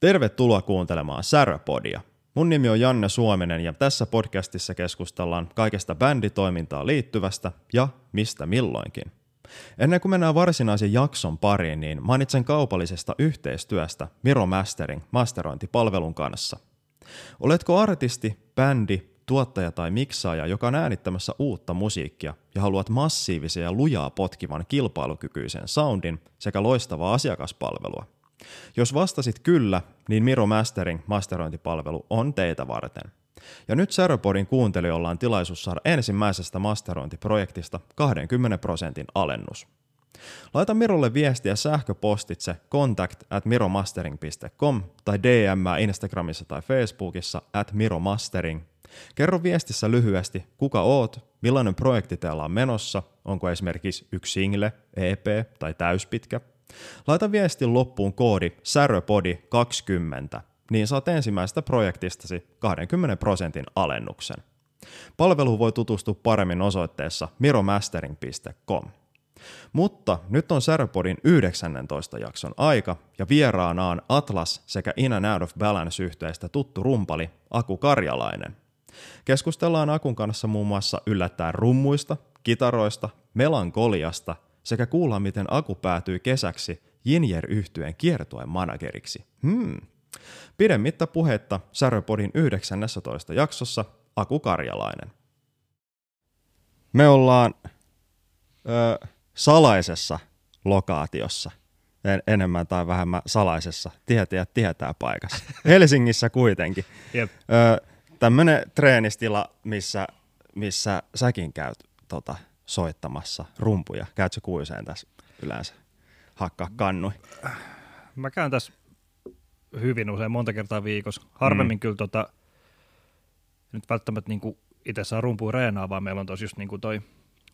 Tervetuloa kuuntelemaan Säröpodia. Mun nimi on Janne Suominen ja tässä podcastissa keskustellaan kaikesta bänditoimintaan liittyvästä ja mistä milloinkin. Ennen kuin mennään varsinaisen jakson pariin, niin mainitsen kaupallisesta yhteistyöstä Miro Mastering masterointipalvelun kanssa. Oletko artisti, bändi, tuottaja tai miksaaja, joka on äänittämässä uutta musiikkia ja haluat massiivisen ja lujaa potkivan kilpailukykyisen soundin sekä loistavaa asiakaspalvelua? Jos vastasit kyllä, niin Miro Mastering masterointipalvelu on teitä varten. Ja nyt Seropodin kuuntelijoilla on tilaisuus saada ensimmäisestä masterointiprojektista 20 prosentin alennus. Laita Mirolle viestiä sähköpostitse contact at miromastering.com tai DM Instagramissa tai Facebookissa at miromastering. Kerro viestissä lyhyesti, kuka oot, millainen projekti teillä on menossa, onko esimerkiksi yksi single, EP tai täyspitkä. Laita viestin loppuun koodi säröpodi20, niin saat ensimmäisestä projektistasi 20 prosentin alennuksen. Palvelu voi tutustua paremmin osoitteessa miromastering.com. Mutta nyt on Särpodin 19 jakson aika ja vieraana on Atlas sekä In and Out of Balance yhteistä tuttu rumpali Aku Karjalainen. Keskustellaan Akun kanssa muun muassa yllättäen rummuista, kitaroista, melankoliasta sekä kuullaan miten Aku päätyi kesäksi Jinjer yhtyeen kiertoen manageriksi. Hmm. Pidemmittä puhetta Säröpodin 19 jaksossa Aku Karjalainen. Me ollaan ö, salaisessa lokaatiossa, en, enemmän tai vähemmän salaisessa, tietää tietää paikassa. Helsingissä kuitenkin. Jep. Ö, Tämmöinen treenistila, missä, missä säkin käyt tota, soittamassa rumpuja. Käytkö kuiseen tässä yleensä? Hakkaa kannui. Mä käyn tässä hyvin usein, monta kertaa viikossa. Harvemmin mm. kyllä tota, nyt välttämättä niinku itse saa rumpuja reenaa, vaan meillä on tosi just niinku toi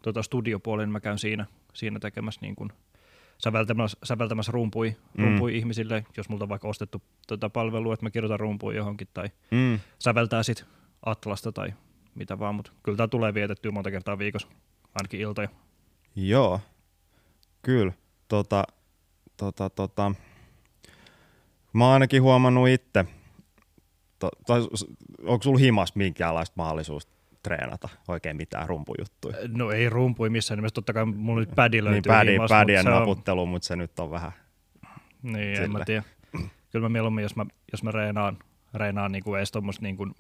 tota studiopuoli, niin mä käyn siinä, siinä tekemässä niinku säveltämässä, säveltämässä rumpui, mm. rumpui ihmisille, jos multa on vaikka ostettu tota palvelua, että mä kirjoitan rumpuja johonkin tai mm. säveltää sit Atlasta tai mitä vaan, mutta kyllä tämä tulee vietettyä monta kertaa viikossa, ainakin iltoja. Joo, kyllä. Tota, tota, tota. Mä oon ainakin huomannut itse, to, tai onko sulla himas minkäänlaista mahdollisuutta treenata oikein mitään rumpujuttuja? No ei rumpui missään nimessä, totta kai mulla nyt pädi löytyy niin pädi, himas, pädien mutta se on- naputtelu, mutta se nyt on vähän... Niin, en mä Sille. tiedä. Kyllä mä mieluummin, jos mä, jos mä reenaan, reenaan niin kuin edes tuommoista niin kuin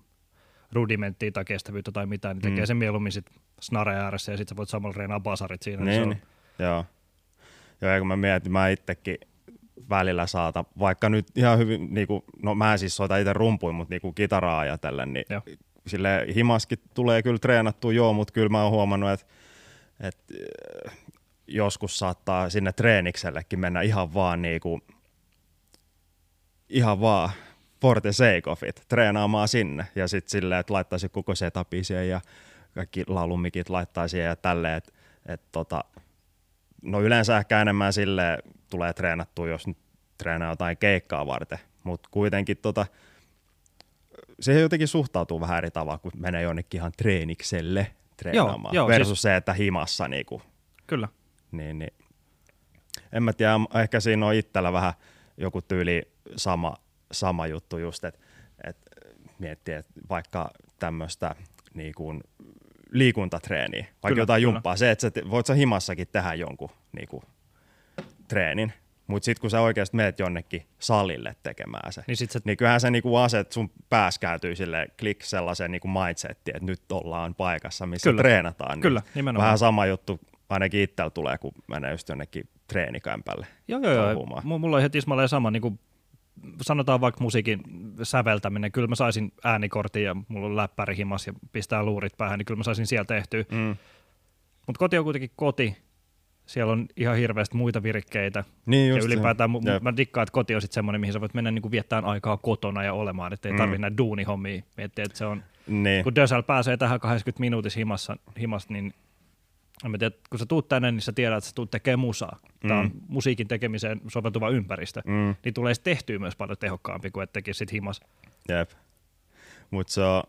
rudimenttia tai kestävyyttä tai mitään, niin tekee Mm. sen mieluummin sit snare ääressä ja sit sä voit samalla reenaa basarit siinä. Niin, se niin. Joo. Joo, ja kun mä mietin, mä itsekin välillä saata, vaikka nyt ihan hyvin, niin kuin, no mä en siis soita itse rumpuin, mutta niin kuin kitaraa ajatellen, niin Joo. sille himaskin tulee kyllä treenattua, joo, mutta kyllä mä oon huomannut, että, että joskus saattaa sinne treeniksellekin mennä ihan vaan niin kuin, ihan vaan for the sake of it, treenaamaan sinne ja sitten silleen, että laittaisi koko setupin siihen ja kaikki laulumikit laittaa siihen ja tälleen, että et tota, no yleensä ehkä enemmän sille tulee treenattua, jos nyt treenaa jotain keikkaa varten, mutta kuitenkin tota, siihen jotenkin suhtautuu vähän eri tavalla, kun menee jonnekin ihan treenikselle treenaamaan, joo, versus siis- se, että himassa niinku, Kyllä. niin, niin. En mä tiedä, ehkä siinä on itsellä vähän joku tyyli sama, sama juttu just, että et miettii, että vaikka tämmöistä niin kuin liikuntatreeniä, vaikka Kyllä, jotain kyllä. jumppaa, se, että sä, te- voit sä himassakin tehdä jonkun niin kuin, treenin, mutta sitten kun sä oikeasti meet jonnekin salille tekemään se, Niin sit se, niin kyllähän se niinku aset sun päässä kääntyy sille klik sellaiseen niinku mindsettiin, että nyt ollaan paikassa, missä Kyllä. treenataan. Kyllä, niin nimenomaan. Vähän sama juttu ainakin itsellä tulee, kun menee just jonnekin treenikämpälle. joo, joo, joo. mulla on ihan tismalleen sama, niin kuin sanotaan vaikka musiikin säveltäminen, kyllä mä saisin äänikortin ja mulla on läppäri himas ja pistää luurit päähän, niin kyllä mä saisin sieltä tehtyä. Mm. Mutta koti on kuitenkin koti, siellä on ihan hirveästi muita virikkeitä, Niin ja just ylipäätään mu- Jep. mä dikkaan, että koti on sitten semmoinen, mihin sä voit mennä niinku viettämään aikaa kotona ja olemaan, että ei Mm. tarvitse näitä duunihommia miettiä, että se on, Niin. kun Dösel pääsee tähän 80 minuutissa himassa, himassa niin en mä tiedä, kun sä tuut tänne, niin sä tiedät, että sä tuut tekemään musaa. Tämä on Mm. musiikin tekemiseen soveltuva ympäristö. Mm. Niin tulee tehtyä myös paljon tehokkaampi kuin että tekisi sit himas. Jep. Mutta se on,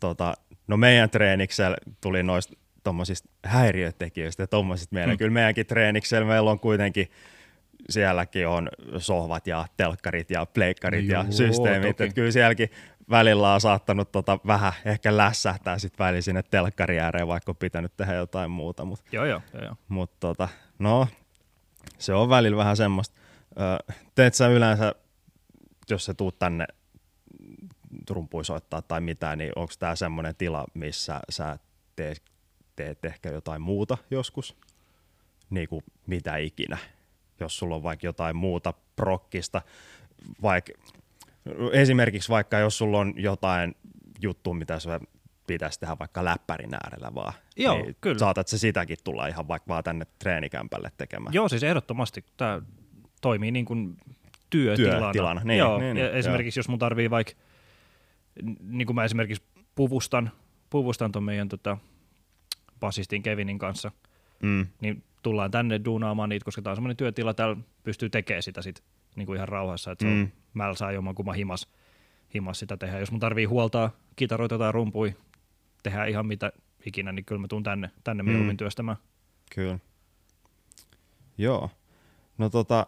tota, no meidän treeniksellä tuli noista tuommoisista häiriötekijöistä ja tuommoisista mieleen. Mm. Kyllä meidänkin treeniksellä meillä on kuitenkin sielläkin on sohvat ja telkkarit ja pleikkarit ja Joo, systeemit. toki. Et kyllä sielläkin välillä on saattanut tota vähän ehkä lässähtää sit väliin sinne telkkari ääreen, vaikka on pitänyt tehdä jotain muuta. Mutta Joo, joo, joo, joo. mut tota, no, se on välillä vähän semmoista. Ö, teet sä yleensä, jos sä tuut tänne rumpui soittaa tai mitään, niin onko tämä semmoinen tila, missä sä teet, teet ehkä jotain muuta joskus? Niin kuin mitä ikinä. Jos sulla on vaikka jotain muuta prokkista, vaikka esimerkiksi vaikka jos sulla on jotain juttua, mitä sä pitäisi tehdä vaikka läppärin äärellä vaan, Joo, niin kyllä. saatat se sitäkin tulla ihan vaikka vaan tänne treenikämpälle tekemään. Joo, siis ehdottomasti tämä toimii niin kuin työtilana. Työtilana, niin, joo, niin, niin, esimerkiksi jos mun tarvii vaikka, niin kuin mä esimerkiksi puvustan, puvustan ton meidän tota, basistin Kevinin kanssa, Mm, niin tullaan tänne duunaamaan niitä, koska tämä on semmoinen työtila, täällä pystyy tekemään sitä sit, niin kuin ihan rauhassa, että se Mm. on, mä saa jomman kumman himas, himas sitä tehdä. Jos mun tarvii huoltaa kitaroita tai rumpui, tehdä ihan mitä ikinä, niin kyllä mä tuun tänne, tänne Mm. mieluummin työstämään. kyllä. Joo. No tota,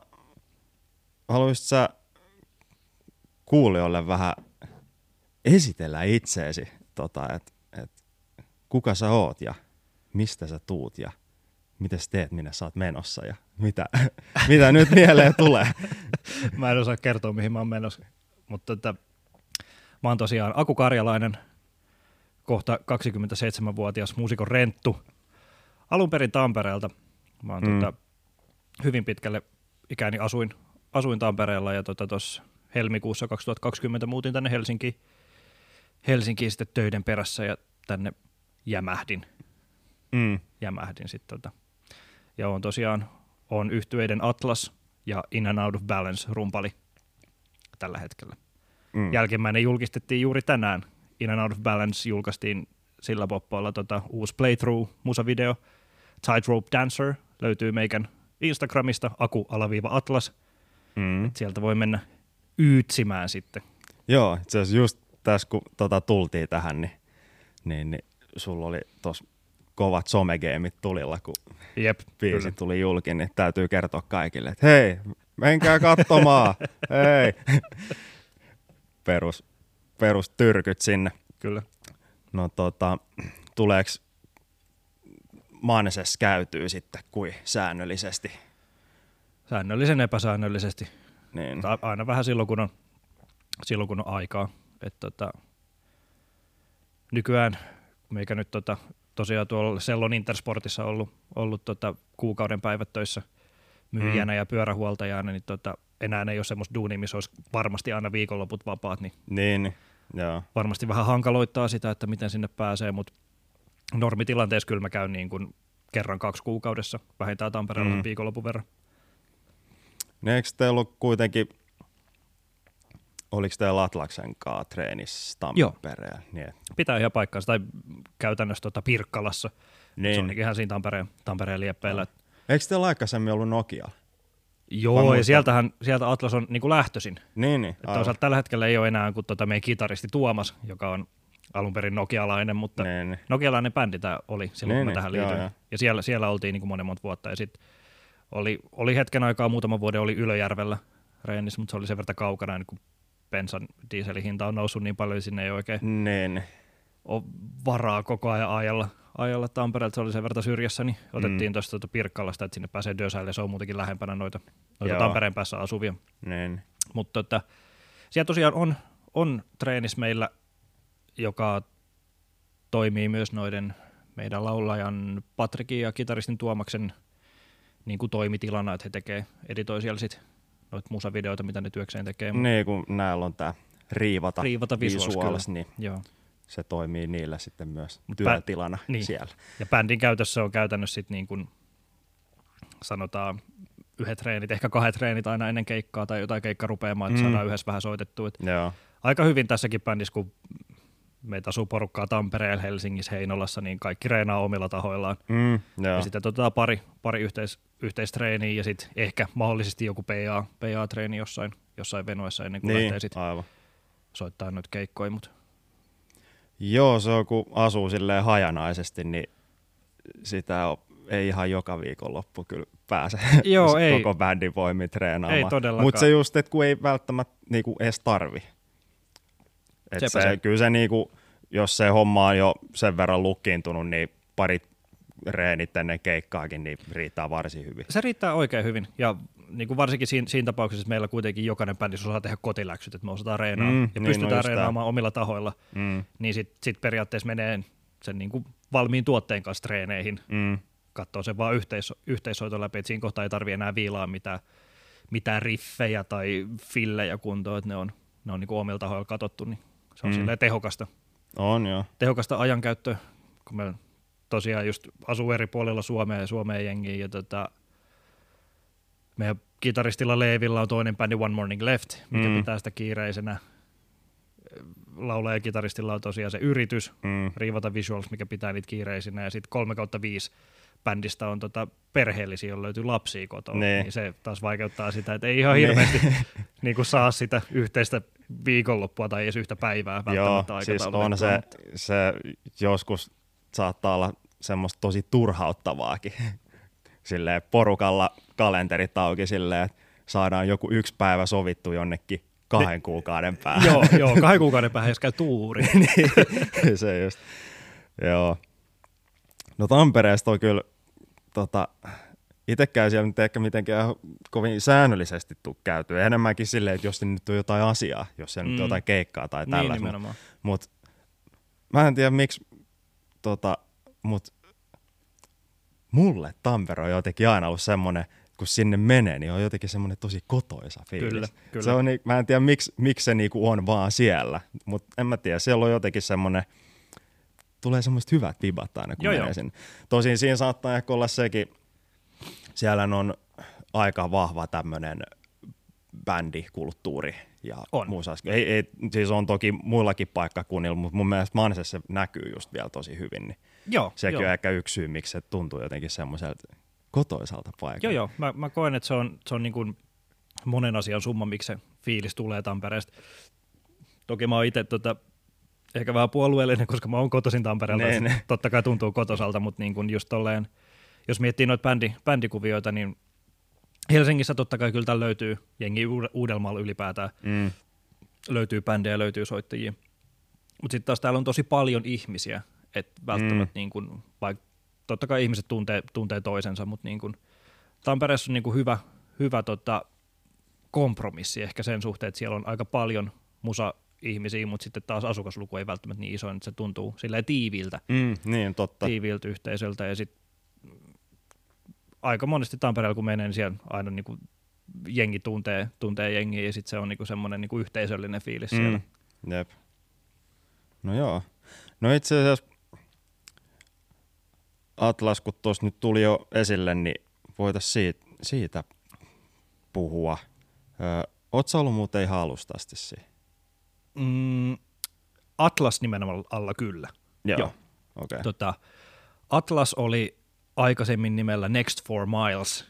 haluaisit sä kuulijoille vähän esitellä itseesi, tota, että et, kuka sä oot ja mistä sä tuut ja mitä sä teet, minne sä oot menossa ja mitä, mitä nyt mieleen tulee. Mä en osaa kertoa, mihin mä oon menossa. Mutta että, mä oon tosiaan Aku Karjalainen, kohta 27-vuotias muusikon Renttu. Alun perin Tampereelta. Mä oon mm. tota, hyvin pitkälle ikäni asuin, asuin Tampereella ja tuossa tota, helmikuussa 2020 muutin tänne Helsinkiin, Helsinkiin sitten töiden perässä ja tänne jämähdin Mm. jämähdin sitten. Tota. Ja on tosiaan on yhtyeiden Atlas ja In and Out of Balance rumpali tällä hetkellä. Mm. Jälkimmäinen julkistettiin juuri tänään. In and Out of Balance julkaistiin sillä poppoilla tota, uusi playthrough musavideo. Tightrope Dancer löytyy meikän Instagramista, aku-atlas. Mm. Et sieltä voi mennä yytsimään sitten. Joo, itse asiassa just tässä kun tota tultiin tähän, niin, niin, niin sulla oli tos kovat somegeemit tulilla, kun Jep, biisi kyllä. tuli julki, niin täytyy kertoa kaikille, että hei, menkää katsomaan, hei. Perus, perus tyrkyt sinne. kyllä. No tota, tuleeko Manses käytyy sitten kuin säännöllisesti? Säännöllisen epäsäännöllisesti. Niin. Tai aina vähän silloin, kun on, silloin, kun on aikaa. Et tota, nykyään meikä nyt tota, tosiaan tuolla Sellon Intersportissa ollut, ollut tota, kuukauden päivät töissä myyjänä mm. ja pyörähuoltajana, niin tota, enää ei ole semmoista duunia, missä olisi varmasti aina viikonloput vapaat, niin Niin, niin, joo. varmasti vähän hankaloittaa sitä, että miten sinne pääsee, mutta normitilanteessa kyllä mä käyn niin kuin kerran kaksi kuukaudessa, vähintään Tampereella Mm. viikonlopun verran. Niin eikö teillä ollut kuitenkin, oliko teillä Atlaksen kanssa treenissä Joo. Tampereella? Niin, Pitää ihan paikkaansa, tai käytännössä tota Pirkkalassa, niin. se on niin. ihan siinä Tampereen, Tampereen lieppeillä. Joo. Eikö teillä aikaisemmin ollut Nokia? Joo, ja sieltähän, sieltä Atlas on niin kuin lähtöisin. Niin, niin. Että toisaalta tällä hetkellä ei ole enää kuin tota meidän kitaristi Tuomas, joka on alun perin nokialainen, mutta Niin, niin. nokialainen bändi tämä oli silloin, Niin, kun mä niin, tähän joo, liityin. joo. Ja siellä, siellä oltiin niin kuin monen monta vuotta. Ja sitten oli, oli hetken aikaa, muutaman vuoden oli Ylöjärvellä reenissä, mutta se oli sen verran kaukana, niin kun bensan dieselin hinta on noussut niin paljon, niin sinne ei oikein Niin, ole varaa koko ajan ajalla, ajalla Tampereelta, se oli sen verran syrjässä, niin otettiin Mm. tuosta tuota Pirkkalasta, että sinne pääsee Dösäille, se on muutenkin lähempänä noita, noita Joo. Tampereen päässä asuvia. niin. Mutta tota, siellä tosiaan on, on treenis meillä, joka toimii myös noiden meidän laulajan Patrikin ja kitaristin Tuomaksen niin kuin toimitilana, että he tekee, editoi siellä sit noita musavideoita, mitä ne työkseen tekee. Niin, kun näillä on tää riivata, Riivata visuals, visuals, niin Joo. se toimii niillä sitten myös Mut työtilana niin. siellä. Ja bändin käytössä on käytännössä sit niin kuin sanotaan yhdet treenit, ehkä kahdet treenit aina ennen keikkaa tai jotain keikkarupeamaa, että Mm. saadaan yhdessä vähän soitettua. Aika hyvin tässäkin bändissä, kun meitä asuu porukkaa Tampereella, Helsingissä, Heinolassa, niin kaikki reenaa omilla tahoillaan. Mm, Ja sitten otetaan pari, pari yhteis, yhteistreeniä ja sitten ehkä mahdollisesti joku PA, PA-treeni jossain, jossain venuessa ennen kuin niin, lähtee sitten aivan. soittaa noita keikkoja. Mut Joo, se on kun asuu silleen hajanaisesti, niin sitä on ei ihan joka viikonloppu kyllä pääse Joo, ei. koko bändin voimin treenaamaan. Ei todellakaan. Mutta se just, että kun ei välttämättä niinku edes tarvi. Et Sepä se, se. Kyllä se niinku, jos se homma on jo sen verran lukkiintunut, niin parit reenit ennen keikkaakin, niin riittää varsin hyvin. Se riittää oikein hyvin ja niin kuin varsinkin siinä, siinä tapauksessa, että meillä kuitenkin jokainen bändissä osaa tehdä kotiläksyt, että me osataan reenaa Mm, ja niin, no pystytään tää. reenaamaan omilla tahoilla, Mm, niin sitten sit periaatteessa menee sen niin kuin valmiin tuotteen kanssa treeneihin, mm, katsoo sen vaan yhteis, yhteissoito läpi, että siinä kohtaa ei tarvitse enää viilaa mitään, mitään riffejä tai fillejä kuntoon, että ne on, ne on niin kuin omilla tahoilla katsottu, niin se on Mm. mm. tehokasta, on joo. tehokasta ajankäyttöä, kun me tosiaan just asuu eri puolilla Suomea ja Suomeen jengiä ja tota, meidän kitaristilla Leevillä on toinen bändi One Morning Left, mikä Mm. pitää sitä kiireisenä. Laulaja ja kitaristilla on tosiaan se yritys Mm, riivata visuals, mikä pitää niitä kiireisinä ja sitten 3 kautta 5 bändistä on tota perheellisiä, joilla löytyy lapsia kotoa, Niin. niin se taas vaikeuttaa sitä, että ei ihan hirveästi niin kuin saa sitä yhteistä viikonloppua tai edes yhtä päivää Joo, välttämättä siis on se, se joskus saattaa olla semmoista tosi turhauttavaakin. Silleen porukalla kalenterit auki silleen, että saadaan joku yksi päivä sovittu jonnekin kahden kuukauden päähän. Joo, joo, kahden kuukauden päähän, jos käy tuuri. niin, se just. Joo. No Tampereesta on kyllä, tota, itsekään siellä nyt ehkä mitenkään kovin säännöllisesti tuu käytyä. Enemmänkin silleen, että jos nyt on jotain asiaa, jos se mm. nyt on Mm. jotain keikkaa tai niin tällaista. nimenomaan. Mut mä en tiedä miksi, tota, mut mulle Tampere on jotenkin aina ollut semmoinen, kun sinne menee, niin on jotenkin semmoinen tosi kotoisa fiilis. Kyllä, kyllä. Se on, niin- mä en tiedä miksi, miksi se niinku on vaan siellä, mutta en mä tiedä, siellä on jotenkin semmoinen, tulee semmoiset hyvät vibat aina, kun Joo, menee joo. sinne. Tosin siinä saattaa ehkä olla sekin, siellä on aika vahva tämmöinen bändikulttuuri ja On. muussa. Ei, ei, siis on toki muillakin paikkakunnilla, mutta mun mielestä Mansessa se näkyy just vielä tosi hyvin. Niin Joo, sekin joo. on ehkä yksi syy, miksi se tuntuu jotenkin semmoiselta kotoisalta paikalta. Joo, joo. Mä, mä koen, että se on, se on niin kuin monen asian summa, miksi se fiilis tulee Tampereesta. Toki mä oon itse tota, ehkä vähän puolueellinen, koska mä oon kotoisin Tampereelta. Ne, se ne. Totta kai tuntuu kotosalta, mutta niin kuin just tolleen, jos miettii noita bändi, bändikuvioita, niin Helsingissä totta kai kyllä täällä löytyy jengi Uud- Uudelmaalla ylipäätään. Mm, löytyy bändejä, löytyy soittajia. Mutta sitten taas täällä on tosi paljon ihmisiä, että välttämättä mm. niin kun, vaikka totta kai ihmiset tuntee, tuntee toisensa, mutta niin kun, Tampereessa on niin kun hyvä, hyvä tota, kompromissi ehkä sen suhteen, että siellä on aika paljon musa-ihmisiä, mutta sitten taas asukasluku ei välttämättä niin iso, että se tuntuu silleen tiiviiltä, mm, niin, totta. tiiviiltä yhteisöltä ja sitten aika monesti Tampereella kun menee, niin siellä aina niin kuin jengi tuntee, tuntee jengiä ja sitten se on niin kuin semmoinen niin kuin yhteisöllinen fiilis siellä. Mm, jep. No joo. No itse asiassa Atlas, kun tuossa nyt tuli jo esille, niin voitaisiin siitä, siitä puhua. Öö, Oletko ollut muuten ihan alusta asti siinä? Mm, Atlas nimenomaan alla kyllä. Joo. Joo. Okei. Okay. Tota, Atlas oli aikaisemmin nimellä Next Four Miles.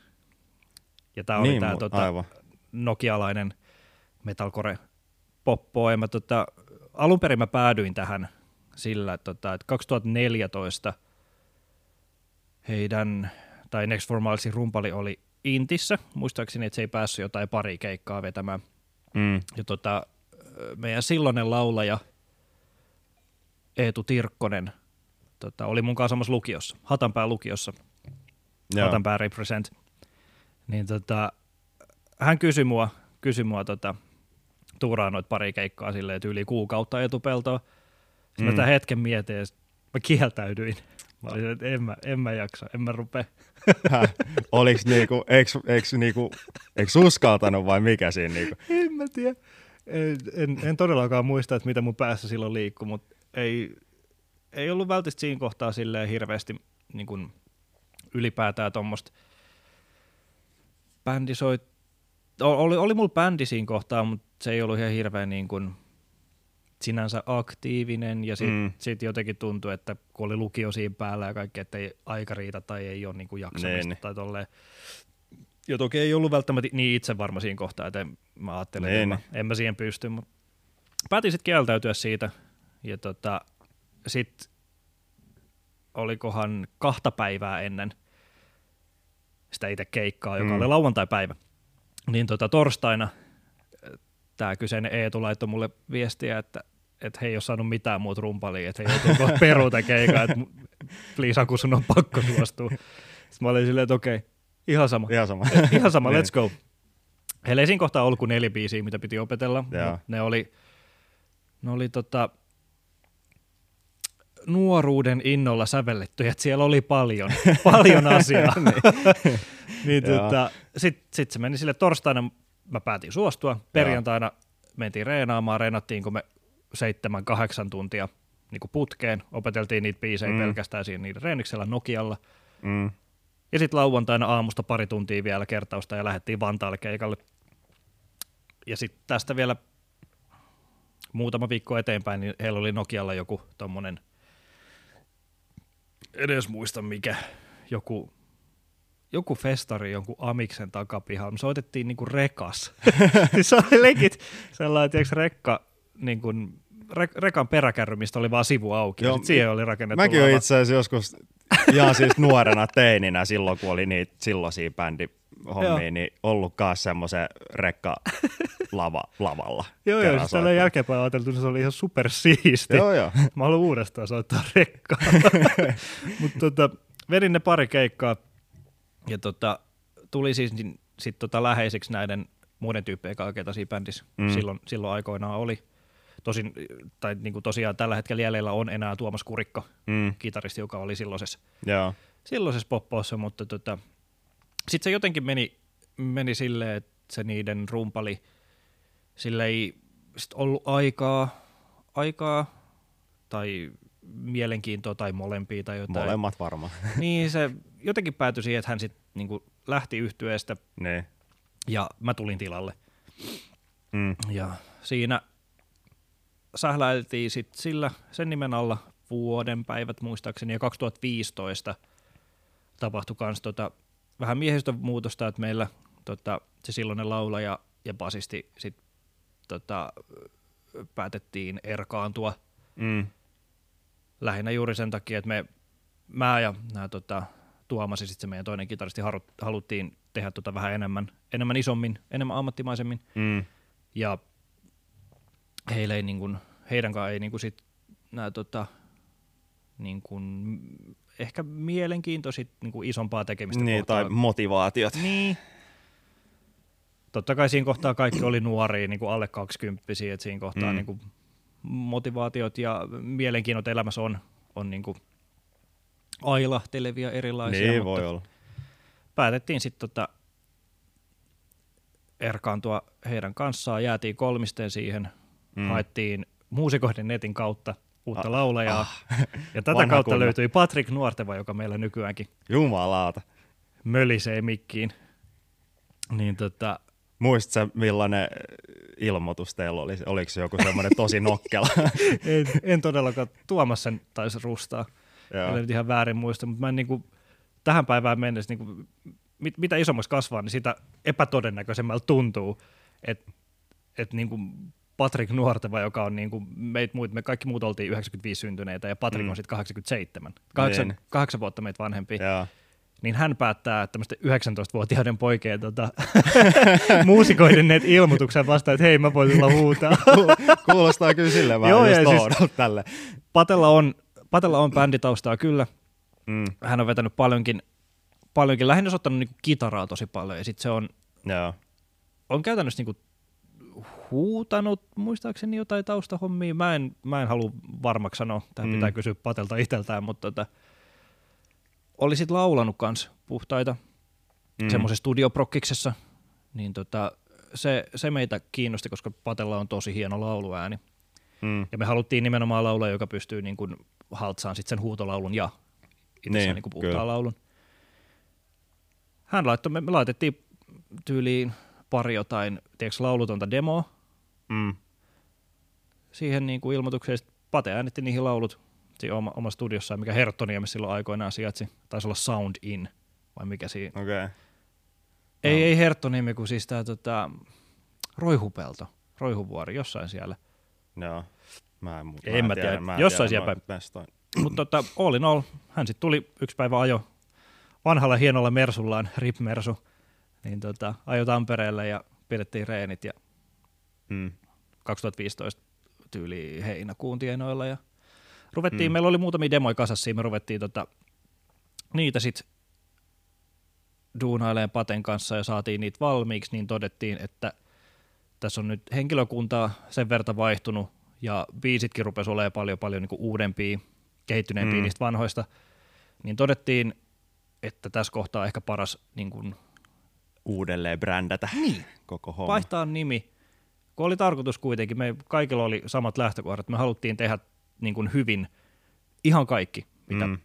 Ja tämä oli Niin, tämä mu- tota, aivan. nokialainen metalcore poppo. Ja mä, tota, alun perin mä päädyin tähän sillä, että, tota, että 2014 heidän, tai Next Four Milesin rumpali oli Intissä. Muistaakseni, että se ei päässyt jotain pari keikkaa vetämään. Mm, Ja tota, meidän silloinen laulaja Eetu Tirkkonen tota, oli mun kanssa samassa lukiossa, Hatanpää lukiossa, joo. Hatanpää Represent. Niin tota, hän kysyi mua, kysyi mua tota, tuuraan noita pari keikkaa silleen yli kuukautta etupeltoa. Sitten mm. mä sitä hetken mietin ja mä kieltäydyin. Mä olin, että en mä, en mä jaksa, en mä rupea. Häh? Oliks niinku, eiks, eiks niinku, eiks uskaltanut vai mikä siinä niinku? En mä tiedä. En, en, en todellakaan muista, että mitä mun päässä silloin liikkui, mutta ei, ei ollut välttämättä siinä kohtaa silleen hirveästi niin kuin ylipäätään tuommoista bändisoit... Oli, oli mulla bändi siinä kohtaa, mutta se ei ollut ihan hirveän niin kuin sinänsä aktiivinen ja sitten Mm. sit jotenkin tuntui, että kun oli lukio siinä päällä ja kaikki, että ei aika riitä tai ei ole niin kuin jaksamista Niin, niin. tai tolleen. Ja toki ei ollut välttämättä niin itse varma siinä kohtaa, että mä ajattelin, Niin, että en, mä, en mä siihen pysty, mutta päätin sitten kieltäytyä siitä. Ja tota, sitten olikohan kahta päivää ennen sitä itse keikkaa, joka Mm. oli lauantai-päivä. Niin tota, torstaina tämä kyseinen Eetu laittoi mulle viestiä, että että he ei ole saanut mitään muuta rumpalia, että he joutuu peruuta keikaa, että please Aku, sun on pakko suostua. Sitten mä olin silleen, että okei, ihan sama. Ihan sama. Ihan sama, Niin. let's go. Heillä ei siinä kohtaa ollut kuin neljä biisiä, mitä piti opetella. Ne oli, ne oli tota, nuoruuden innolla sävellettyjä, että siellä oli paljon, paljon asiaa. niin Joo. tota, Sitten sit se meni sille torstaina, mä päätin suostua. Perjantaina mentiin reenaamaan, reenattiinko me seitsemän, kahdeksan tuntia niin kuin putkeen. Opeteltiin niitä biisejä mm. pelkästään siinä niiden reeniksellä Nokialla. Mm. Ja sitten lauantaina aamusta pari tuntia vielä kertausta ja lähdettiin Vantaalle keikalle. Ja sitten tästä vielä muutama viikko eteenpäin, niin heillä oli Nokialla joku tommonen, edes muista mikä, joku, joku festari jonkun Amiksen takapihalla. Me soitettiin niinku rekas. siis se oli legit sellainen, tiedätkö, rekka, niin kuin, re, rekan peräkärry, mistä oli vaan sivu auki. Joo, Joo, siihen oli rakennettu Mäkin olen itse asiassa joskus ihan siis nuorena teininä silloin, kun oli niitä silloisia bändihommia, Joo. niin ollut kanssa semmoisen rekka lava, lavalla. Joo, joo, siis tällä jälkeenpäin ajateltu, niin se oli ihan super siisti. Joo, joo. Mä haluan uudestaan soittaa rekkaa. Mutta tota, vedin ne pari keikkaa ja tota, tuli siis niin, sit tota läheisiksi näiden muiden tyyppien kanssa, ketä siinä bändissä Mm. mm. silloin, silloin aikoinaan oli. Tosin, tai niin kuin tosiaan tällä hetkellä jäljellä on enää Tuomas Kurikka, Mm, kitaristi, joka oli silloisessa, joo. silloisessa poppoossa, mutta tota, sitten se jotenkin meni, meni silleen, että se niiden rumpali, sille ei sit ollut aikaa, aikaa tai mielenkiintoa tai molempia tai jotain. Molemmat varmaan. Niin se jotenkin päätyi siihen, että hän sitten niinku lähti yhtyeestä niin. ja mä tulin tilalle. Mm. Ja siinä sähläiltiin sit sillä sen nimen alla vuoden päivät muistaakseni ja 2015 tapahtui kans tota, vähän miehistön muutosta, että meillä tota, se silloinen laulaja ja basisti sit tota, päätettiin erkaantua Mm. lähinnä juuri sen takia, että me, mä ja nämä tota, Tuomas ja sitten se meidän toinen kitaristi haru, haluttiin tehdä tota vähän enemmän, enemmän isommin, enemmän ammattimaisemmin Mm. ja heille ei niin kuin, heidän kanssaan ei niin kuin sit nää, tota, niin kuin, ehkä mielenkiinto sit niin kuin isompaa tekemistä Niin, kohtaan. tai motivaatiot. Niin. Totta kai siinä kohtaa kaikki oli nuoria, niin kuin alle 20 että siinä kohtaa Mm. niin kuin motivaatiot ja mielenkiinnot elämässä on, on niin kuin ailahtelevia erilaisia, Niin mutta voi olla. päätettiin sitten tota erkaantua heidän kanssaan, jäätiin kolmisteen siihen, mm. haettiin muusikoiden netin kautta uutta Ah, laulajaa, ah. ja tätä kautta kunno. löytyi Patrick Nuorteva, joka meillä nykyäänkin Jumalauta. mölisee mikkiin. Niin tota, Muistatko millainen ilmoitus teillä oli? Oliko se joku semmoinen tosi nokkela? en, en todellakaan Tuomas sen taisi rustaa. Joo. Ellei nyt ihan väärin muista, mutta mä en niinku, tähän päivään mennessä, niinku, mit, mitä isommaksi kasvaa, niin sitä epätodennäköisemmältä tuntuu, että et niinku Patrick Nuorteva, joka on niinku, meit muut, me kaikki muut oltiin 95 syntyneitä ja Patrick Mm. on sitten 87, kahdeksan, Niin. kahdeksan vuotta meitä vanhempi, Joo. niin hän päättää tämmöisten 19-vuotiaiden poikien tota, muusikoiden net ilmoituksen vastaan, että hei mä voin tulla huutaa. Kuulostaa kyllä silleen vähän Joo, ja siis- tälle. Patella on, Patella on bänditaustaa kyllä, Mm. hän on vetänyt paljonkin, paljonkin lähinnä se on ottanut niinku kitaraa tosi paljon ja sitten se on, Joo. on käytännössä niinku huutanut muistaakseni jotain taustahommia. Mä en, mä en halua varmaksi sanoa, tähän Mm. pitää kysyä Patelta itseltään, mutta tota, oli sit laulanut kans puhtaita Mm. mm. semmoisessa studioprokkiksessa, niin tota, se, se meitä kiinnosti, koska Patella on tosi hieno lauluääni. Mm. Ja me haluttiin nimenomaan laulaa, joka pystyy niin kuin haltsaan sit sen huutolaulun ja itse Niin, niin, puhtaan laulun. Hän laittoi, me, me laitettiin tyyliin pari jotain, tiedätkö, laulutonta demoa Mm. siihen niin kuin ilmoitukseen. Pate äänitti niihin laulut siinä oma, oma studiossaan, mikä Herttoniemessä silloin aikoinaan sijaitsi. Taisi olla Sound In, vai mikä siinä. Okei. Okay. Ei, ei Herttoniemi, kun siis tämä tota, Roihupelto, Roihuvuori, jossain siellä. Joo. Mä en, mu- En mä tiedä. mä en Jossain tiedä siellä mestoja. Mutta tota, all in all, hän sitten tuli yksi päivä ajo, vanhalla hienolla Mersullaan, Rip Mersu, niin tota, ajoi Tampereelle ja pidettiin reenit ja Mm. 2015 tyyli heinäkuun tienoilla ja ruvettiin, Mm. meillä oli muutamia demoja kasassa, me ruvettiin tota, niitä sitten duunaileen Paten kanssa ja saatiin niitä valmiiksi, niin todettiin, että tässä on nyt henkilökuntaa sen verta vaihtunut ja biisitkin rupesi olemaan paljon paljon niin uudempia, kehittyneempiä mm. niistä vanhoista, niin todettiin, että tässä kohtaa ehkä paras niin kuin Uudelleen brändätä niin. koko homma. vaihtaa nimi, kun oli tarkoitus kuitenkin, me kaikilla oli samat lähtökohdat, me haluttiin tehdä niin kuin hyvin ihan kaikki, mitä, Mm.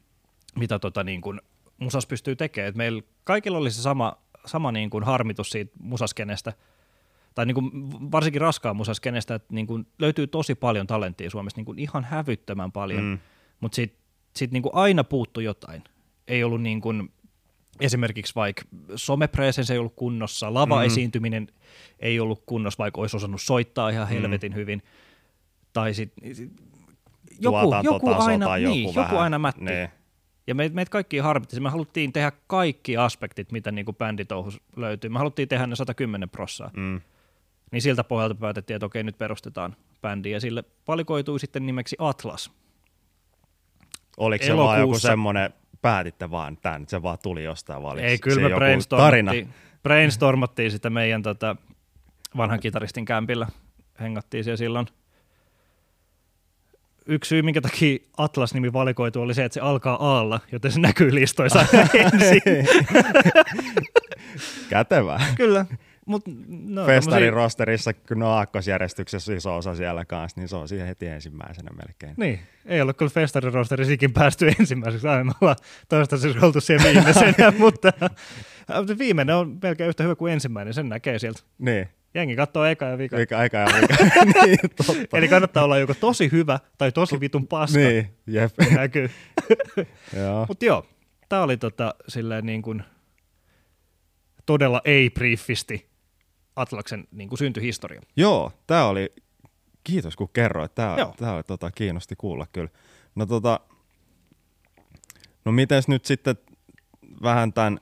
mitä tota niin kuin musas pystyy tekemään. Et meillä kaikilla oli se sama, sama niin kuin harmitus siitä musaskenestä, tai niin kuin varsinkin raskaan musaskenestä, että niin kuin löytyy tosi paljon talenttia Suomessa, niin kuin ihan hävyttömän paljon, Mm. mm. mutta sitten sit niin kuin aina puuttu jotain. Ei ollut niin kuin, esimerkiksi vaikka somepresens ei ollut kunnossa, lava-esiintyminen ei ollut kunnossa, vaikka olisi osannut soittaa ihan helvetin hyvin, tai sitten joku, joku Tuotantotaso aina, tai niin, joku joku vähän. aina mätti. Niin. Ja meitä meit kaikki harmitti. Me haluttiin tehdä kaikki aspektit, mitä niinku bänditouhus löytyy. Me haluttiin tehdä ne 110 prossaa. Mm. Niin siltä pohjalta päätettiin, että okei, nyt perustetaan bändi. Ja sille valikoitui sitten nimeksi Atlas. Oliko se vaan joku semmoinen, päätitte vaan tämän, se vaan tuli jostain vai oliko Ei, se kyllä me joku tarina? brainstormattiin, brainstormattiin sitä meidän tota, vanhan kitaristin kämpillä. Hengattiin siellä silloin. Yksi syy, minkä takia Atlas-nimi valikoitu, oli se, että se alkaa aalla, joten se näkyy listoissa ensin. Kätevää. Kyllä. Mut, no, Festarin tommosia- rosterissa, kun ne on aakkosjärjestyksessä iso osa siellä kanssa, niin se on siihen heti ensimmäisenä melkein. Niin, ei ole kyllä festarin rosterisikin päästy ensimmäiseksi, aina me ollaan toistaiseksi oltu siellä viimeisenä, mutta mutta viimeinen on melkein yhtä hyvä kuin ensimmäinen, sen näkee sieltä. Niin, Jengi katsoo eka ja vika. mikä aika ja mikä. niin, totta. Eli kannattaa olla joko tosi hyvä tai tosi vitun paska, niin. Jep. näkyy. Joo. Mutta joo, tämä oli tota, silleen niin kuin todella ei-briefisti Atlaksen niin kuin syntyhistoria. Joo, tämä oli, kiitos kun kerroit, tämä, tämä oli, tota, kiinnosti kuulla kyllä. No tota, no mites nyt sitten vähän tämän,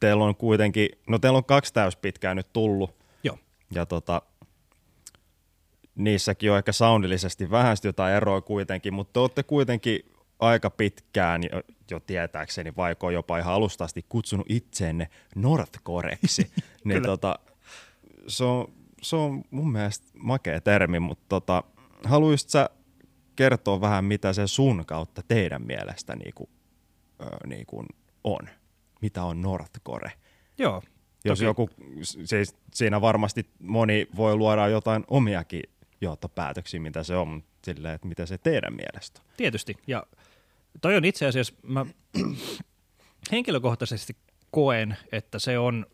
teillä on kuitenkin, no teillä on kaksi täyspitkää nyt tullut, Joo. ja tota, niissäkin on ehkä soundillisesti vähän jotain eroa kuitenkin, mutta te olette kuitenkin aika pitkään jo, jo tietääkseni, vaikka jopa ihan alusta asti kutsunut itseenne Northcoreksi. niin Kyllä. tota, se, on, se on mun mielestä makea termi, mutta tota, haluaisit sä kertoa vähän, mitä se sun kautta teidän mielestä niinku, ö, niinku on? Mitä on Northcore? Joo, Jos Toki. joku, siis siinä varmasti moni voi luoda jotain omiakin johtopäätöksiä, mitä se on, mutta silleen, että mitä se teidän mielestä on. Tietysti. Ja toi on itse asiassa, mä henkilökohtaisesti koen, että se on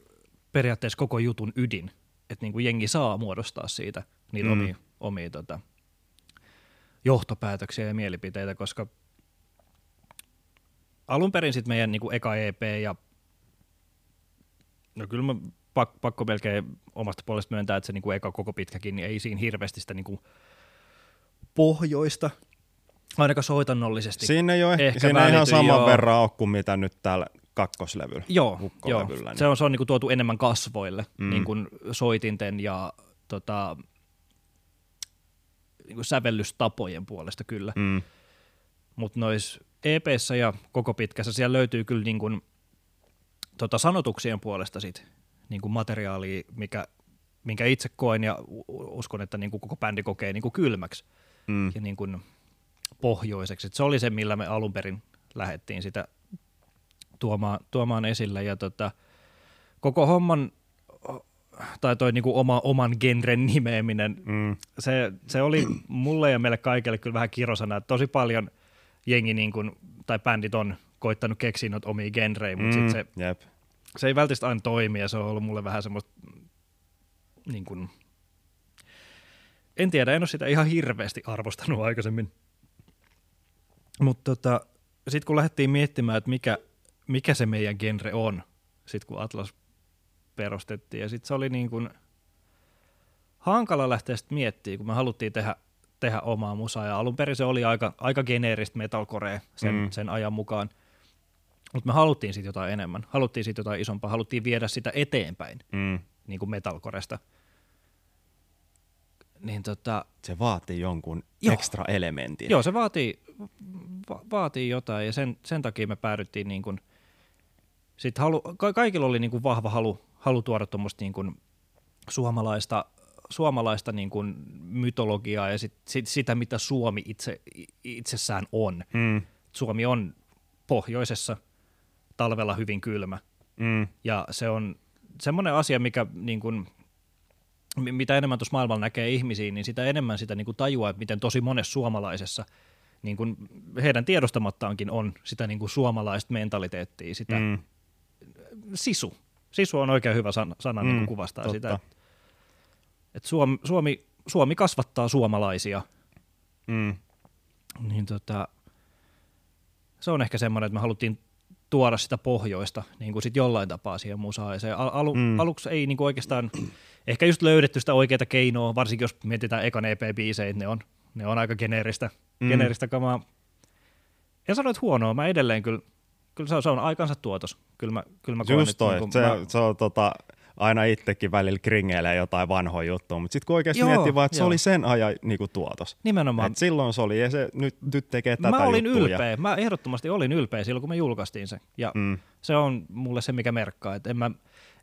periaatteessa koko jutun ydin. Että niin kuin jengi saa muodostaa siitä niitä Mm. omia, omia tota, johtopäätöksiä ja mielipiteitä, koska alun perin sitten meidän niin kuin eka EP ja no kyllä mä pak, pakko melkein omasta puolesta myöntää, että se niin kuin eka koko pitkäkin, niin ei siinä hirveästi sitä niin kuin pohjoista, ainakaan soitannollisesti. Siinä ei ole ehkä, Ehkä siinä ei ihan saman joo. verran ole kuin mitä nyt täällä kakkoslevyllä. Joo, joo. niin- se on, se on niin kuin tuotu enemmän kasvoille, Mm. niin kuin soitinten ja tota, niin kuin sävellystapojen puolesta kyllä. Mm. Mutta nois EPssä ja koko pitkässä siellä löytyy kyllä niin kuin, tota, sanotuksien puolesta sit, niin kuin materiaalia, mikä, minkä itse koen ja uskon, että niin kuin koko bändi kokee niin kuin kylmäksi mm, ja niin kuin pohjoiseksi. Et se oli se, millä me alun perin lähdettiin sitä tuomaan, tuomaan esille. Ja tota, koko homman, tai toi niinku oma, oman genren nimeäminen, mm, se, se oli mulle ja meille kaikille kyllä vähän kirosana, että tosi paljon jengi niin kuin, tai bändit on koittanut keksiä noita omia genrejä, mutta mm, se, jep. se ei välttämättä aina toimi ja se on ollut mulle vähän semmoista, niin kuin, en tiedä, en ole sitä ihan hirveästi arvostanut aikaisemmin. Mutta tota, sitten kun lähdettiin miettimään, että mikä, mikä se meidän genre on, sitten kun Atlas perustettiin, ja sitten se oli niin kuin hankala lähteä sitten miettimään, kun me haluttiin tehdä, tehdä omaa musaa, ja alun perin se oli aika, aika geneeristä metalcorea sen, Mm. sen ajan mukaan. Mutta me haluttiin siitä jotain enemmän, haluttiin siitä jotain isompaa, haluttiin viedä sitä eteenpäin, Mm. niin kuin metalcoresta. Niin tota, Se vaatii jonkun Joo. ekstra elementin. Joo, se vaatii, va- vaatii jotain ja sen, sen takia me päädyttiin niin kuin, sit halu, ka- kaikilla oli niin kuin vahva halu, halu tuoda tuommoista niin kuin suomalaista, suomalaista niin kuin mytologiaa ja sit, sit, sitä, mitä Suomi itse, itsessään on. Mm. Suomi on pohjoisessa, talvella hyvin kylmä Mm. ja se on semmoinen asia, mikä niin kuin, mitä enemmän tuossa maailmalla näkee ihmisiä, niin sitä enemmän sitä niin kuin tajuaa, että miten tosi monessa suomalaisessa niin kuin heidän tiedostamattaankin on sitä niin kuin suomalaista mentaliteettia, sitä mm. Sisu. Sisu on oikein hyvä sana, sana mm, niin kuin kuvastaa totta. sitä, että, että Suomi, Suomi, Suomi kasvattaa suomalaisia, Mm. niin tota, se on ehkä semmoinen, että me haluttiin tuoda sitä pohjoista niin kuin sit jollain tapaa siihen musaan. Ja se al- alu, mm. aluksi ei niin kuin oikeastaan, ehkä just löydetty sitä oikeaa keinoa, varsinkin jos mietitään ekan EP-biisejä, ne on, ne on aika geneeristä, Mm. geneeristä kamaa. En sano, että huonoa, mä edelleen kyllä, kyllä se on, se on aikansa tuotos. Kyllä mä, kyllä mä Just että toi. niin se, mä, se on tota, aina itsekin välillä kringeilee jotain vanhoja juttuja, mutta sitten kun oikeasti Joo, miettii vaan, että se joo. oli sen ajan niinku tuotos. nimenomaan, Et silloin se oli, ja se nyt, nyt tekee tätä mä olin juttua. ylpeä, mä ehdottomasti olin ylpeä silloin, kun me julkaistiin se. Ja Ja, mm, se on mulle se, mikä merkkaa. Että en mä,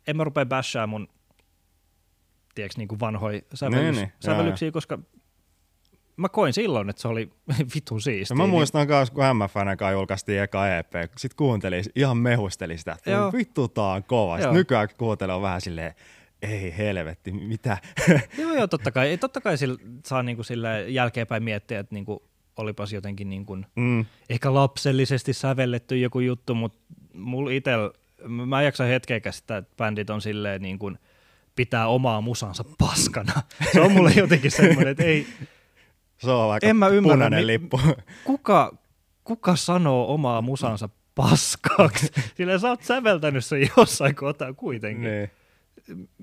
en mä rupea bashaa mun tiedätkö, niin kuin vanhoja sävellys, Niin, niin, sävellyksiä, koska mä koin silloin, että se oli vitun siistiä. mä muistan myös, kun MFN kanssa julkaistiin eka EP, sit kuuntelin, ihan mehusteli sitä, että Joo. vittu tää on kova. Sit Joo. nykyään kuuntelee on vähän silleen, ei helvetti, mitä? Niin, joo, joo, totta kai, totta kai sillä, saa niin kuin sille jälkeenpäin miettiä, että niin kuin, olipas jotenkin niin kuin, mm, ehkä lapsellisesti sävelletty joku juttu, mutta mulla itel, mä en jaksa hetkeäkään sitä, että bändit on silleen niin kuin, pitää omaa musansa paskana. Se on mulle jotenkin semmoinen, että ei, se on aika En mä ymmärrä, punainen lippu. kuka, kuka sanoo omaa musansa paskaksi? Sillä sä oot säveltänyt sen jossain kohtaa kuitenkin. niin.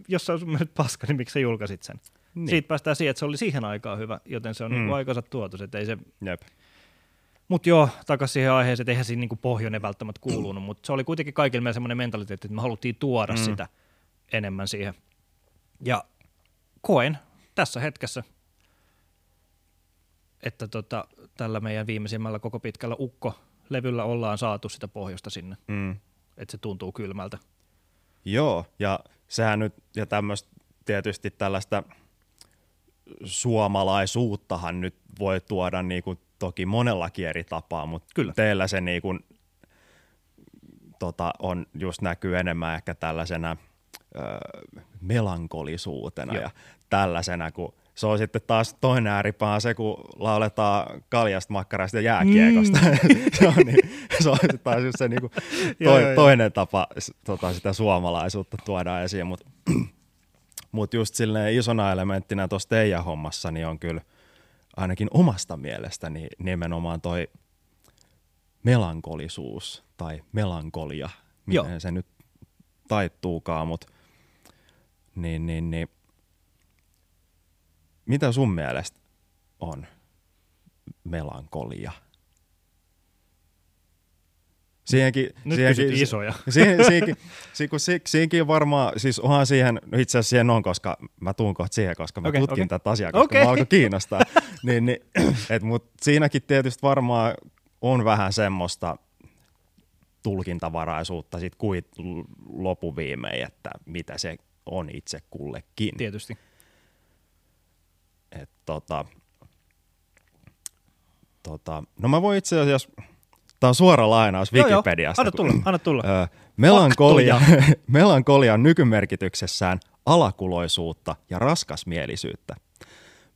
Jos sun mielestä paska, niin miksi sä julkaisit sen? Niin. Niin. Siitä päästään siihen, että se oli siihen aikaan hyvä, joten se on Mm. mm. aikansa tuotos. Että ei se... Jep. Mutta joo, takaisin siihen aiheeseen, että eihän siinä niinku pohjoinen välttämättä kuulunut, mutta se oli kuitenkin kaikille meillä semmoinen mentaliteetti, että me haluttiin tuoda mm. sitä enemmän siihen. Ja koen tässä hetkessä, että tota, tällä meidän viimeisimmällä koko pitkällä ukko-levyllä ollaan saatu sitä pohjoista sinne, Mm. että se tuntuu kylmältä. Joo, ja sehän nyt, ja tämmöistä tietysti tällaista suomalaisuuttahan nyt voi tuoda niinku toki monellakin eri tapaa, mutta Kyllä. teillä se niinku, tota, on just näkyy enemmän ehkä tällaisena ö, melankolisuutena Joo. ja tällaisena, kun se on sitten taas toinen ääripää se, kun lauletaan kaljasta, makkarasta ja jääkiekosta. Mm. se, on, niin, se on sitten taas just se niinku Joo, toi, joo, joo. toinen tapa s- tota, sitä suomalaisuutta tuoda esiin, mutta mut just silleen isona elementtinä tuossa teidän hommassa niin on kyllä ainakin omasta mielestäni nimenomaan toi melankolisuus tai melankolia, Joo. miten se nyt taittuukaan, mutta niin, niin, niin. mitä sun mielestä on melankolia? Siihenkin, Nyt siihenkin, isoja. Siihen, siihenkin, si, kun si, siihenkin varmaan, siis onhan siihen, no itse asiassa siihen on, koska mä tuun kohta siihen, koska mä Okei, tutkin okei. tätä asiaa, koska Okei. mä alkoi kiinnostaa. niin, niin, et, mut siinäkin tietysti varmaan on vähän semmoista tulkintavaraisuutta sit kuit lopuviimein, että mitä se on itse kullekin. Tietysti. Et, tota, tota, no mä voin itse asiassa, tää on suora lainaus Joo, joo. Wikipediasta. Anna tulla, anna tulla. Ö, melankolia, melankolia on nykymerkityksessään alakuloisuutta ja raskasmielisyyttä.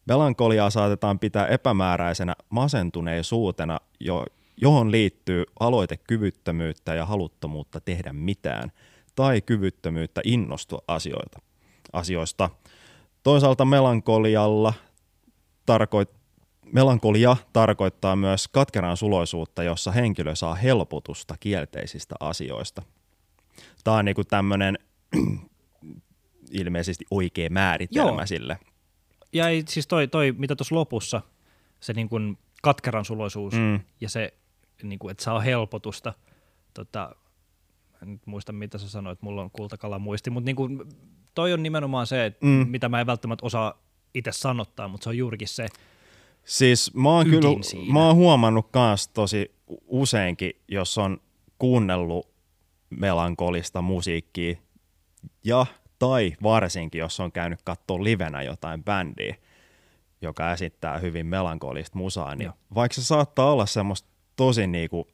Melankoliaa saatetaan pitää epämääräisenä masentuneisuutena, jo, johon liittyy aloitekyvyttömyyttä ja haluttomuutta tehdä mitään, tai kyvyttömyyttä innostua asioita, asioista. Toisaalta melankolialla tarkoit, melankolia tarkoittaa myös katkeran suloisuutta, jossa henkilö saa helpotusta kielteisistä asioista. Tämä on niinku tämmöinen ilmeisesti oikea määritelmä Joo. sille. Ja ei, siis toi, toi mitä tuossa lopussa, se niin kuin katkeran suloisuus Mm. ja se, niin kuin, että saa helpotusta tota, en muista mitä sä sanoit, mulla on kultakala muisti, mutta niinku, toi on nimenomaan se, että Mm. mitä mä en välttämättä osaa itse sanottaa, mutta se on juurikin se, Siis mä oon, kyllä, siinä. mä oon huomannut kans tosi useinkin, jos on kuunnellut melankolista musiikkia ja tai varsinkin, jos on käynyt katsoa livenä jotain bändiä, joka esittää hyvin melankolista musaa, niin Joo. vaikka se saattaa olla semmoista tosi niinku,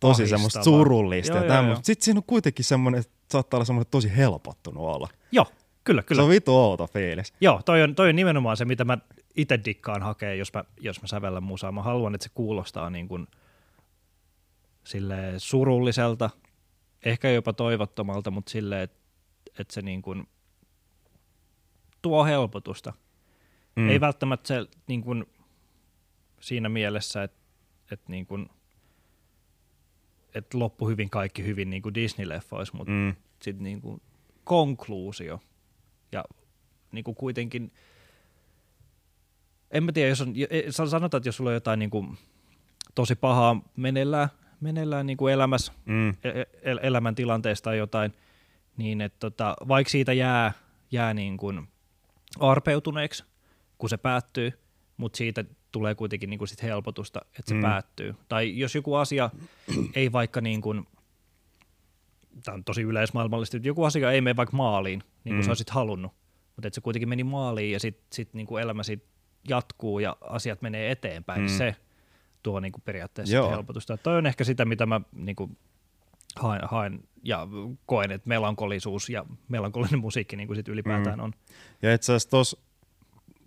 tosi semmoista surullista Joo, ja tämmöistä. Sitten siinä on kuitenkin semmoinen, että saattaa olla semmoinen tosi helpottunut olla. joo, kyllä, Se kyllä. on vitu outo fiilis. Joo, toi on, toi on nimenomaan se, mitä mä itse dikkaan hakea, jos mä, jos mä sävellän musaa. Mä haluan, että se kuulostaa niin kuin silleen surulliselta, ehkä jopa toivottomalta, mutta silleen, että, että se niin kuin tuo helpotusta. Mm. Ei välttämättä se niin kuin siinä mielessä, että, että, niin kuin, että loppu hyvin kaikki hyvin niin kuin Disney-leffoissa, mutta Mm. sitten niin kuin konkluusio. Ja niin kuin kuitenkin, en mä tiedä, jos on, e- sanotaan, että jos sulla on jotain niin kuin tosi pahaa meneillään, meneillään niin kuin elämässä, Mm. e- el- elämäntilanteesta tai jotain, niin että tota, vaikka siitä jää, jää niin kuin arpeutuneeksi, kun se päättyy, mutta siitä tulee kuitenkin niin kuin sit helpotusta, että se Mm. päättyy. Tai jos joku asia ei vaikka niin kuin, tämä on tosi yleismaailmallisesti, että joku asia ei mene vaikka maaliin, niin kuin Mm. sä olisit halunnut, mutta että se kuitenkin meni maaliin ja sitten sit niin kuin elämä sit jatkuu ja asiat menee eteenpäin, Mm. mm. se tuo niin kuin periaatteessa Joo. sit helpotusta. Toi on ehkä sitä, mitä mä niin kuin haen, haen ja koen, että melankolisuus ja melankolinen musiikki niin kuin sit ylipäätään Mm. on. Ja itse asiassa tuossa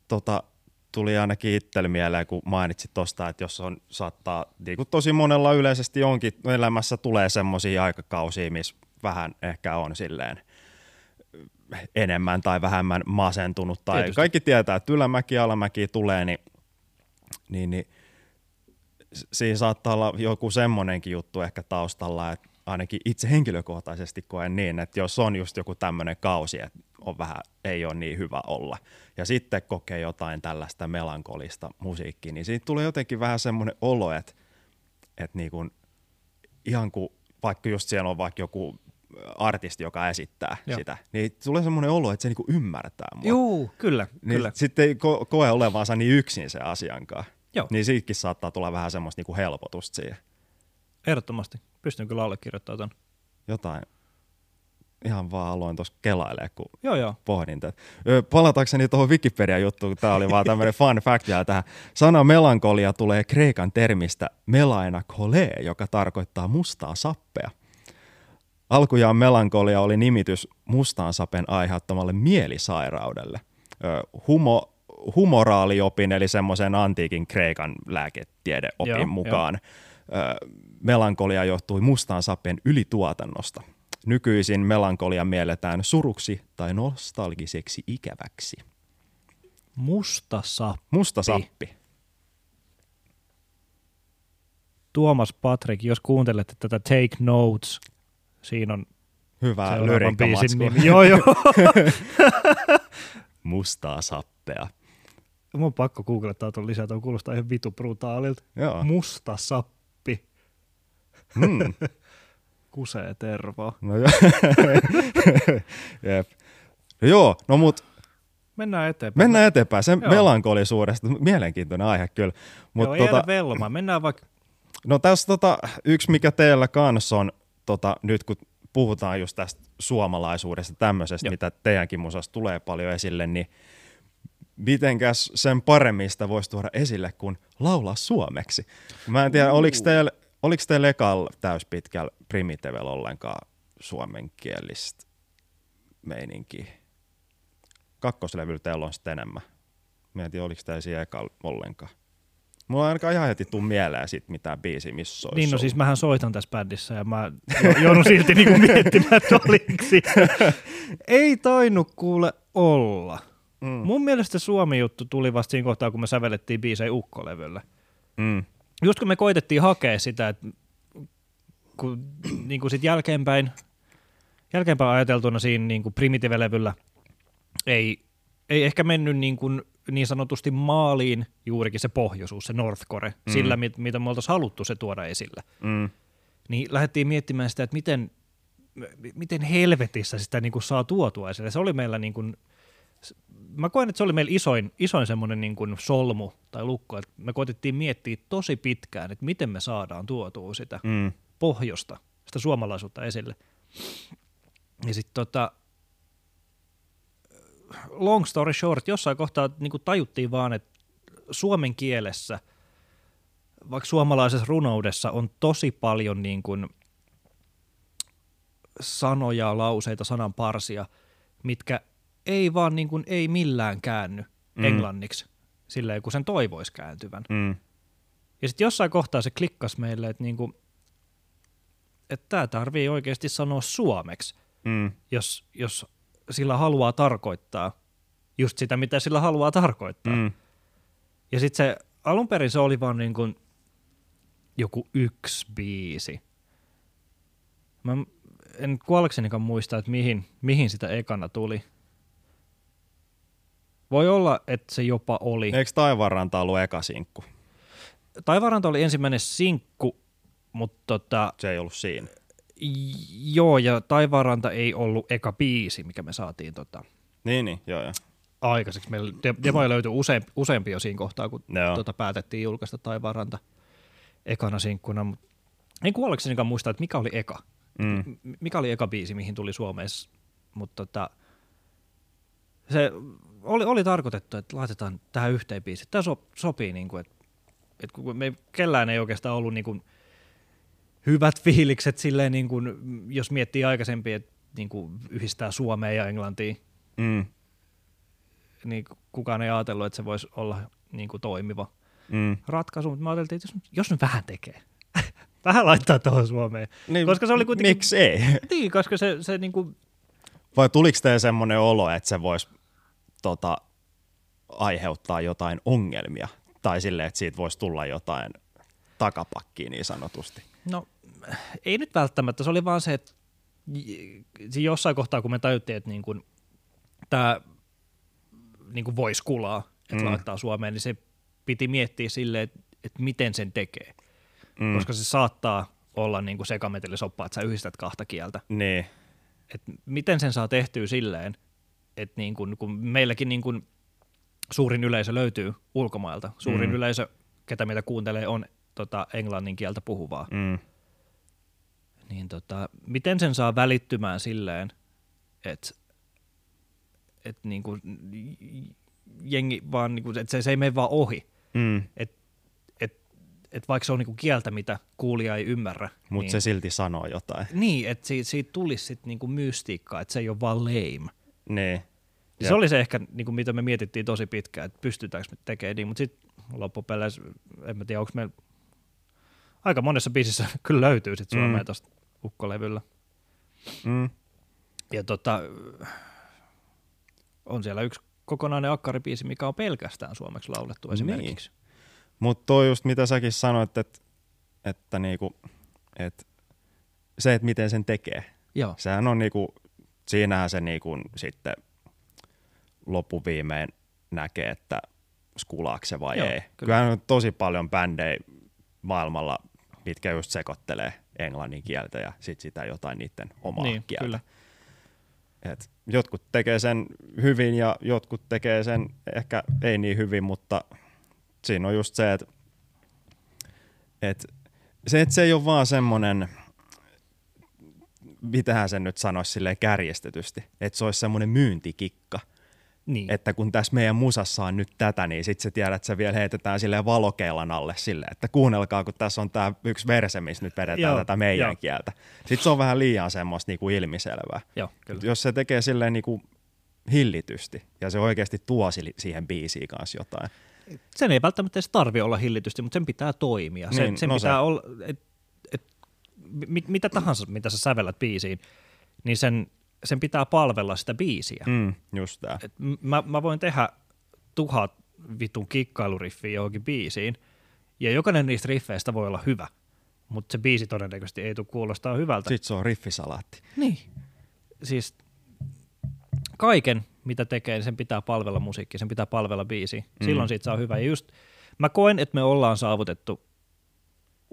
tota, tuli ainakin itselle mieleen, kun mainitsit tuosta, että jos on saattaa, niin kuin tosi monella yleisesti onkin elämässä tulee semmoisia aikakausia, missä vähän ehkä on silleen enemmän tai vähemmän masentunut. Tai Tietysti. kaikki tietää, että ylämäki ja alamäki tulee, niin, niin, niin siinä saattaa olla joku semmoinenkin juttu ehkä taustalla, että ainakin itse henkilökohtaisesti koen niin, että jos on just joku tämmöinen kausi, että on vähän, ei ole niin hyvä olla, ja sitten kokee jotain tällaista melankolista musiikkia, niin siitä tulee jotenkin vähän semmoinen olo, että, että niin kuin, ihan kuin vaikka just siellä on vaikka joku artisti, joka esittää Joo. sitä, niin tulee semmoinen olo, että se niinku ymmärtää mua. Juu, kyllä, Niin kyllä. sitten ei ko- koe olevansa niin yksin se asiankaan. Joo. Niin siitäkin saattaa tulla vähän semmoista niinku helpotusta siihen. Ehdottomasti. Pystyn kyllä allekirjoittamaan ton. Jotain. Ihan vaan aloin tuossa kelailemaan, kun Joo, joo. pohdin tätä. Ö, Palatakseni tuohon Wikipedia-juttuun, tämä oli vaan tämmöinen fun fact vielä tähän. Sana melankolia tulee kreikan termistä melaina kole, joka tarkoittaa mustaa sappea. Alkujaan melankolia oli nimitys mustaan sapen aiheuttamalle mielisairaudelle. Humo, humoraaliopin, eli semmoisen antiikin kreikan lääketiedeopin Joo, mukaan. Ö, melankolia johtui mustaan sapen ylituotannosta. Nykyisin melankolia mielletään suruksi tai nostalgiseksi ikäväksi. Musta sappi. Musta sappi. Tuomas Patrick, jos kuuntelette tätä Take Notes, siinä on Hyvä nimi. Joo, joo. Mustaa sappea. Mun on pakko googlettaa tuon lisää, tuo kuulostaa ihan vitu brutaalilta. Joo. Musta sappi. Mm. Kusee tervoa. No joo. Jep. No joo, no mut Mennään eteenpäin. mennään eteenpäin. Sen Joo. melankolisuudesta, mielenkiintoinen aihe kyllä. Mut Joo, tota, velma. Mennään vaikka, no tässä tota, yksi mikä teillä kanssa on, tota, nyt kun puhutaan just tästä suomalaisuudesta, tämmöisestä, Joo. mitä teidänkin musasta tulee paljon esille, niin mitenkäs sen paremmin sitä voisi tuoda esille kuin laulaa suomeksi? Mä en tiedä, oliko teillä, oliko teillä ekalla täyspitkällä Primitivellä ollenkaan suomenkielistä meininkiä? Kakkoslevyllä teillä on sitten enemmän. Mä en tiedä, oliko teillä siellä ekalla ollenkaan. Mulla ei ainakaan ihan heti tuu mieleen siitä mitään biisiä, missä olisi niin no ollut. siis mähän soitan tässä bändissä ja mä jo- joudun silti niinku miettimään, että oliko siinä. Ei tainnut kuule olla. Mm. Mun mielestä Suomi-juttu tuli vasta siinä kohtaa, kun me sävellettiin biisejä Ukkolevyllä. Mm. Just kun me koitettiin hakea sitä, että kun niin kuin sit jälkeenpäin, jälkeenpäin ajateltuna siinä niin kuin Primitive-levyllä ei, ei ehkä mennyt niin, kuin niin sanotusti maaliin juurikin se pohjoisuus, se Northcore, Mm. sillä mit, mitä me oltaisiin haluttu se tuoda esille. Mm. niin lähdettiin miettimään sitä, että miten, miten helvetissä sitä niin kuin saa tuotua esille. Se oli meillä niin kuin, mä koen, että se oli meillä isoin, isoin semmoinen niin kuin solmu tai lukko, että me koitettiin miettiä tosi pitkään, että miten me saadaan tuotua sitä Mm. pohjosta, sitä suomalaisuutta esille. Ja sitten tota, long story short, jossain kohtaa niin tajuttiin vaan, että suomen kielessä, vaikka suomalaisessa runoudessa on tosi paljon niin kuin sanoja, lauseita, sananparsia, mitkä ei vaan niin kuin, ei millään käänny Mm. englanniksi silleen, kun sen toivoisi kääntyvän. Mm. Ja sitten jossain kohtaa se klikkas meille, että niinku, että tämä tarvii oikeasti sanoa suomeksi, Mm. jos, jos sillä haluaa tarkoittaa just sitä, mitä sillä haluaa tarkoittaa. Mm. Ja sitten se, alun perin se oli vaan niinku joku yksi biisi. Mä en kuollaksenikaan muista, että mihin, mihin sitä ekana tuli. Voi olla, että se jopa oli. Eikö Taivaanranta ollut eka sinkku? Taivaranta oli ensimmäinen sinkku, mutta tota, Se ei ollut siinä. Joo, ja Taivaanranta ei ollut eka biisi, mikä me saatiin tota, Niin, niin, joo, joo. aikaiseksi. Meillä de- demoja löytyi useampi, useampi jo siinä kohtaa, kun Joo. tota, päätettiin julkaista Taivaanranta ekana sinkkuna. Mut en kuollaksenikaan muista, että mikä oli eka. Mm. M- mikä oli eka biisi, mihin tuli Suomessa. Mutta tota, se oli, oli tarkoitettu, että laitetaan tähän yhteen biisi. Tämä so, sopii, niin kuin, että, että kun me kellään ei oikeastaan ollut niin kuin, hyvät fiilikset silleen, niin kuin, jos miettii aikaisemmin, että niin kuin, yhdistää Suomea ja Englantia, Mm. niin kukaan ei ajatellut, että se voisi olla niin kuin, toimiva Mm. ratkaisu, mutta me ajateltiin, että jos, jos nyt vähän tekee, vähän laittaa tuohon Suomeen. Niin, Koska se oli kuitenkin- Miksi ei? Niin, koska se, se niin kuin, Vai tuliko teille semmoinen olo, että se voisi tota, aiheuttaa jotain ongelmia? Tai silleen, että siitä voisi tulla jotain takapakkiin niin sanotusti? No ei nyt välttämättä, se oli vaan se, että jossain kohtaa, kun me tajuttiin, että niin kuin, tämä niin kuin voisi kulaa, että Mm. laittaa Suomeen, niin se piti miettiä silleen, että, että miten sen tekee. Mm. Koska se saattaa olla niin kuin sekametelisoppa, että sä yhdistät kahta kieltä. Niin, että miten sen saa tehtyä silleen, että niin kun, kun meilläkin niin kun suurin yleisö löytyy ulkomailta, suurin Mm. yleisö, ketä meitä kuuntelee, on tota, englannin kieltä puhuvaa, mm. niin tota, miten sen saa välittymään silleen, että et niin kun, jengi vaan, niin kun, että se, se ei mene vaan ohi, Mm. että et, et vaikka se on niin kun kieltä, mitä kuulija ei ymmärrä, Mutta niin, se silti sanoo jotain. niin että siitä, siitä tulisi sitten niin mystiikkaa, että se ei ole vaan lame. Niin. Ja Jep. se oli se ehkä, niin kuin mitä me mietittiin tosi pitkään, että pystytäänkö me tekemään niin, mutta sitten loppupeleissä, en mä tiedä, onko meillä, aika monessa biisissä kyllä löytyy sitten Suomea Mm. tuosta ukkolevyllä. Mm. Ja tota, on siellä yksi kokonainen akkaribiisi, mikä on pelkästään suomeksi laulettu Niin. esimerkiksi. Mutta toi just mitä säkin sanoit, että, että niinku, et se, että miten sen tekee. Joo, Sehän on niinku, siinähän se niinku sitten loppuviimein näkee, että skulaako se vai Joo, ei. kyllä. Kyllähän on tosi paljon bändejä maailmalla, mitkä just sekoittelee englannin kieltä ja sit sitä jotain niiden omaa niin, kieltä. kyllä. Et jotkut tekee sen hyvin ja jotkut tekee sen ehkä ei niin hyvin, mutta siinä on just se, että et, se, että se ei ole vaan semmoinen, mitähän sen nyt sanoisi silleen kärjestetysti, että se olisi semmoinen myyntikikka, Niin. että kun tässä meidän musassa on nyt tätä, niin sitten sä tiedät, että se vielä heitetään silleen valokeilan alle silleen, että kuunnelkaa, kun tässä on tämä yksi verse, missä nyt vedetään Joo, tätä meidän joo. kieltä. Sitten se on vähän liian semmoista niinku ilmiselvää. Joo, kyllä. Jos se tekee silleen niinku hillitysti ja se oikeasti tuo si- siihen biisiin kanssa jotain. Sen ei välttämättä edes tarvi olla hillitysti, mutta sen pitää toimia. Sen, Niin, sen no pitää se. olla, et, mit, mitä tahansa, mitä sä sävellät biisiin, niin sen, sen pitää palvella sitä biisiä. Mm, just tää. Et mä, mä voin tehdä tuhat vitun kikkailuriffiä johonkin biisiin, ja jokainen niistä riffeistä voi olla hyvä, mutta se biisi todennäköisesti ei tule kuulostaa hyvältä. Sitten se on riffisalaatti. Niin. Siis kaiken, mitä tekee, niin sen pitää palvella musiikki, sen pitää palvella biisi. Mm. Silloin siitä saa hyvä. Ja just mä koen, että me ollaan saavutettu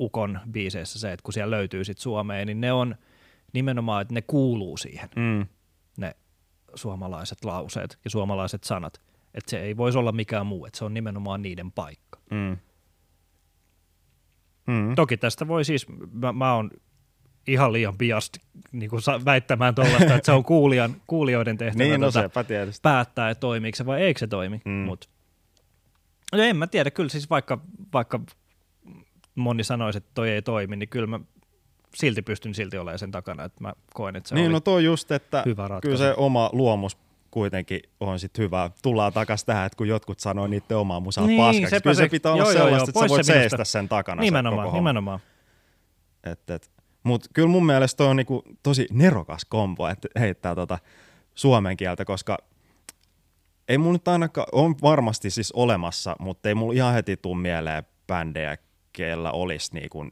Ukon biiseissä se, että kun siellä löytyy sit Suomeen, niin ne on nimenomaan, että ne kuuluu siihen, Mm. ne suomalaiset lauseet ja suomalaiset sanat. Että se ei voisi olla mikään muu, että se on nimenomaan niiden paikka. Mm. Mm. Toki tästä voi siis, mä, mä oon ihan liian biased niin kuin väittämään tuollaista, että se on kuulijan, kuulijoiden tehtävä Niin, no tota, tietysti. päättää, että toimiiko se vai eikö se toimi. Mm. Mut, no en mä tiedä, kyllä siis vaikka, vaikka moni sanoisi, että toi ei toimi, niin kyllä mä silti pystyn silti olemaan sen takana, että mä koen, että se niin, oli no toi just, että hyvä ratkaisu. kyllä se oma luomus kuitenkin on sit hyvä. Tullaan takaisin tähän, että kun jotkut sanoo niiden omaa musaa Niin, paskaksi. Kyllä se pitää olla joo, sellaista, joo, että sä voit se seistä sen takana. nimenomaan, homma. nimenomaan. Et, et. Mutta kyllä mun mielestä toi on niinku tosi nerokas kombo, että heittää tota suomen kieltä, koska ei mun nyt ainakaan, on varmasti siis olemassa, mutta ei mulla ihan heti tuu mieleen bändejä, keillä olisi niinku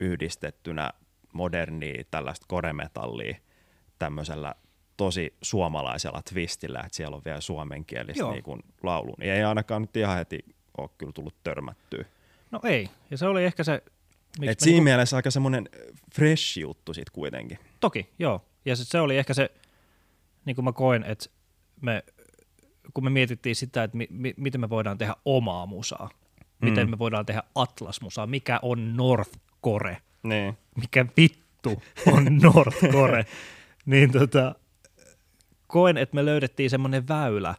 yhdistettynä modernia tällaista koremetallia tämmöisellä tosi suomalaisella twistillä, että siellä on vielä suomenkielistä Joo. niinku laulu. Niin ei ainakaan nyt ihan heti ole kyllä tullut törmättyä. No ei, ja se oli ehkä se, miksi Et siinä niinku- mielessä aika semmoinen fresh juttu sit kuitenkin. Toki, joo. Ja se, se oli ehkä se, niin kuin mä koen, että me, kun me mietittiin sitä, että mi, mi, miten me voidaan tehdä omaa musaa, mm. miten me voidaan tehdä Atlas-musaa, mikä on North Core, Niin. mikä vittu on North Core, niin tota, koen, että me löydettiin semmoinen väylä,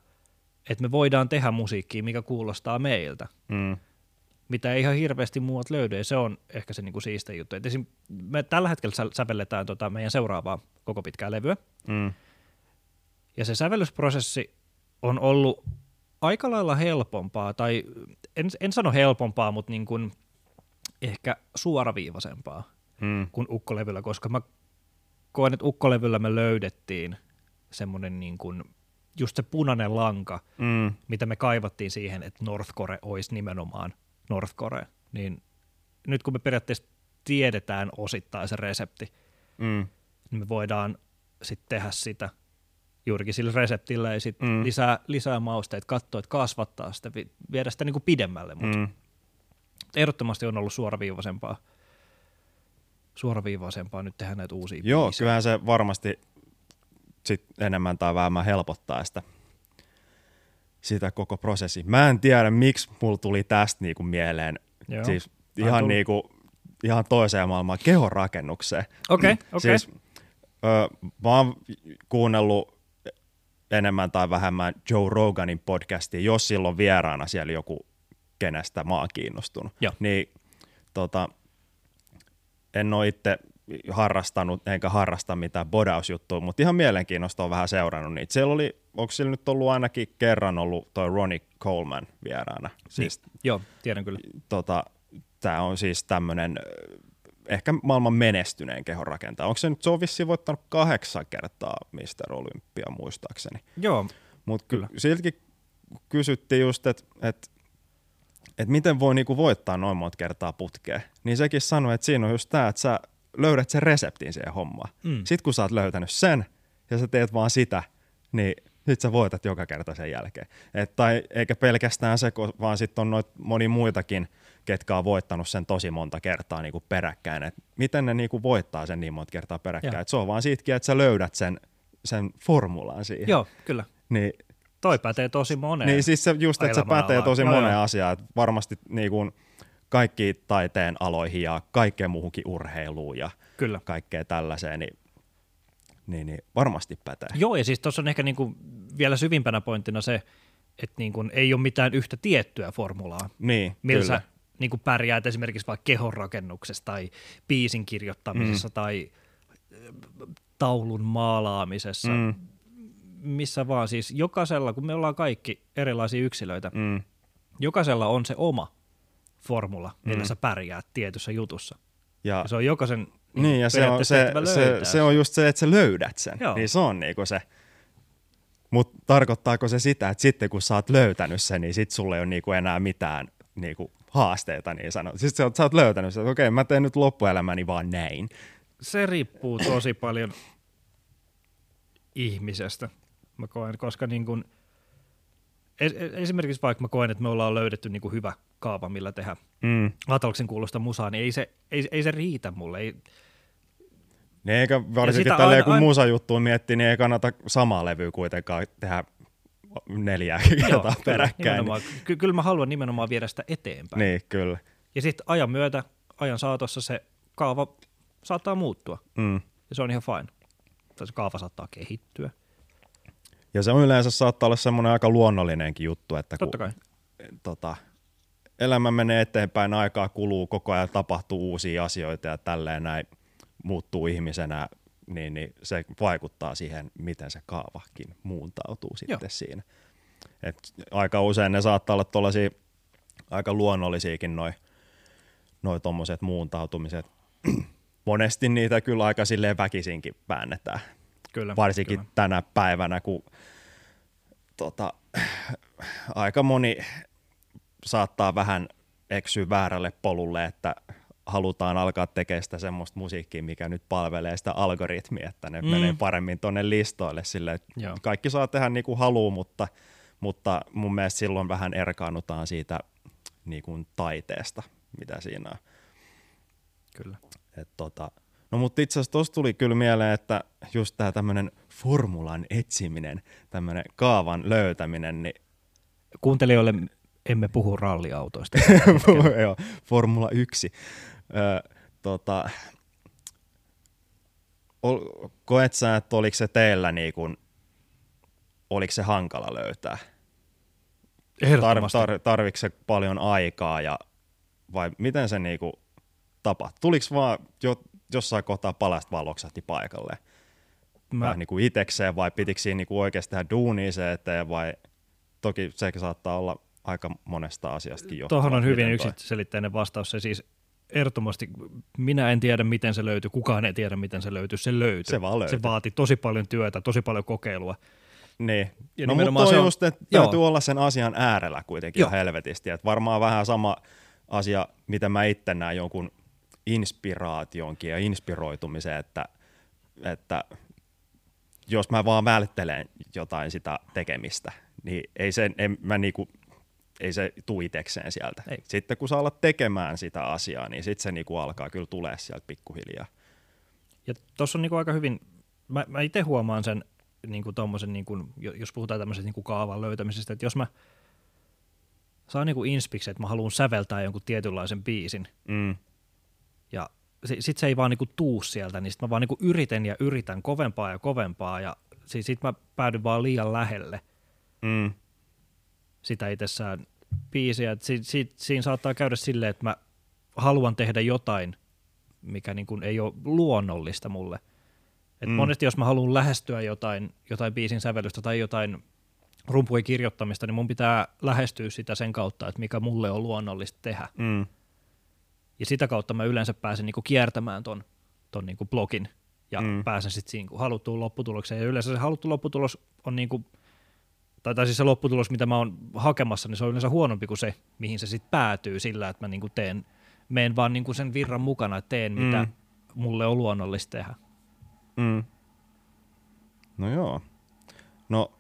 että me voidaan tehdä musiikkia, mikä kuulostaa meiltä Mm. mitä ei ihan hirveästi muut löydy, ja se on ehkä se niinku siiste juttu. Et esim, me tällä hetkellä sä- sävelletään tota meidän seuraavaa koko pitkää levyä, Mm. ja se sävellysprosessi on ollut aika lailla helpompaa, tai en, en sano helpompaa, mutta niin kuin ehkä suoraviivaisempaa Mm. kuin ukkolevyllä, koska mä koen, että ukkolevyllä me löydettiin semmoinen niin kuin, just se punainen lanka, Mm. mitä me kaivattiin siihen, että Northcore olisi nimenomaan Northcore, niin nyt kun me periaatteessa tiedetään osittain se resepti, Mm. niin me voidaan sitten tehdä sitä juurikin sillä reseptillä ja sitten Mm. lisää, lisää mausteita, katsoa, että kasvattaa sitä, vi- viedä sitä niinku pidemmälle, mutta mm. Ehdottomasti on ollut suoraviivaisempaa, suoraviivaisempaa nyt tehdä näitä uusia Joo, biisejä. kyllähän se varmasti sit enemmän tai vähemmän helpottaa sitä, sitä koko prosessi. Mä en tiedä, miksi mulla tuli tästä niinku mieleen, Joo. siis ihan, niinku, ihan toiseen maailmaan, kehonrakennukseen. Okei, okei. Siis ö, mä oon kuunnellut enemmän tai vähemmän Joe Roganin podcastia, jos silloin vieraana siellä joku, kenestä mä oon kiinnostunut. Joo. Niin tota, en ole itse harrastanut, enkä harrasta mitään bodausjuttua, mutta ihan mielenkiinnosta on vähän seurannut niitä. Siellä oli, onko sillä nyt ollut ainakin kerran ollut toi Ronnie Coleman vieraana? Siis Joo, tiedän kyllä. tota, tämä on siis tämmöinen ehkä maailman menestyneen kehonrakentaja. Onko se nyt, se on vissiin voittanut kahdeksan kertaa Mr. Olympia muistaakseni. Joo, Mutta kyllä siltikin kysyttiin just, että et, et miten voi niinku voittaa noin monta kertaa putkeen. Niin sekin sanoi, että siinä on just tämä, että sä löydät sen reseptin siihen hommaan. Mm. Sitten kun sä oot löytänyt sen ja sä teet vaan sitä, niin sit sä voitat joka kerta sen jälkeen. Et, tai eikä pelkästään se, vaan sitten on noit moni muitakin, ketkä on voittanut sen tosi monta kertaa niinku peräkkäin. Et miten ne niinku voittaa sen niin monta kertaa peräkkäin. Joo. Et se on vaan siitäkin, että sä löydät sen, sen formulan siihen. joo, kyllä. Niin Toi pätee tosi moneen. niin siis se just, että se pätee tosi Joo, moneen joo. asiaan. Että varmasti niin kuin kaikki taiteen aloihin ja kaikkeen muuhunkin urheiluun ja Kyllä. kaikkea tällaiseen, niin, niin, niin varmasti pätee. Joo, ja siis tuossa on ehkä niinku vielä syvimpänä pointtina se, että niinku ei ole mitään yhtä tiettyä formulaa, Niin, millä kyllä. sä niinku pärjäät esimerkiksi vaikka kehonrakennuksessa tai biisin kirjoittamisessa mm. tai äh, taulun maalaamisessa, mm. Missä vaan siis jokaisella, kun me ollaan kaikki erilaisia yksilöitä, mm. jokaisella on se oma formula, millä Mm. sä pärjäät tietyssä jutussa. ja, Ja se on jokaisen niin, ja se on, se, se, se on just se, että sä löydät sen. Joo. Niin se on niinku se. Mutta tarkoittaako se sitä, että sitten kun sä oot löytänyt sen, niin sit sulle ei ole niinku enää mitään niinku haasteita niin sanot. Siis sä oot, sä oot löytänyt että okei, mä teen nyt loppuelämäni vaan näin. se riippuu tosi paljon ihmisestä, mä koen, koska niin kun, es- esimerkiksi vaikka mä koen, että me ollaan löydetty niin kuin hyvä kaava, millä tehdä Mm. Atalksin kuulosta musaa, niin ei se, ei, ei se riitä mulle. Ei, Niin eikä varsinkin tälleen, aina- kun aina- musajuttuun miettii, niin ei kannata samaa levyä kuitenkaan tehdä neljää kertaa kyllä, peräkkäin. nimenomaan. Ky- kyllä mä haluan nimenomaan viedä sitä eteenpäin. Niin, kyllä. Ja sitten ajan myötä, ajan saatossa se kaava saattaa muuttua. Mm. Ja se on ihan fine. Tai se kaava saattaa kehittyä. Ja se on yleensä saattaa olla semmoinen aika luonnollinenkin juttu, että kun Totta kai. tota, elämä menee eteenpäin, aikaa kuluu, koko ajan tapahtuu uusia asioita ja tälleen näin muuttuu ihmisenä, niin, niin se vaikuttaa siihen, miten se kaavakin muuntautuu sitten Joo. siinä. Et aika usein ne saattaa olla tuollaisia aika luonnollisiakin noi, noi tommoset muuntautumiset. Monesti niitä kyllä aika silleen väkisinkin väännetään Kyllä. varsinkin Kyllä. tänä päivänä, kun tota, aika moni saattaa vähän eksyä väärälle polulle, että halutaan alkaa tekemään sitä semmoista musiikkia, mikä nyt palvelee sitä algoritmia, että ne Mm. mm. menee paremmin tuonne listoille sille, että Joo. kaikki saa tehdä niin kuin haluaa, mutta, mutta mun mielestä silloin vähän erkaannutaan siitä niin kuin taiteesta, mitä siinä on. Kyllä. Et tota, no mutta itse asiassa tuossa tuli kyllä mieleen, että just tämä tämmöinen formulan etsiminen, tämmöinen kaavan löytäminen, niin Kuuntelijoille emme puhu ralliautoista. joo, Formula 1. Ö, tota, ol, koet sä, että oliko se teillä niin kuin, oliko se hankala löytää? Tar, Ehdottomasti. tar, tarviko se paljon aikaa ja vai miten se niinku tapahtui? Tuliko vaan jo, jossain kohtaa palasta valoksahti paikalle? Mä, Vähän niinku itekseen vai pitikö siinä niinku oikeasti tehdä duunia se eteen vai toki se saattaa olla aika monesta asiastakin johtuva. Tuohon on hyvin yksiselitteinen vastaus. Se siis ehdottomasti, minä en tiedä miten se löytyy, kukaan ei tiedä miten se löytyy, se löytyy. Se vaan löytyy. Se vaati tosi paljon työtä, tosi paljon kokeilua. Niin. Ja no mutta se on- just, että Joo. täytyy olla sen asian äärellä kuitenkin Joo. jo helvetisti. Että varmaan vähän sama asia, mitä mä itse näen jonkun inspiraationkin ja inspiroitumisen, että, että jos mä vaan välttelen jotain sitä tekemistä, niin ei se, en, mä niinku, ei se tuu itekseen sieltä. Ei. Sitten kun saa olla tekemään sitä asiaa, niin sitten se niinku alkaa kyllä tulee sieltä pikkuhiljaa. Ja tuossa on niinku aika hyvin, mä, mä itse huomaan sen, niinku tommosen, niinku, jo- jos puhutaan tämmöisestä niinku kaavan löytämisestä, että jos mä saan niinku inspiksen, että mä haluan säveltää jonkun tietynlaisen biisin, Mm. ja si- sit se ei vaan niinku tuu sieltä, niin sit mä vaan niinku yritän ja yritän kovempaa ja kovempaa, ja si- sit mä päädyn vaan liian lähelle Mm. Sitä itsessään biisiä. Si- si- siinä saattaa käydä silleen, että mä haluan tehdä jotain, mikä niin kuin ei ole luonnollista mulle. Et Mm. Monesti jos mä haluan lähestyä jotain, jotain biisin sävellystä tai jotain rumpujen kirjoittamista, niin mun pitää lähestyä sitä sen kautta, että mikä mulle on luonnollista tehdä. Mm. Ja sitä kautta mä yleensä pääsen niin kuin kiertämään ton, ton niin kuin blogin ja Mm. mm. pääsen sitten siihen haluttuun lopputulokseen. Ja yleensä se haluttu lopputulos on niin kuin, tai, tai siis se lopputulos, mitä mä oon hakemassa, niin se on yleensä huonompi kuin se, mihin se sitten päätyy sillä, että mä niin kuin teen, meen vaan niin kuin sen virran mukana, että teen mitä Mm. mulle on luonnollista tehdä. Mm. No joo. No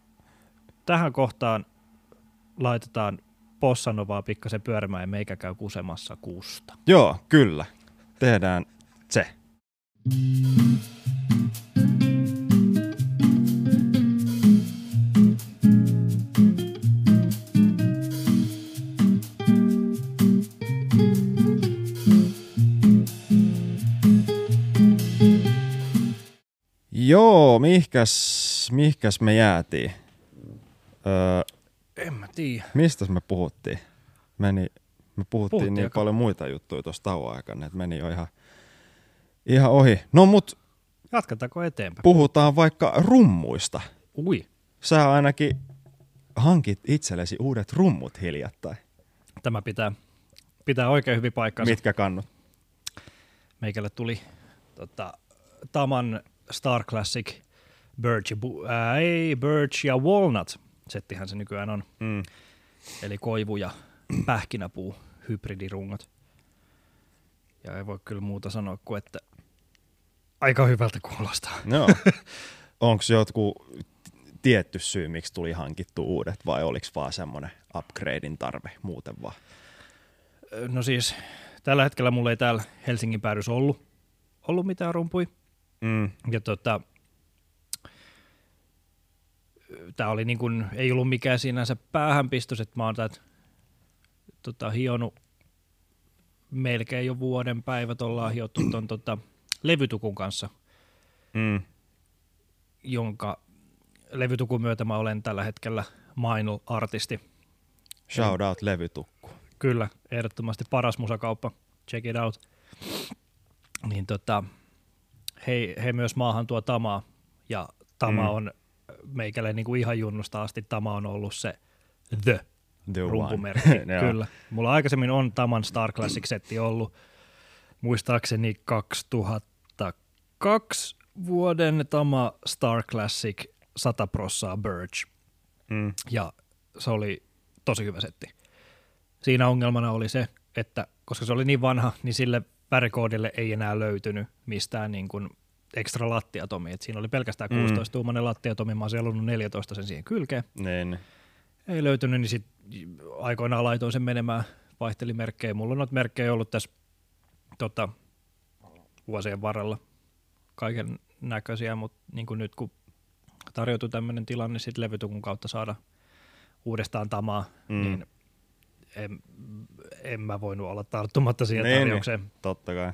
Tähän kohtaan laitetaan possanovaa pikkasen pyörimään ja meikä käy kusemassa kuusta. Joo, kyllä. Tehdään se. Joo, mihkäs, mihkäs me jäätiin? Öö, En mä tiedä. Mistä me puhuttiin? Meni, me puhuttiin, Puhuttiin niin aika- paljon muita juttuja tuossa tauon aikana, että meni jo ihan, ihan ohi. No mut Jatketaanko eteenpäin? puhutaan vaikka rummuista. Ui. Sä ainakin hankit itsellesi uudet rummut hiljattain. Tämä pitää, pitää oikein hyvin paikkansa. Mitkä kannut? Meikälle tuli tota, Taman Star Classic Birch, ää, ei Birch ja Walnut, settihän se nykyään on, Mm. eli koivu ja pähkinäpuu hybridirungot. Ja ei voi kyllä muuta sanoa kuin, että aika hyvältä kuulostaa. Joo. Onko jotkut tietty syy, miksi tuli hankittu uudet, vai oliko vaan semmoinen upgradein tarve muuten vaan? No siis tällä hetkellä mulla ei täällä Helsingin päädys ollut, ollut mitään rumpui. Mm. Ja tota, tämä oli niin kuin, ei ollut mikään sinänsä päähänpistos, että mä oon tätä tota, hionut melkein jo vuoden päivät ollaan hiottu ton tota, levytukun kanssa, Mm. jonka levytukun myötä mä olen tällä hetkellä Minel-artisti. Shout out levytukku. Kyllä, ehdottomasti paras musakauppa. Check it out. Niin tota, he, he myös maahan tuo Tamaa, ja Tama Mm. on meikälle niin kuin ihan junnusta asti Tama on ollut se the The rumpumerkki. Kyllä. Mulla aikaisemmin on Taman Star Classic-setti ollut, muistaakseni 2002 vuoden Tama Star Classic 100 prossaa Birch, Mm. ja se oli tosi hyvä setti. Siinä ongelmana oli se, että koska se oli niin vanha, niin sille värikoodille ei enää löytynyt mistään niin kuin ekstra lattiatomi. Et siinä oli pelkästään Mm. 16-tuumainen lattiatomi, mä olisin halunnut 14 sen siihen kylkeen. Niin. Ei löytynyt, niin sitten aikoinaan laitoin sen menemään, vaihteli merkkejä. Mulla on noita merkkejä ollut tässä tota, vuosien varrella kaiken näköisiä, mutta niin kuin nyt kun tarjoutui tämmöinen tilanne, niin sitten levytukun kautta saada uudestaan tamaa, Mm. mm. niin en, en mä voinut olla tarttumatta siihen Niin, tarjoukseen. Totta kai.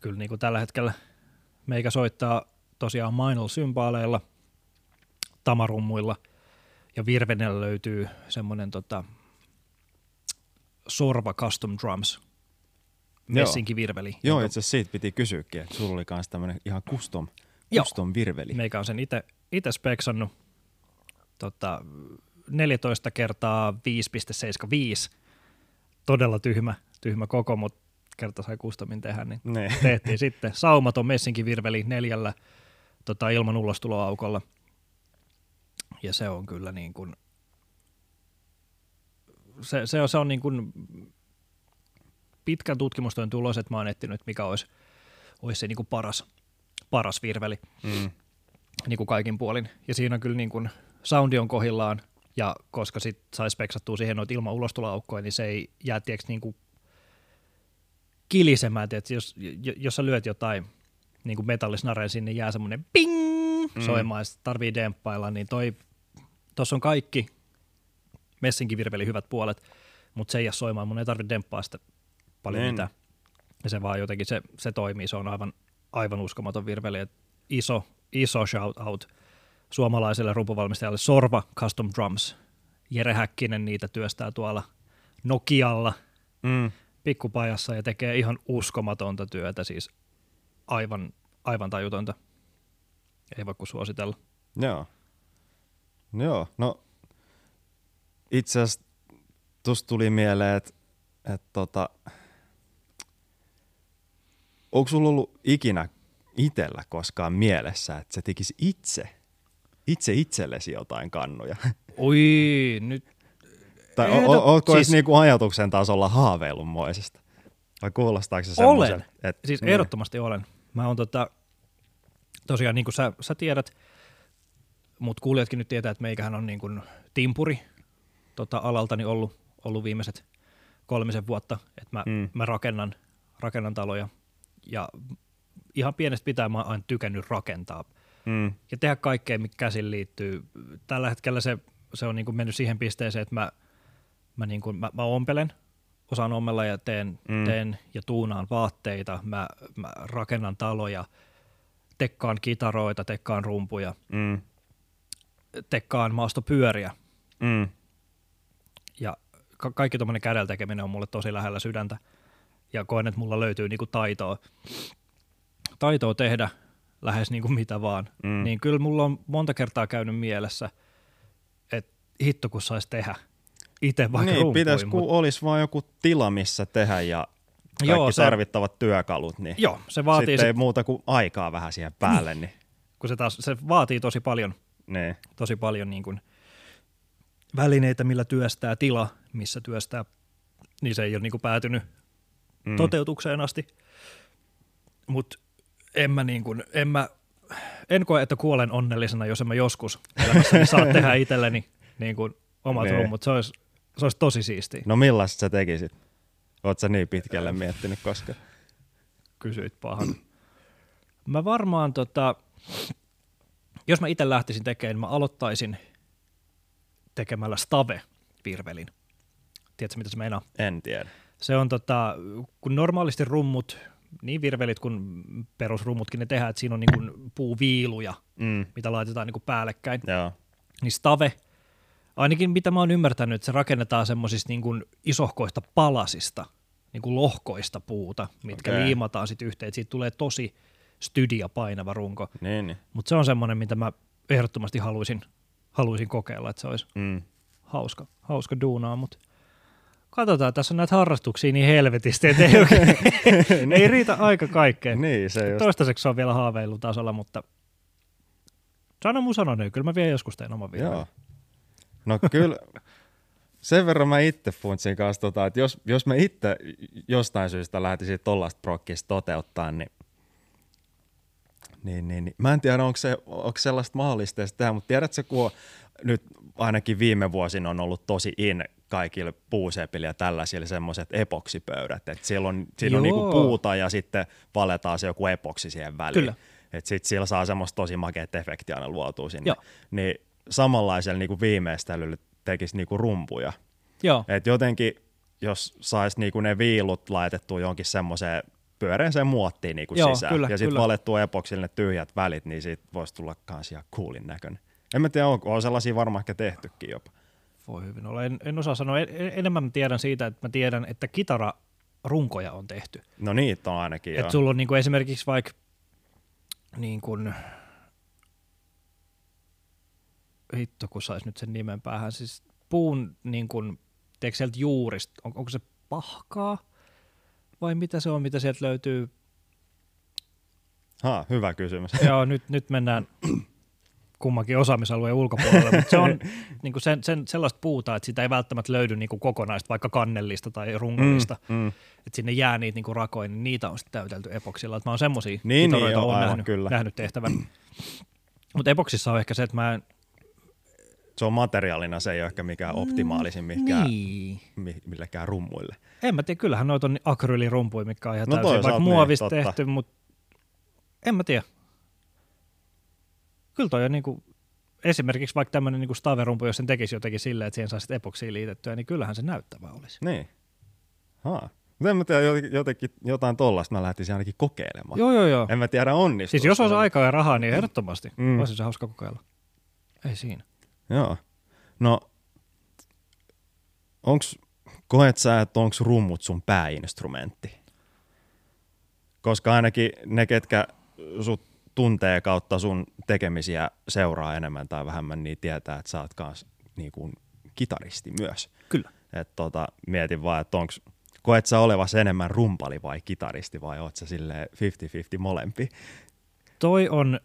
Kyllä niin kuin tällä hetkellä meikä soittaa tosiaan Minel-symbaaleilla, tamarummuilla ja virvenellä löytyy semmoinen tota, Sorva Custom Drums, messinkivirveli. Joo, jonka itse asiassa siitä piti kysyäkin, että sulla oli myös tämmöinen ihan custom, Joo. custom virveli. Meikä on sen itse speksannut tota, 14 kertaa 5,75. Todella tyhmä, tyhmä koko, mutta kerta sai customin tehdä, niin Ne. tehtiin sitten saumaton messinkivirveli neljällä tota, ilman ulostuloaukolla. Ja se on kyllä niin kuin, se, se on, se on niin kuin pitkän tutkimustyön tulos, että mä oon etsinyt, mikä olisi, olisi se niin kuin paras, paras virveli Mm. niin kuin kaikin puolin. Ja siinä on kyllä niin kuin soundi on kohillaan, ja koska sit sai speksattua siihen noita ilman ulostuloaukkoja, niin se ei jää tiiäks, niin kuin kilisemään. Tiiäks, jos, jos sä lyöt jotain niin kuin metallisnareen sinne, jää semmoinen ping Mm. soimaan, ja tarvii demppailla, niin toi, tossa on kaikki messinkivirveli hyvät puolet, mutta se ei jää soimaan, mun ei tarvitse demppaa sitä paljon Niin. mitään. Ja se vaan jotenkin, se, se toimii, se on aivan, aivan uskomaton virveli. Et iso, iso shout out suomalaiselle rumpuvalmistajalle Sorva Custom Drums. Jere Häkkinen niitä työstää tuolla Nokialla Mm. pikkupajassa ja tekee ihan uskomatonta työtä, siis aivan, aivan tajutonta. Ei voi kuin suositella. Joo. Joo, no itse asiassa tuosta tuli mieleen, että et tota, onko sulla ollut ikinä itsellä koskaan mielessä, että sä tekisi itse, itse itsellesi jotain kannuja? Oi, nyt tai o, o, ootko siis, niinku ajatuksen tasolla haaveilunmoisesta? Vai kuulostaako se Olen. semmoiselta? Et, Siis niin. ehdottomasti olen. Mä oon tota, tosiaan niin kuin sä, sä tiedät, mutta kuulijatkin nyt tietää, että meikähän on niin kuin timpuri tota, alaltani ollut, ollut viimeiset kolmisen vuotta, että mä, mm. mä rakennan, rakennan taloja ja ihan pienestä pitää mä oon aina tykännyt rakentaa Mm. ja tehdä kaikkea, mikä käsin liittyy. Tällä hetkellä se, se on niin kuin mennyt siihen pisteeseen, että mä, mä, niin kuin, mä, mä ompelen, osaan ommella ja teen, Mm. mm. teen ja tuunaan vaatteita, mä, mä rakennan taloja, tekkaan kitaroita, tekkaan rumpuja, Mm. tekkaan maastopyöriä Mm. ja ka- kaikki tuommoinen kädellä tekeminen on mulle tosi lähellä sydäntä ja koen, että mulla löytyy niinku taitoa, taitoa tehdä lähes niinku mitä vaan. Mm. Niin kyllä mulla on monta kertaa käynyt mielessä, että hitto kun saisi tehdä itse vaikka niin, rumpuin, pitäisi, kun mut- olisi vaan joku tila, missä tehdä ja kaikki Joo, se- tarvittavat työkalut, niin Joo, se vaatii, sitten ei sit, muuta kuin aikaa vähän siihen päälle. Niin. kun se, taas, se vaatii tosi paljon, Niin. tosi paljon niin kuin välineitä, millä työstää tila, missä työstää, niin se ei ole niin kuin päätynyt Mm. toteutukseen asti. Mutta en mä, niin kuin, en mä en koe, että kuolen onnellisena, jos en mä joskus elämässäni saa tehdä itselleni niin kuin omat Nee. rummut. Se olisi, se olisi tosi siistiä. No millaista sä tekisit? Oot sä niin pitkälle miettinyt koska? kysyit pahan. Mä varmaan, tota, jos mä itse lähtisin tekemään, niin mä aloittaisin tekemällä stave-virvelin. Tiedätkö, mitä se meinaa? En tiedä. Se on, tota, kun normaalisti rummut, niin virvelit kuin perusrummutkin, ne tehdään, että siinä on niin kuin puuviiluja, Mm, mitä laitetaan niin kuin päällekkäin. joo. Niin stave, ainakin mitä mä oon ymmärtänyt, että se rakennetaan semmoisista niin kuin isohkoista palasista, niin kuin lohkoista puuta, mitkä Okei. liimataan sitten yhteen. Siitä tulee tosi stydia painava runko. Niin, niin. Mutta se on semmoinen, mitä mä ehdottomasti haluaisin, haluaisin kokeilla, että se olisi Mm. hauska, hauska duunaa, mutta katsotaan, tässä on näitä harrastuksia niin helvetisti, että ei, oikein, ei riitä aika kaikkeen. Niin, se just. Toistaiseksi se on vielä haaveilutasolla, mutta sano mun sanon, niin kyllä mä vielä joskus teen oman. Joo. No kyllä, sen verran mä itse funtsin kanssa, tota, että jos, jos mä itse jostain syystä lähtisin tollaista prokkista toteuttaa, niin, niin, niin, niin mä en tiedä, onko, se, onko sellaista mahdollista tehdä, mutta tiedätkö, kun on, nyt ainakin viime vuosina on ollut tosi in kaikille puusepille ja tällaisille semmoiset epoksipöydät, että siellä on, siinä on niinku puuta ja sitten valetaan se joku epoksi siihen väliin. Kyllä. Että sitten sillä saa semmoista tosi makeat efektiä aina luotua sinne. Joo. Niin samanlaisella niinku viimeistelyllä tekisi niinku rumpuja. Joo, Et jotenkin, jos saisi niinku ne viilut laitettua jonkin semmoiseen pyöreäseen muottiin niinku Joo, sisään, kyllä, ja sitten valettua epoksille ne tyhjät välit, niin siitä voisi tulla kans ihan coolin näköinen. En mä tiedä, onko on sellaisia varmaan ehkä tehtykin jopa. Voi hyvin olla. En, en osaa sanoa. En, en- enemmän mä tiedän siitä, että mä tiedän, että kitararunkoja on tehty. No niitä on ainakin. Että sulla on niinku esimerkiksi vaikka niin kuin, hitto kun sais nyt sen nimen päähän, siis puun niin kuin, tiedätkö sieltä juurista, on, onko se pahkaa vai mitä se on, mitä sieltä löytyy? Ha, hyvä kysymys. Joo, nyt, nyt mennään kummankin osaamisalueen ulkopuolelle, mutta se on niin kuin sen, sen, sellaista puuta, että sitä ei välttämättä löydy niin kuin kokonaista, vaikka kannellista tai rungollista, mm, mm. että sinne jää niitä niin kuin rakoja, niin niitä on sitten täytelty epoksilla. Että mä oon semmosia Niin, niin, niin, joo, on aivan, nähnyt, kyllä. nähnyt tehtävän. Mutta epoksissa on ehkä se, että mä en... Se on materiaalina, se ei ole ehkä mikään optimaalisin mihinkään, Niin. mi- millekään rummuille. En mä tiedä, kyllähän noita on akryylirumpuja, mikä on ihan No täysin vaikka niin, muovista totta. tehty, mutta en mä tiedä. Kyllä toi on niinku, esimerkiksi vaikka tämmöinen niinku staverumpu, jos sen tekisi jotenkin silleen, että siihen saisi epoksiin liitettyä, niin kyllähän se näyttävä olisi. Niin. Ha. Mutta en mä tiedä, jotenkin, jotain tollasta mä lähtisin ainakin kokeilemaan. Joo, joo, joo. En mä tiedä onnistuu. Siis jos olisi aikaa ja rahaa, niin ehdottomasti. Mm. Olisi se hauska kokeilla. Ei siinä. Joo. No, onks, koet sä, että onks rummut sun pääinstrumentti? Koska ainakin ne, ketkä sut tuntee kautta sun tekemisiä seuraa enemmän tai vähemmän, niin tietää, että sä oot kans niin kuin kitaristi myös. Kyllä. Et tota, mietin vaan, että onks, koet sä olevas enemmän rumpali vai kitaristi vai oot sä silleen 50-50 molempi? Toi on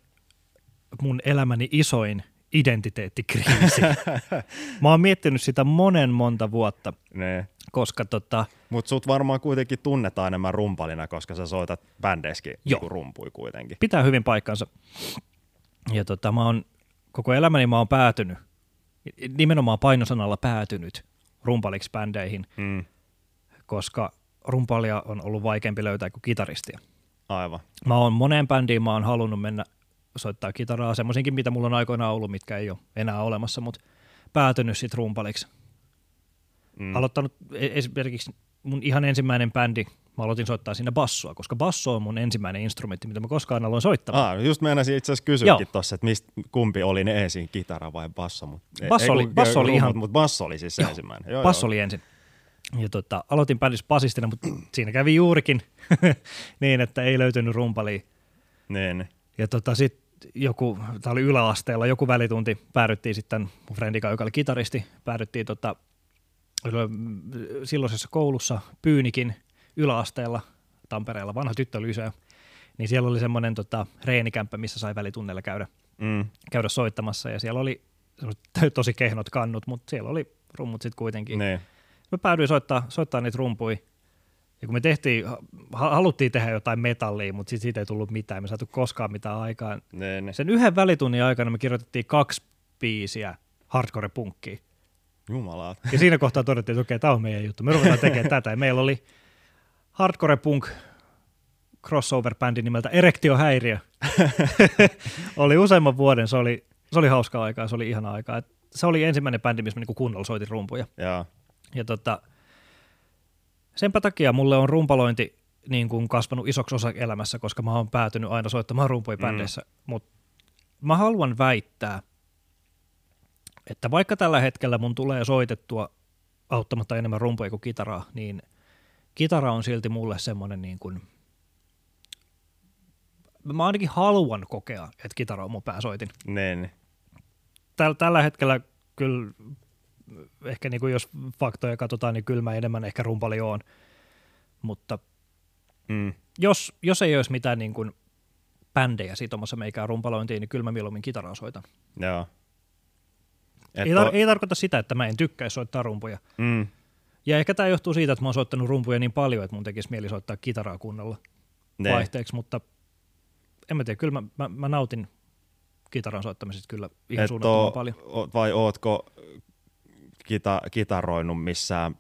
mun elämäni isoin identiteettikriisi. Mä oon miettinyt sitä monen monta vuotta, Ne. koska tota, Mutta sut varmaan kuitenkin tunnetaan enemmän rumpalina, koska sä soitat bändeissäkin niinku rumpui kuitenkin. pitää hyvin paikkansa. Ja tota, mä oon, koko elämäni mä oon päätynyt, nimenomaan painosanalla päätynyt rumpaliksi bändeihin, Mm, koska rumpalia on ollut vaikeampi löytää kuin kitaristia. aivan. Mä oon moneen bändiin, mä oon halunnut mennä soittaa kitaraa, semmoisinkin, mitä mulla on aikoinaan ollut, mitkä ei ole enää olemassa, mutta päätynyt sitten rumpaliksi. Mm. Aloittanut e- esimerkiksi mun ihan ensimmäinen bändi, mä aloitin soittaa siinä bassoa, koska basso on mun ensimmäinen instrumentti, mitä mä koskaan aloin soittamaan. Ah, just meinasin itse asiassa kysyäkin tuossa, että mist, kumpi oli ne ensin, kitara vai basso. Mut, Basso oli- basso oli ihan- Mutta basso oli siis se Joo. ensimmäinen. Joo, Basso joo. oli ensin. Ja tota, aloitin bändissä basistina, mutta siinä kävi juurikin niin, että ei löytynyt rumpalia. Niin, niin. Ja tota, sitten joku, tämä oli yläasteella, joku välitunti, päädyttiin sitten mun frendika, joka oli kitaristi, päädyttiin tota, silloisessa koulussa Pyynikin yläasteella Tampereella, vanha tyttölyseo, niin siellä oli semmoinen tota, reenikämppä, missä sai välitunneilla käydä, Mm. käydä soittamassa ja siellä oli tosi kehnot kannut, mutta siellä oli rummut sitten kuitenkin. Niin. Mä päädyin soittaa, soittaa niitä rumpui Ja kun me tehtiin, ha- haluttiin tehdä jotain metallia, mutta siitä ei tullut mitään, me saatu koskaan mitään aikaan. Ne, ne. Sen yhden välitunnin aikana me kirjoitettiin kaksi biisiä hardcore-punkkiin. Jumala. Ja siinä kohtaa todettiin, että okei, tämä on meidän juttu. Me ruvetaan tekemään tätä. Ja meillä oli hardcore punk crossover-bändi nimeltä Erektio Häiriö. oli useamman vuoden, se oli, se oli hauskaa aikaa, se oli ihana aikaa. Et se oli ensimmäinen bändi, missä mä niinku kunnolla soitin rumpuja. Joo. Ja tota, senpä takia mulle on rumpalointi niin kuin kasvanut isoksi osa elämässä, koska mä oon päätynyt aina soittamaan rumpuja Mm. bändeissä. Mutta mä haluan väittää, että vaikka tällä hetkellä mun tulee soitettua auttamatta enemmän rumpuja kuin kitaraa, niin kitara on silti mulle semmoinen niin kuin, mä ainakin haluan kokea, että kitara on mun pääsoitin. Täl, tällä hetkellä kyllä, ehkä niin kuin jos faktoja katsotaan, niin kyllä mä enemmän ehkä rumpali oon. Mutta Mm. jos, jos ei olisi mitään niin kuin bändejä sitomassa meikään rumpalointiin, niin kyllä mä mieluummin kitaraa soitan. Joo. Et Ei, tar- o- ei tarkoita sitä, että mä en tykkäisi soittaa rumpuja. mm. Ja ehkä tämä johtuu siitä, että mä oon soittanut rumpuja niin paljon, että mun tekisi mieli soittaa kitaraa kunnolla Ne. vaihteeksi, mutta en mä tiedä, kyllä mä, mä, mä nautin kitaran soittamisesta kyllä ihan Et suunnattoman paljon. o- vai ootko kita- kitaroinut missään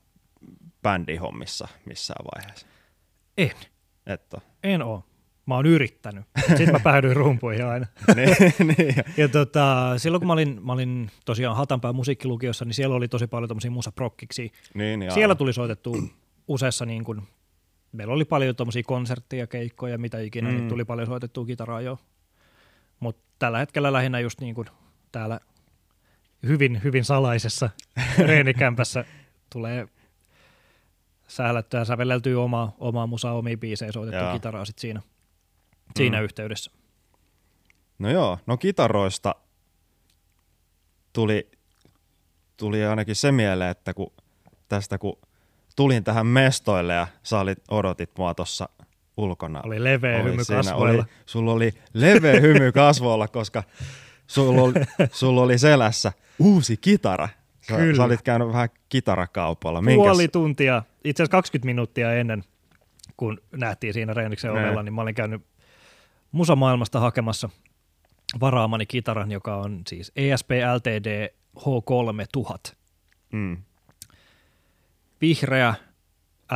bändihommissa missään vaiheessa? En, Et oo. en oo. Mä oon yrittänyt. Sitten mä päädyin rumpuihin aina. niin, niin. Ja tota, silloin kun mä olin, mä olin tosiaan Hatanpää musiikkilukiossa, niin siellä oli tosi paljon tämmöisiä musaprokkiksi. niin, niin Siellä tuli soitettu useassa niin kuin, meillä oli paljon tuommoisia konsertteja, keikkoja, mitä ikinä, mm. Mm. niin tuli paljon soitettua kitaraa jo. Mutta tällä hetkellä lähinnä just niin kuin täällä hyvin, hyvin salaisessa reenikämpässä tulee sählättyä ja sävelleltyä omaa, omaa musaa, omia biisejä, soitettua Joo. kitaraa sit siinä, siinä Mm. yhteydessä. No joo, no kitaroista tuli, tuli ainakin se mieleen, että kun tästä kun tulin tähän mestoille ja sä olit, odotit mua tuossa ulkona. Oli leveä Oli hymy siinä, kasvoilla. Oli, sulla oli leveä hymy kasvoilla, koska sulla oli, sulla oli selässä uusi kitara. Sä, Kyllä. sä olit käynyt vähän kitarakaupalla. Puoli tuntia, itse asiassa 20 minuuttia ennen, kun nähtiin siinä Reeniksen ovella, niin mä olin käynyt musamaailmasta hakemassa varaamani kitaran, joka on siis ESP LTD H3000. Mm. Vihreä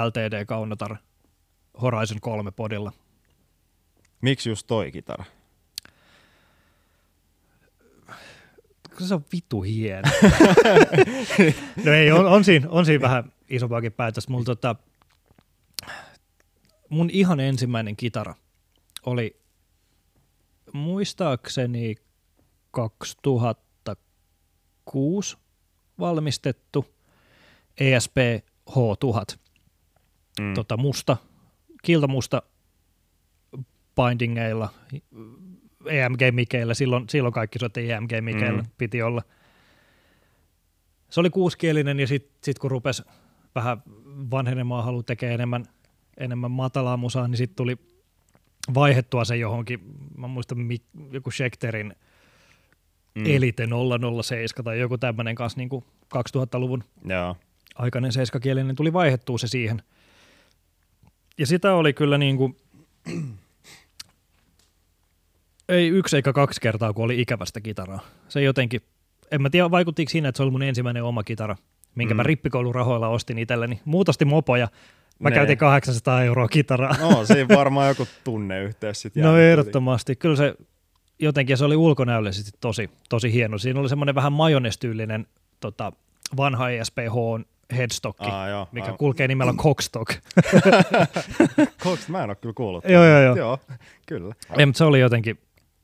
LTD Kaunotar Horizon 3 podilla. Miksi just toi kitara? Se on vitu hieno. no ei, on, on, siinä, on siinä vähän isompaakin päätöstä. Mulla tota, mun ihan ensimmäinen kitara oli muistaakseni 2006 valmistettu ESP H1000. Mm. Tota musta, kiltamusta bindingeilla, EMG-mikeillä, silloin, silloin kaikki soitti EMG-mikeillä, Mm. mm. piti olla. Se oli kuuskielinen ja sitten sit kun rupesi vähän vanhenemaan, halu tekee enemmän, enemmän matalaa musaa, niin sitten tuli vaihettua se johonkin, mä muistan joku Schecterin mm. Elite 007 tai joku tämmöinen kanssa niin 2000-luvun Joo. aikainen seiskakielinen, tuli vaihettua se siihen. Ja sitä oli kyllä niin kuin, ei yksi eikä kaksi kertaa, kun oli ikävästä kitaraa. Se jotenkin, en mä tiedä vaikuttiko siinä, että se oli mun ensimmäinen oma kitara, minkä mm. mä rippikoulurahoilla ostin itselleni. Muutosti mopoja. Mä Ne. käytin 800 euroa kitaraa. No, siinä varmaan joku tunneyhteys sitten No ehdottomasti. Kyllä se jotenkin se oli ulkonäöllisesti tosi, tosi hieno. Siinä oli semmoinen vähän majonestyylinen tota, vanha ESPH Aa, joo, mikä aivan. kulkee nimellä Cockstock. Cox, mä en ole kyllä kuullut. Joo, joo, joo. Joo, kyllä. Ei, mutta se oli jotenkin,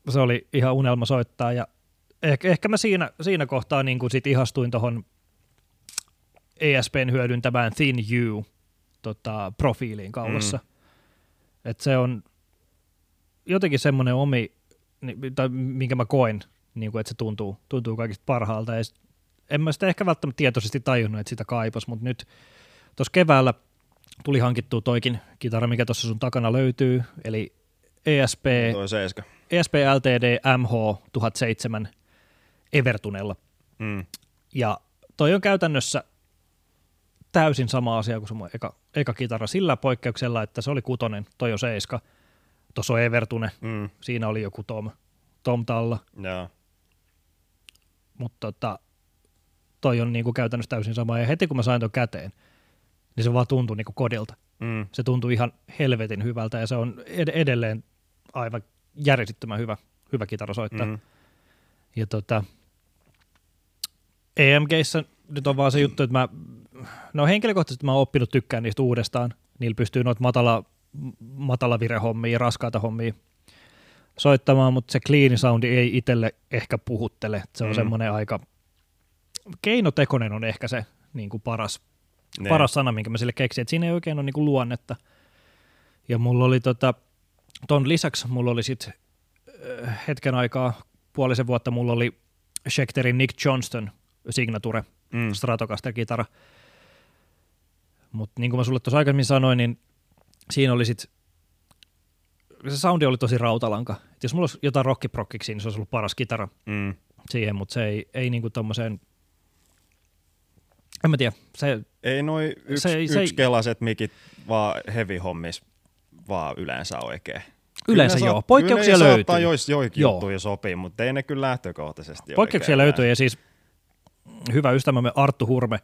se oli ihan unelma soittaa ja ehkä, ehkä mä siinä, siinä kohtaa niin sit ihastuin tuohon ESPn hyödyntämään Thin U tota, profiiliin kaulassa. Mm. Et se on jotenkin semmoinen omi, tai minkä mä koen, niin kuin, että se tuntuu, tuntuu kaikista parhaalta. Ja en mä sitä ehkä välttämättä tietoisesti tajunnut, että sitä kaipas, mutta nyt tuossa keväällä tuli hankittua toikin kitara, mikä tuossa sun takana löytyy, eli ESP, Toi seiska. ESP LTD MH 1007 Evertunella. Mm. Ja toi on käytännössä täysin sama asia kuin se mun eka, eka kitara sillä poikkeuksella, että se oli kutonen, toi on seiska. Tuossa on Evertune, Mm, siinä oli joku Tom, Tom Talla, joo. mutta tota, toi on niinku käytännössä täysin sama. Ja heti kun mä sain ton käteen, niin se vaan tuntui niinku kodilta. Mm, Se tuntui ihan helvetin hyvältä ja se on ed- edelleen aivan järisyttömän hyvä, hyvä kitara soittaa. mm, Ja tota, EMGissä nyt on vaan se juttu, että mä, no henkilökohtaisesti mä oon oppinut tykkään niistä uudestaan. Niillä pystyy noita matala, matala virehommia raskaita hommia soittamaan, mutta se clean soundi ei itselle ehkä puhuttele. Se on Mm. mm. semmoinen aika, keinotekoinen on ehkä se niin kuin paras, ne. paras sana, minkä mä sille keksin, että siinä ei oikein ole niin kuin luonnetta. Ja mulla oli tota, ton lisäksi mulla oli sit äh, hetken aikaa, puolisen vuotta mulla oli Schecterin Nick Johnston Signature Mm, Stratocaster-kitara. Mutta niin kuin mä sulle tuossa aikaisemmin sanoin, niin siinä oli sit, se soundi oli tosi rautalanka. Et jos mulla olisi jotain rockiprokkiksi, niin se olisi ollut paras kitara mm, siihen, mutta se ei, ei niinku tommoseen, en mä tiedä, se, ei noin yks, Se ei- se ei- yksikelaiset mikit vaan heavy hommis vaan yleensä oikein. Yleensä Kyllä joo. Poikkeuksia kyllä ne löytyy. saattaa jois, joikin juttuja sopii, mutta ei ne kyllä lähtökohtaisesti poikkeuksia oikein löytyy ja siis hyvä ystävämme Arttu Hurme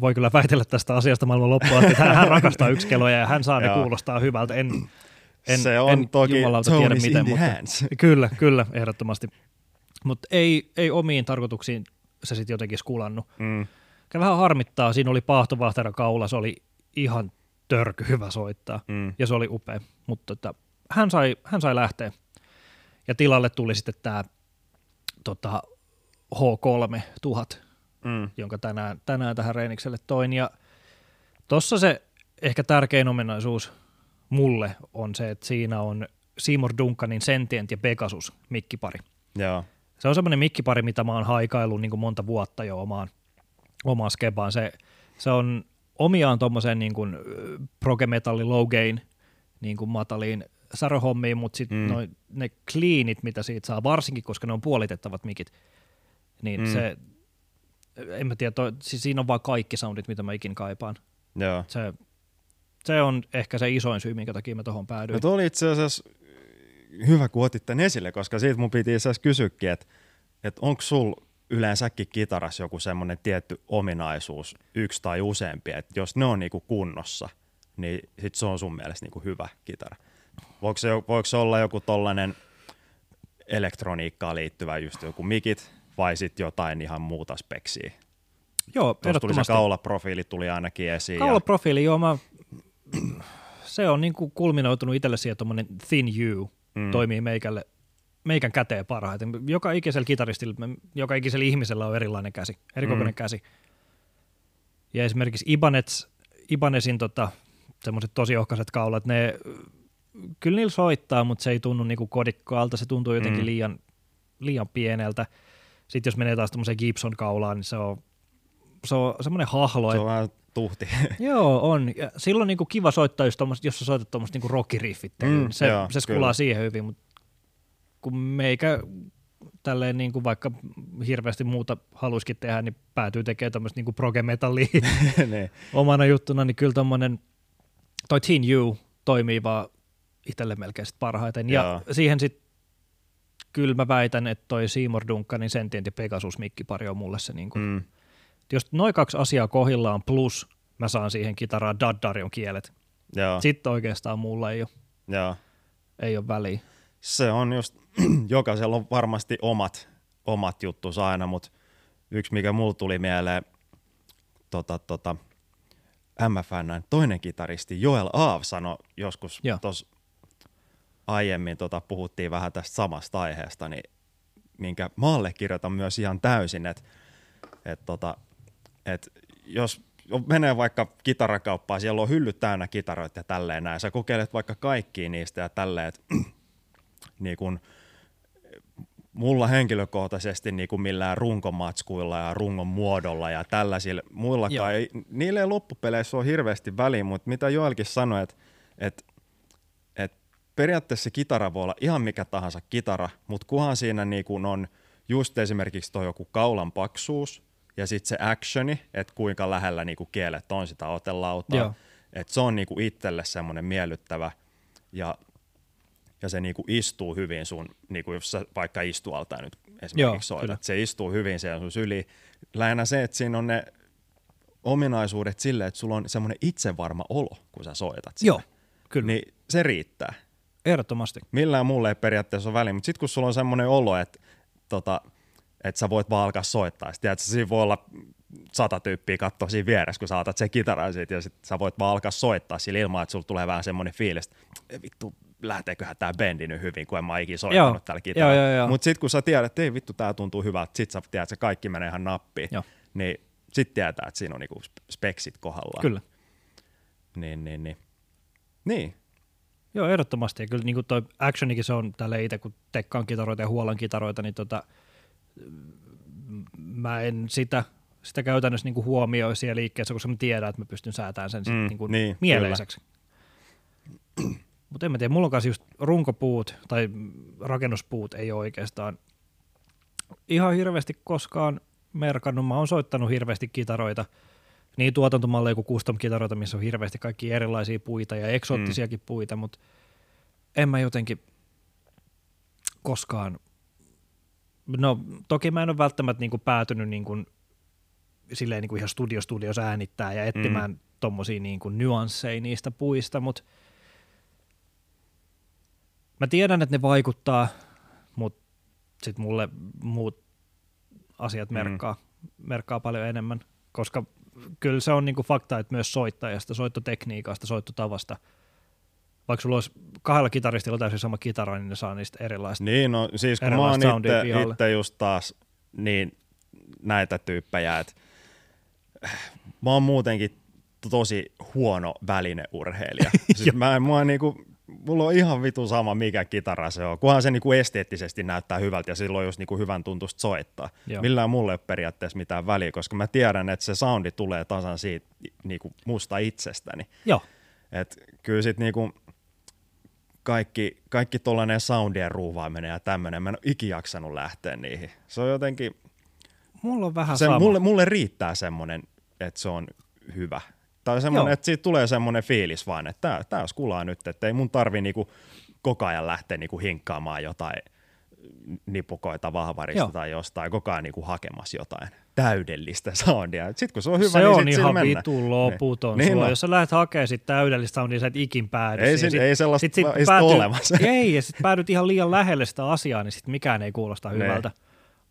voi kyllä väitellä tästä asiasta maailman loppuun, että hän, hän rakastaa yksikelloja ja hän saa ne kuulostaa hyvältä. En, en, se on en toki jumalauta tiedä Tony's miten, in the mutta hands. kyllä, kyllä, ehdottomasti. Mutta ei, ei omiin tarkoituksiin se sitten jotenkin skulannut. Mm, vähän harmittaa, siinä oli paahtovahtera kaula, se oli ihan törky hyvä soittaa mm, ja se oli upea, mutta tota, hän, sai, hän sai lähteä. Ja tilalle tuli sitten tämä tota, H3 1000, mm, jonka tänään, tänään tähän Reinikselle toin. Ja tuossa se ehkä tärkein ominaisuus mulle on se, että siinä on Seymour Duncanin Sentient ja Pegasus mikkipari. joo. Se on semmoinen mikkipari, mitä mä oon haikaillut niin monta vuotta jo omaan, omaan skebaan. Se, se on omiaan tuommoiseen niin kuin progemetalli low gain niin kuin mataliin säröhommiin, mutta sitten Mm. mm. ne cleanit, mitä siitä saa, varsinkin koska ne on puolitettavat mikit, niin Mm. se, en mä tiedä, toi, siis siinä on vaan kaikki soundit, mitä mä ikin kaipaan. Joo. Se, se on ehkä se isoin syy, minkä takia mä tuohon päädyin. No tuo oli itse asiassa hyvä, kun otit tämän esille, koska siitä mun piti itse asiassa kysyäkin, että, että onko sul yleensäkin kitaras joku semmoinen tietty ominaisuus, yksi tai useampi, että jos ne on niinku kunnossa, niin sit se on sun mielestä niinku hyvä kitara. Voiko se, voiko se olla joku tollainen elektroniikkaan liittyvä just joku mikit, vai sitten jotain ihan muuta speksiä? Joo, Tuossa tuli se kaulaprofiili tuli ainakin esiin. Kaulaprofiili, joo, mä, se on niin kuin kulminoitunut itselle siihen tuommoinen thin U Mm. mm. toimii meikälle, meikän käteen parhaiten. Joka ikisellä kitaristilla, joka ikisellä ihmisellä on erilainen käsi, erikokoinen Mm. käsi. Ja esimerkiksi Ibanez, Ibanezin tota, semmoiset tosi ohkaiset kaulat, ne kyllä niillä soittaa, mutta se ei tunnu niinku kodikkaalta, se tuntuu jotenkin Mm. liian, liian pieneltä. Sitten jos menee taas tuommoiseen Gibson-kaulaan, niin se on, se on semmoinen hahlo, se on vähän tuhti. Joo, on. Ja silloin niinku kiva soittaa, jos, tommoset, jos sä soitat tuommoista niinku rockiriffittä. Mm, Mm, se, joo, se skulaa kyllä. siihen hyvin, mutta kun meikä tälleen niinku vaikka hirveästi muuta haluisikin tehdä, niin päätyy tekemään tämmöistä niinku proge-metallia niin. omana juttuna, niin kyllä tommonen, toi Teen U toimii vaan itselle melkein sit parhaiten. Ja Joo. siihen sitten kyllä mä väitän, että toi Seymour Duncanin Sentient ja Pegasus mikkipari on mulle se niinku, mm. Mm. jos noin kaksi asiaa kohillaan plus mä saan siihen kitaraan Daddarion kielet, Joo. sitten oikeastaan mulla ei ole, Joo. ei ole väliä. Se on just, jokaisella on varmasti omat, omat juttus aina, mutta yksi mikä mulla tuli mieleen, tota, tota, MFN toinen kitaristi Joel Aav sanoi joskus tuossa aiemmin, tota, puhuttiin vähän tästä samasta aiheesta, niin minkä mä kirjoitan myös ihan täysin, että et, tota, et jos menee vaikka kitarakauppaan, siellä on hyllyt täynnä kitaroita ja tälleen näin, sä kokeilet vaikka kaikkia niistä ja tälleen, että niin kun, mulla henkilökohtaisesti niin kuin millään runkomatskuilla ja rungon muodolla ja tällaisilla muillakaan, ei, niille ei loppupeleissä ole hirveästi väliä, mutta mitä Joelkin sanoi, että et, et periaatteessa kitara voi olla ihan mikä tahansa kitara, mutta kunhan siinä niin kuin on just esimerkiksi tuo joku kaulan paksuus ja sitten se actioni, että kuinka lähellä niinku kielet on sitä otelautaa. Että se on niinku itselle semmoinen miellyttävä ja, ja se niinku istuu hyvin sun, niinku jos sä vaikka istualta nyt esimerkiksi Joo, soitat, kyllä. se istuu hyvin siellä sun syli. Lähinnä se, että siinä on ne ominaisuudet sille, että sulla on semmoinen itsevarma olo, kun sä soitat sitä. Joo, kyllä. Niin se riittää. Ehdottomasti. Millään mulle ei periaatteessa ole väliä, mutta sitten kun sulla on semmoinen olo, että, tota, että sä voit vaan alkaa soittaa, sitten tiedät, siinä voi olla sata tyyppiä katsoa siinä vieressä, kun sä otat sen kitaran siitä, ja sitten sä voit vaan alkaa soittaa sillä ilman, että sulla tulee vähän semmoinen fiilis, että "Ei vittu, lähteeköhän tämä bändi nyt hyvin, kun en mä ikinä soittanut Joo. tällä kitaralla. Mutta sitten kun sä tiedät, että ei vittu, tää tuntuu hyvältä, sit sä tiedät, että se kaikki menee ihan nappiin, Joo. niin sit tietää, että siinä on niinku speksit kohdallaan. Kyllä. Niin, niin, niin. Niin, Joo, ehdottomasti. Ja kyllä niin kuin toi actionikin se on tälle itse, kun tekkaan kitaroita ja huolan kitaroita, niin tota, mä en sitä, sitä käytännössä niin kuin huomioi siellä liikkeessä, koska mä tiedän, että mä pystyn säätämään sen Mm, mm, niin kuin niin, mieleiseksi. Mutta en mä tiedä, mulla on kanssa just runkopuut tai rakennuspuut ei ole oikeastaan ihan hirveästi koskaan merkannut. Mä oon soittanut hirveästi kitaroita, niin tuotantomalleja kuin custom-kitaroita, missä on hirveästi kaikki erilaisia puita ja eksoottisiakin mm. puita, mutta en mä jotenkin koskaan, no toki mä en ole välttämättä niin kuin päätynyt niin kuin, silleen niin kuin ihan studio-studios äänittää ja etsimään mm. tommosia niin kuin nyansseja niistä puista, mutta mä tiedän, että ne vaikuttaa, mutta sitten mulle muut asiat merkkaa, mm. merkkaa paljon enemmän, koska kyllä se on niinku fakta, että myös soittajasta, soittotekniikasta, soittotavasta, vaikka sulla olisi kahdella kitaristilla täysin sama kitara, niin ne saa niistä erilaista. Niin, no siis kun mä oon itse, just taas niin näitä tyyppejä, että mä oon muutenkin tosi huono välineurheilija. siis mä, mä niinku, mulla on ihan vitu sama mikä kitara se on, kunhan se niinku esteettisesti näyttää hyvältä ja silloin just niinku hyvän tuntusta soittaa. Joo. Millään mulle ei ole periaatteessa mitään väliä, koska mä tiedän, että se soundi tulee tasan siitä niinku musta itsestäni. Joo, Et kyllä sit niinku kaikki, kaikki tollainen soundien ruuvaaminen ja tämmöinen, mä en ole ikin jaksanut lähteä niihin. Se on jotenkin, mulla on vähän se, sama. mulle, mulle riittää semmoinen, että se on hyvä. Tai semmoinen, Joo. että siitä tulee semmoinen fiilis vaan, että tää, tää skulaa nyt, että ei mun tarvi niinku koko ajan lähteä niinku hinkkaamaan jotain nipukoita vahvarista Joo. tai jostain, koko ajan niinku hakemassa jotain täydellistä soundia. Sitten kun se on hyvä, se niin on sit ihan mennään. vitu loputon. Niin Niin. Jos sä lähdet hakemaan sit täydellistä soundia, sä et ikin päädy. Ei siihen. sit- ei sellaista- sit, sit ei olemassa. Ei, ja sit päädyt ihan liian lähelle sitä asiaa, niin sit mikään ei kuulosta Ne. hyvältä.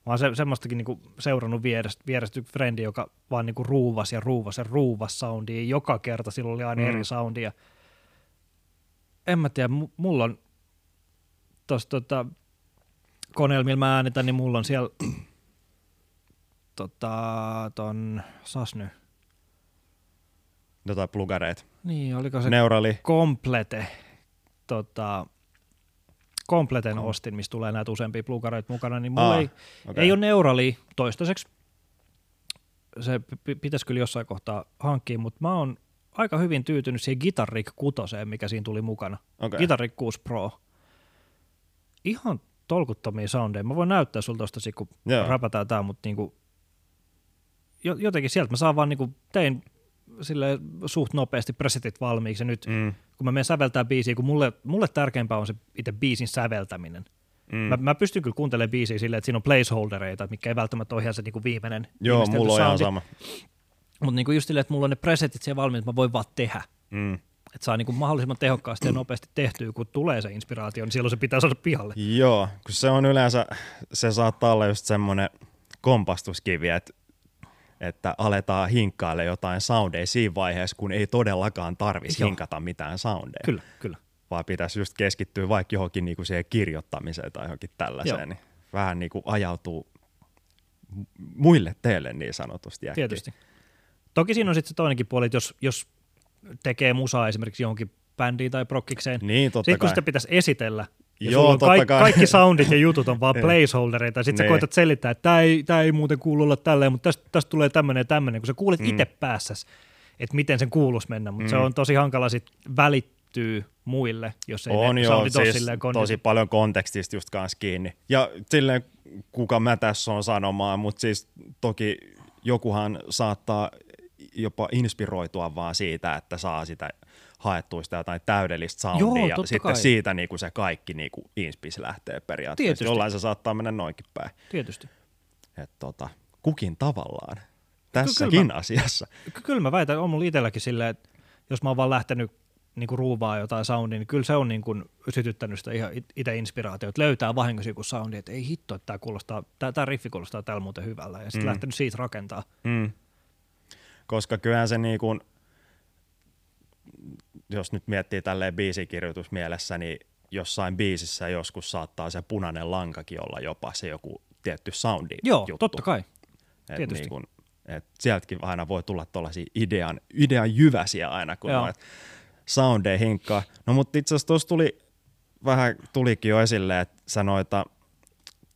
Mä oon se, semmoistakin niinku seurannut vierestä, vierestä frendi, joka vaan niinku ruuvas ja ruuvas ja ruuvas soundia. Joka kerta sillä oli aina Mm. eri soundia. En mä tiedä, mu- mulla on tossa tota, koneella, millä mä äänitän, niin mulla on siellä tota, ton, sas nyt. Jotain plugareita. Niin, oliko se Neurali. Komplete, tota, Kompleten ostin, mistä tulee näitä useampia plugareita mukana, niin mulla Aa, ei, okei. ei ole Neurali toistaiseksi. Se p- pitäisi kyllä jossain kohtaa hankkia, mutta mä oon aika hyvin tyytynyt siihen Guitar Rig 6, mikä siinä tuli mukana. Okei. Guitar Rig 6 Pro. Ihan tolkuttomia soundeja. Mä voin näyttää sulla tosta, sit, kun Joo. räpätään tää, mutta niinku, jo- jotenkin sieltä mä saan vaan, niinku, tein sille suht nopeasti presetit valmiiksi ja nyt Mm. Kun mä menen säveltää biisiä, kun mulle, mulle tärkeämpää on se itse biisin säveltäminen. Mm. Mä, mä pystyn kyllä kuuntelemaan biisiä silleen, että siinä on placeholdereita, mikä ei välttämättä ole ihan se niinku viimeinen Joo, mulla on ihan sama. Mutta niinku just silleen, että mulla on ne presetit siellä valmiit, että mä voin vaan tehdä. Mm. Että saa niinku mahdollisimman tehokkaasti ja nopeasti tehtyä, kun tulee se inspiraatio, niin silloin se pitää saada pihalle. Joo, kun se on yleensä, se saattaa olla just semmoinen kompastuskivi, että, että aletaan hinkkailla jotain soundeja siinä vaiheessa, kun ei todellakaan tarvitsisi hinkata mitään soundeja. Kyllä, kyllä. Vaan pitäisi just keskittyä vaikka johonkin niinku siihen kirjoittamiseen tai johonkin tällaiseen, Joo. niin vähän niinku ajautuu mu- muille teille niin sanotusti äkkiä. Tietysti. Toki siinä on sitten se toinenkin puoli, että jos, jos tekee musaa esimerkiksi johonkin bändiin tai prokkikseen, Niin, totta Sitten kun kai. sitä pitäisi esitellä, ja Joo, totta kaik- kai. kaikki soundit ja jutut on vaan placeholdereita, ja sitten sä Niin. koetat selittää, että tämä ei, tää ei muuten kuulu olla tälleen, mutta tästä, tästä tulee tämmöinen ja tämmöinen, kun sä kuulet Mm. itse päässäs, että miten sen kuuluisi mennä, mutta se Mm. on tosi hankala sit välittyy muille, jos ei On ne joo, siis tosi paljon kontekstista just kanssa kiinni. Ja silleen, kuka mä tässä on sanomaan, mutta siis toki jokuhan saattaa jopa inspiroitua vaan siitä, että saa sitä haettuista jotain täydellistä soundia Joo, ja sitten kai. siitä niin kuin se kaikki niin kuin inspis lähtee periaatteessa. Tietysti. Jollain se saattaa mennä noinkin päin. Tietysti. Et tota, kukin tavallaan kyllä tässäkin mä- asiassa. Ky- Kyllä mä väitän, on mulla itselläkin silleen, että jos mä oon vaan lähtenyt niin kuin ruuvaa jotain soundia, niin kyllä se on niin kuin sytyttänyt sitä ihan it- itse inspiraatiota. Löytää vahingossa joku soundi, että ei hitto, että tämä kuulostaa, tämä, tämä riffi kuulostaa täällä muuten hyvällä. Ja sitten mm. lähtenyt siitä rakentaa. Mm. Koska kyllähän se niin kuin, jos nyt miettii tälleen biisikirjoitusmielessä, niin jossain biisissä joskus saattaa se punainen lankakin olla jopa se joku tietty soundi Joo, juttu. totta kai. Et tietysti. Niin kun, et sieltäkin aina voi tulla tuollaisia idean, idean jyväsiä aina, kun Joo. noit soundeja hinkkaa. No mutta itse asiassa tuossa tuli, vähän tulikin jo esille, että sä noita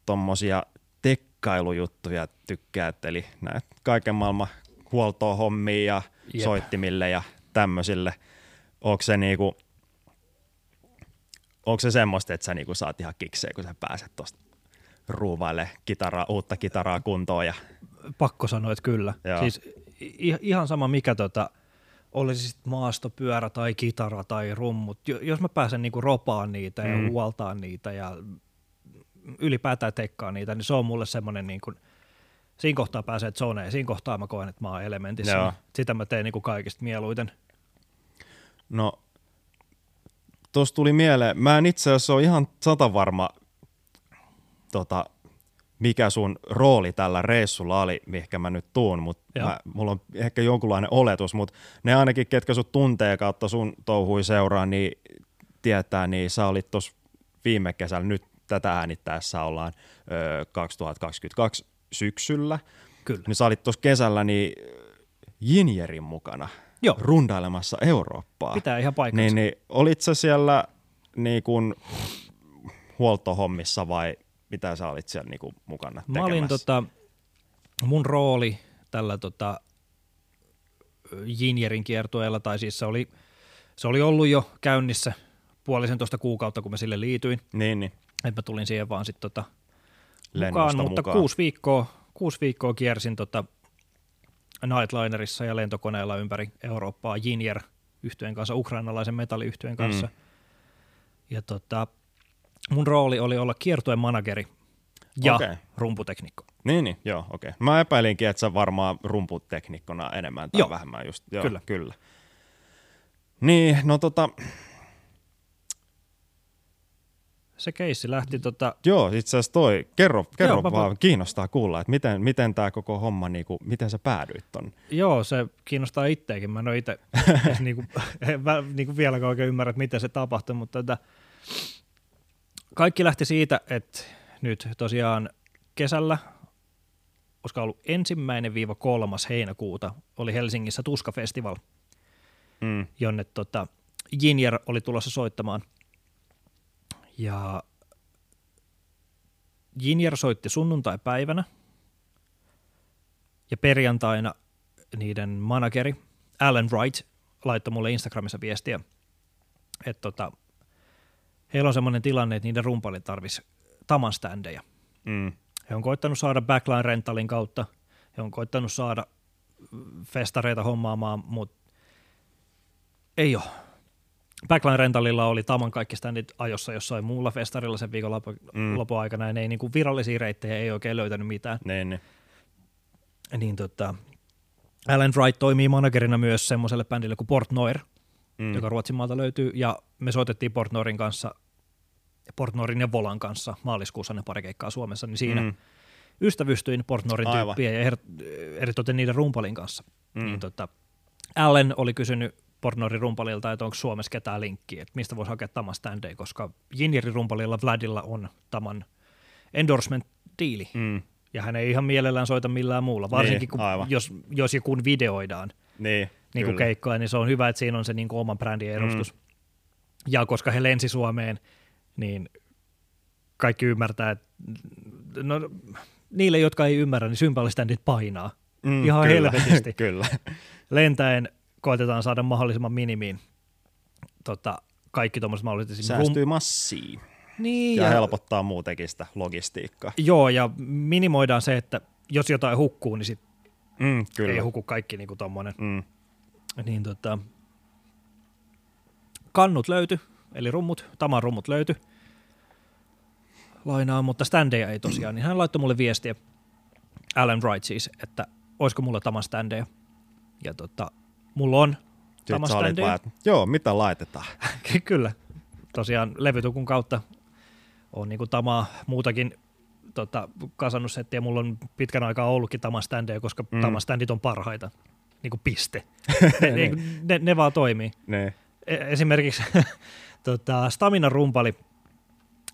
tommosia tekkailujuttuja tykkäät, eli näitä kaiken maailman huoltoa hommia ja. Jep. soittimille ja tämmöisille. Onko se niinku, onko se semmoista, että sä niinku saat ihan kikseen, kun sä pääset tuosta ruuvaille kitaraa, uutta kitaraa kuntoon ja Pakko sanoa, että kyllä. Joo. Siis ihan sama mikä tota, olisi sitten maastopyörä tai kitara tai rummut. Jo- Jos mä pääsen niinku ropaan niitä ja Mm. huoltaan niitä ja ylipäätään tekkaa niitä, niin se on mulle semmoinen niin kuin, siinä kohtaa pääsee zoneen siinä kohtaa mä koen, että mä oon elementissä. Joo. Sitä mä teen niin kuin kaikista mieluiten. No, tuossa tuli mieleen, mä en itse asiassa ole ihan sata varma, tota, mikä sun rooli tällä reissulla oli, mihinkä mä nyt tuun, mutta mulla on ehkä jonkunlainen oletus, mutta ne ainakin, ketkä sut tuntee kautta sun touhui seuraa, niin tietää, niin sä olit tuossa viime kesällä, nyt tätä äänittäessä ollaan ö, 2022 syksyllä, Kyllä. niin sä olit tuossa kesällä niin Jinjerin mukana Joo. rundailemassa Eurooppaa. Pitää ihan paikkansa. Niin, niin olit sä siellä niin kuin huoltohommissa vai mitä sä olit siellä niin kuin mukana Mä olin tekemässä? tota, mun rooli tällä tota, Jinjerin kiertueella, tai siis se oli, se oli ollut jo käynnissä puolisen tuosta kuukautta, kun mä sille liityin. Niin, niin. että mä tulin siihen vaan sitten tota mukaan, mutta mukaan. kuusi viikkoa, kuusi viikkoa kiersin tota Nightlinerissa ja lentokoneella ympäri Eurooppaa Jinjer yhtyeen kanssa, ukrainalaisen metalliyhtyeen kanssa. Mm. Ja tota, mun rooli oli olla kiertueen manageri ja okay. rumputeknikko. Niin, niin, joo, okei. Mä epäilinkin, että sä varmaan rumputeknikkona enemmän tai Joo. vähemmän just. Joo, Kyllä. kyllä. Niin, no tota, Se keissi lähti tota, joo, itse asiassa toi, kerro, kerro Joo, mä vaan, voin- kiinnostaa kuulla, että miten, miten tämä koko homma, niin kuin, miten sä päädyit ton? Joo, se kiinnostaa itseäkin. Mä en ole itse niinku, en vä- niinku vieläkään oikein ymmärrä, että miten se tapahtui, mutta tota, kaikki lähti siitä, että nyt tosiaan kesällä, koska ollut ensimmäinen viiva kolmas heinäkuuta, oli Helsingissä Tuska Festival, Mm. jonne tota, Jinjer oli tulossa soittamaan. Ja Jinjer soitti sunnuntai-päivänä ja perjantaina niiden manageri Alan Wright laittoi mulle Instagramissa viestiä, että tota, heillä on semmoinen tilanne, että niiden rumpalit tarvisi taman standeja. Mm. He on koittanut saada backline rentalin kautta, he on koittanut saada festareita hommaamaan, mutta ei ole. Backline rentalilla oli Taman kaikki standit ajossa jossain muulla festarilla sen viikonlopun Mm. mm. aikana, ja ne ei niinku virallisia reittejä ei oikein löytänyt mitään. Niin, niin. Niin tota, Alan Wright toimii managerina myös semmoiselle bändille kuin Portnoir, Mm. mm. joka Ruotsin maalta löytyy, ja me soitettiin Portnoirin kanssa, Portnoirin ja Volan kanssa maaliskuussa ne pari keikkaa Suomessa, niin siinä Mm. ystävystyin Portnoirin Aivan. tyyppien ja her- eritoten niiden rumpalin kanssa. Mm. Niin tota, Allen oli kysynyt Portnoirin rumpalilta, että onko Suomessa ketään linkkiä, että mistä voisi hakea Taman standeja, koska Jinjerin rumpalilla Vladilla on Taman endorsement-diili, Mm. ja hän ei ihan mielellään soita millään muulla, varsinkin Niin, kun, aivan. jos, jos ja kun videoidaan Niin, niin kuin keikkoja, niin se on hyvä, että siinä on se niin kuin oman brändin edustus. Mm. Ja koska he lensi Suomeen, niin kaikki ymmärtää, että no, niille, jotka ei ymmärrä, niin symboliständit painaa. Mm, ihan kyllä, helvetisti. kyllä. Lentäen koitetaan saada mahdollisimman minimiin tota, kaikki tuommoiset mahdolliset. Säästyy massiin niin, ja, ja, helpottaa muutenkin sitä logistiikkaa. Joo, ja minimoidaan se, että jos jotain hukkuu, niin sit Mm, kyllä. Ei huku kaikki niin kuin tommonen. Mm. Niin tota, kannut löyty, eli rummut, Taman rummut löyty. Lainaa, mutta standeja ei tosiaan. Niin hän laittoi mulle viestiä, Alan Wright siis, että olisiko mulla Taman standeja. Ja tota, mulla on että joo, mitä laitetaan? Kyllä. Tosiaan levytukun kautta on niinku tamaa muutakin tota, kasannut settiä. Mulla on pitkän aikaa ollutkin tamaständejä, koska Mm. tamaständit on parhaita. Niinku piste. ne, ne, ne, ne, vaan toimii. Ne. E- Esimerkiksi tota, Stamina rumpali,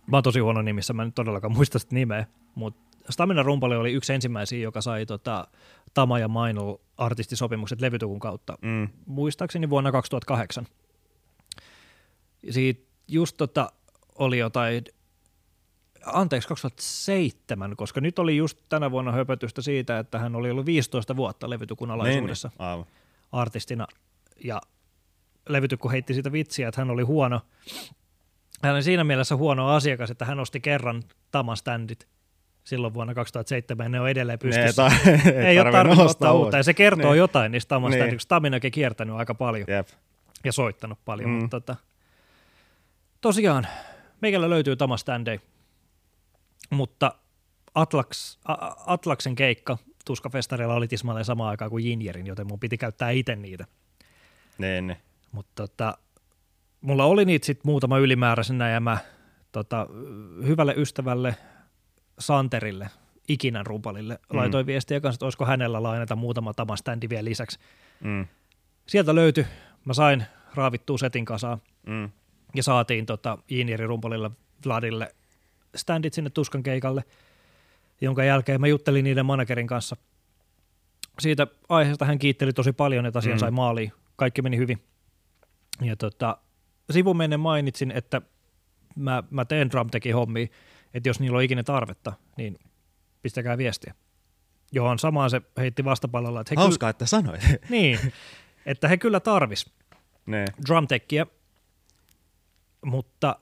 mä oon tosi huono nimissä, mä en todellakaan muista sitä nimeä, mutta Stamina rumpali oli yksi ensimmäisiä, joka sai tota, Tama ja Mainol artistisopimukset levytukun kautta Mm. muistaakseni vuonna 2008. Ja Siitä just tota oli jotain, anteeksi 2007, koska nyt oli just tänä vuonna höpötystä siitä, että hän oli ollut 15 vuotta levytukun alaisuudessa Niin, aivan. artistina ja levytykku heitti siitä vitsiä, että hän oli huono. Hän oli siinä mielessä huono asiakas, että hän osti kerran Tama-standit silloin vuonna 2007 ja ne on edelleen Ne pystyssä. ta- ei ole tarvinnut ottaa uutta ja se kertoo Niin. jotain niistä Tama-standista, Niin. Staminakin kiertänyt aika paljon Jep. ja soittanut paljon, Mm. mutta tota, tosiaan meikällä löytyy Tama Standey, mutta Atlax, A- Atlaksen keikka Tuskafestarilla oli tismalleen samaan aikaan kuin Jinjerin, joten mun piti käyttää itse niitä. Niin, niin. Mutta tota, mulla oli niitä sitten muutama ylimääräisenä ja mä tota, hyvälle ystävälle Santerille, ikinän rumpalille, Mm. laitoin viestiä kanssa, että olisiko hänellä lainata muutama Tama Standi vielä lisäksi. Mm. Sieltä löytyi, mä sain raavittua setin kasaan Mm. ja saatiin tota Jinjeri rumpalilla Vladille standit sinne Tuskan keikalle, jonka jälkeen mä juttelin niiden managerin kanssa. Siitä aiheesta hän kiitteli tosi paljon, että asia Mm. sai maaliin. Kaikki meni hyvin. Ja tota, sivumennen mainitsin, että mä, mä teen drumtekin hommia, että jos niillä on ikinä tarvetta, niin pistäkää viestiä. Johon samaan se heitti vastapallolla, että he, Hauskaa, että sanoit. Niin, että he kyllä tarvis ne. drumtechia, mutta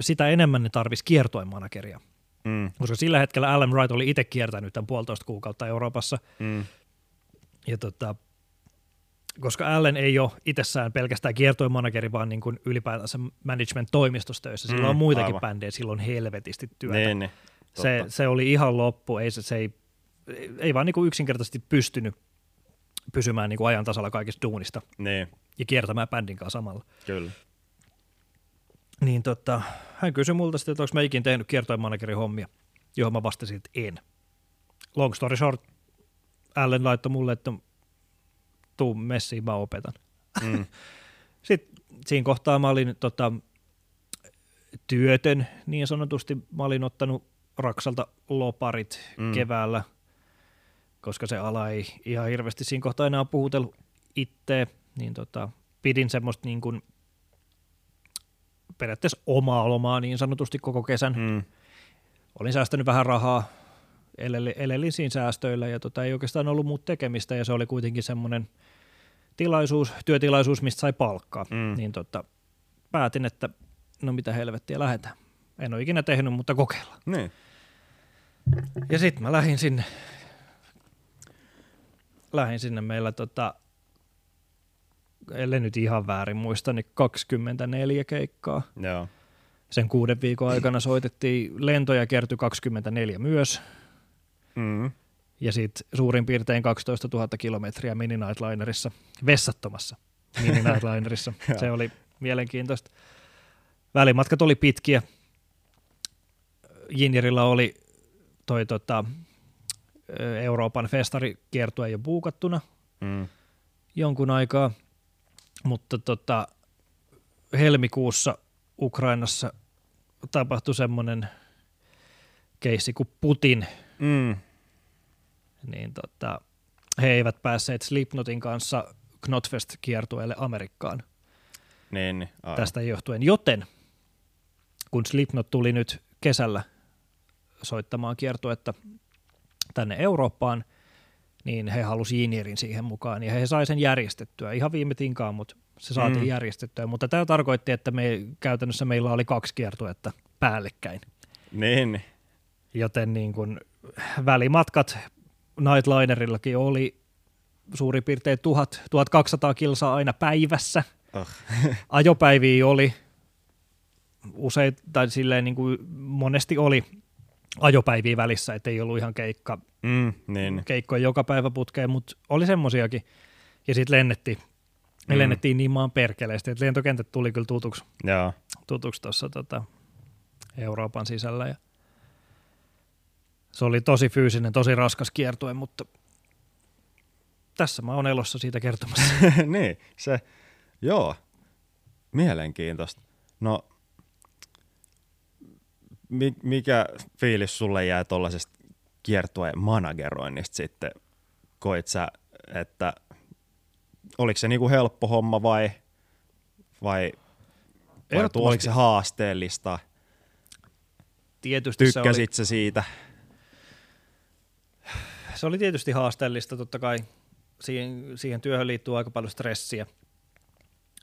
sitä enemmän ne tarvisi kiertoemanageria. Mm. Koska sillä hetkellä Alan Wright oli itse kiertänyt tämän puolitoista kuukautta Euroopassa. Mm. Ja tota, koska Allen ei ole itsessään pelkästään kiertoemanageri, vaan niin kuin ylipäätänsä management-toimistossa töissä. Sillä Mm, on muitakin aivan. bändejä, sillä on helvetisti työtä. Niin, niin. se, Totta. se oli ihan loppu, ei, se, se ei, ei vaan niin kuin yksinkertaisesti pystynyt pysymään niin kuin ajan tasalla kaikista duunista Niin, ja kiertämään bändin kanssa samalla. kyllä. Niin tota, hän kysyi multa sitten, että onko mä ikin tehnyt kiertoimanagerin hommia, johon mä vastasin, että en. Long story short, Allen laittoi mulle, että tuu messiin, mä opetan. Mm. Sitten siinä kohtaa mä olin tota, työtön, niin sanotusti. Mä olin ottanut Raksalta loparit Mm. keväällä, koska se ala ei ihan hirveästi siinä kohtaa enää puhutellut itse, niin tota, pidin semmoista niin kuin periaatteessa omaa lomaa niin sanotusti koko kesän. Mm. Olin säästänyt vähän rahaa, siinä säästöillä ja tota, ei oikeastaan ollut muuta tekemistä ja se oli kuitenkin semmoinen tilaisuus, työtilaisuus, mistä sai palkkaa. Mm. Niin tota, päätin, että no mitä helvettiä, lähdetään. En ole ikinä tehnyt, mutta kokeillaan. Niin. Ja sitten mä lähdin sinne, lähdin sinne meillä tota, ellei nyt ihan väärin muista, niin 24 keikkaa. Joo. Sen kuuden viikon aikana soitettiin lentoja kertyi 24 myös. Mm. Ja sitten suurin piirtein 12 000 kilometriä mini Nightlinerissa, vessattomassa mini Nightlinerissa. Se oli mielenkiintoista. Välimatkat oli pitkiä. Jinjerillä oli toi tota, Euroopan festarikiertue jo buukattuna Mm. jonkun aikaa, mutta tota, helmikuussa Ukrainassa tapahtui semmoinen keissi kuin Putin, Mm. niin tota, he eivät päässeet Slipknotin kanssa Knotfest-kiertueelle Amerikkaan Niin, niin. Aivan. tästä johtuen. Joten kun Slipknot tuli nyt kesällä soittamaan kiertuetta tänne Eurooppaan, niin he halusi Jinierin siihen mukaan, ja he sai sen järjestettyä. Ihan viime tinkaan, mutta se saatiin Mm. mm. järjestettyä. Mutta tämä tarkoitti, että me, käytännössä meillä oli kaksi kiertuetta päällekkäin. Niin, niin. Joten niin kun välimatkat Nightlинerillakin oli suurin piirtein 1000, 1200 kilsaa aina päivässä. Oh. Ajopäiviä oli usein, tai silleen niin kuin monesti oli ajopäiviä välissä, ettei ollut ihan keikka, Mm, niin. keikkoja joka päivä putkeen, mutta oli semmosiakin. Ja sitten lennettiin, me Mm. lennettiin niin maan perkeleesti, että lentokentät tuli kyllä tutuksi tutuksi tuossa tota, Euroopan sisällä. Ja se oli tosi fyysinen, tosi raskas kiertue, mutta tässä mä oon elossa siitä kertomassa. niin, se, joo, mielenkiintoista. No, mi, mikä fiilis sulle jäi tuollaisesta kiertueen manageroinnista sitten? Koit sä, että oliko se niinku helppo homma vai, vai, vai oliko se haasteellista? Tietysti se oli, Tykkäsit siitä? Se oli tietysti haasteellista, totta kai siihen, siihen työhön liittyy aika paljon stressiä.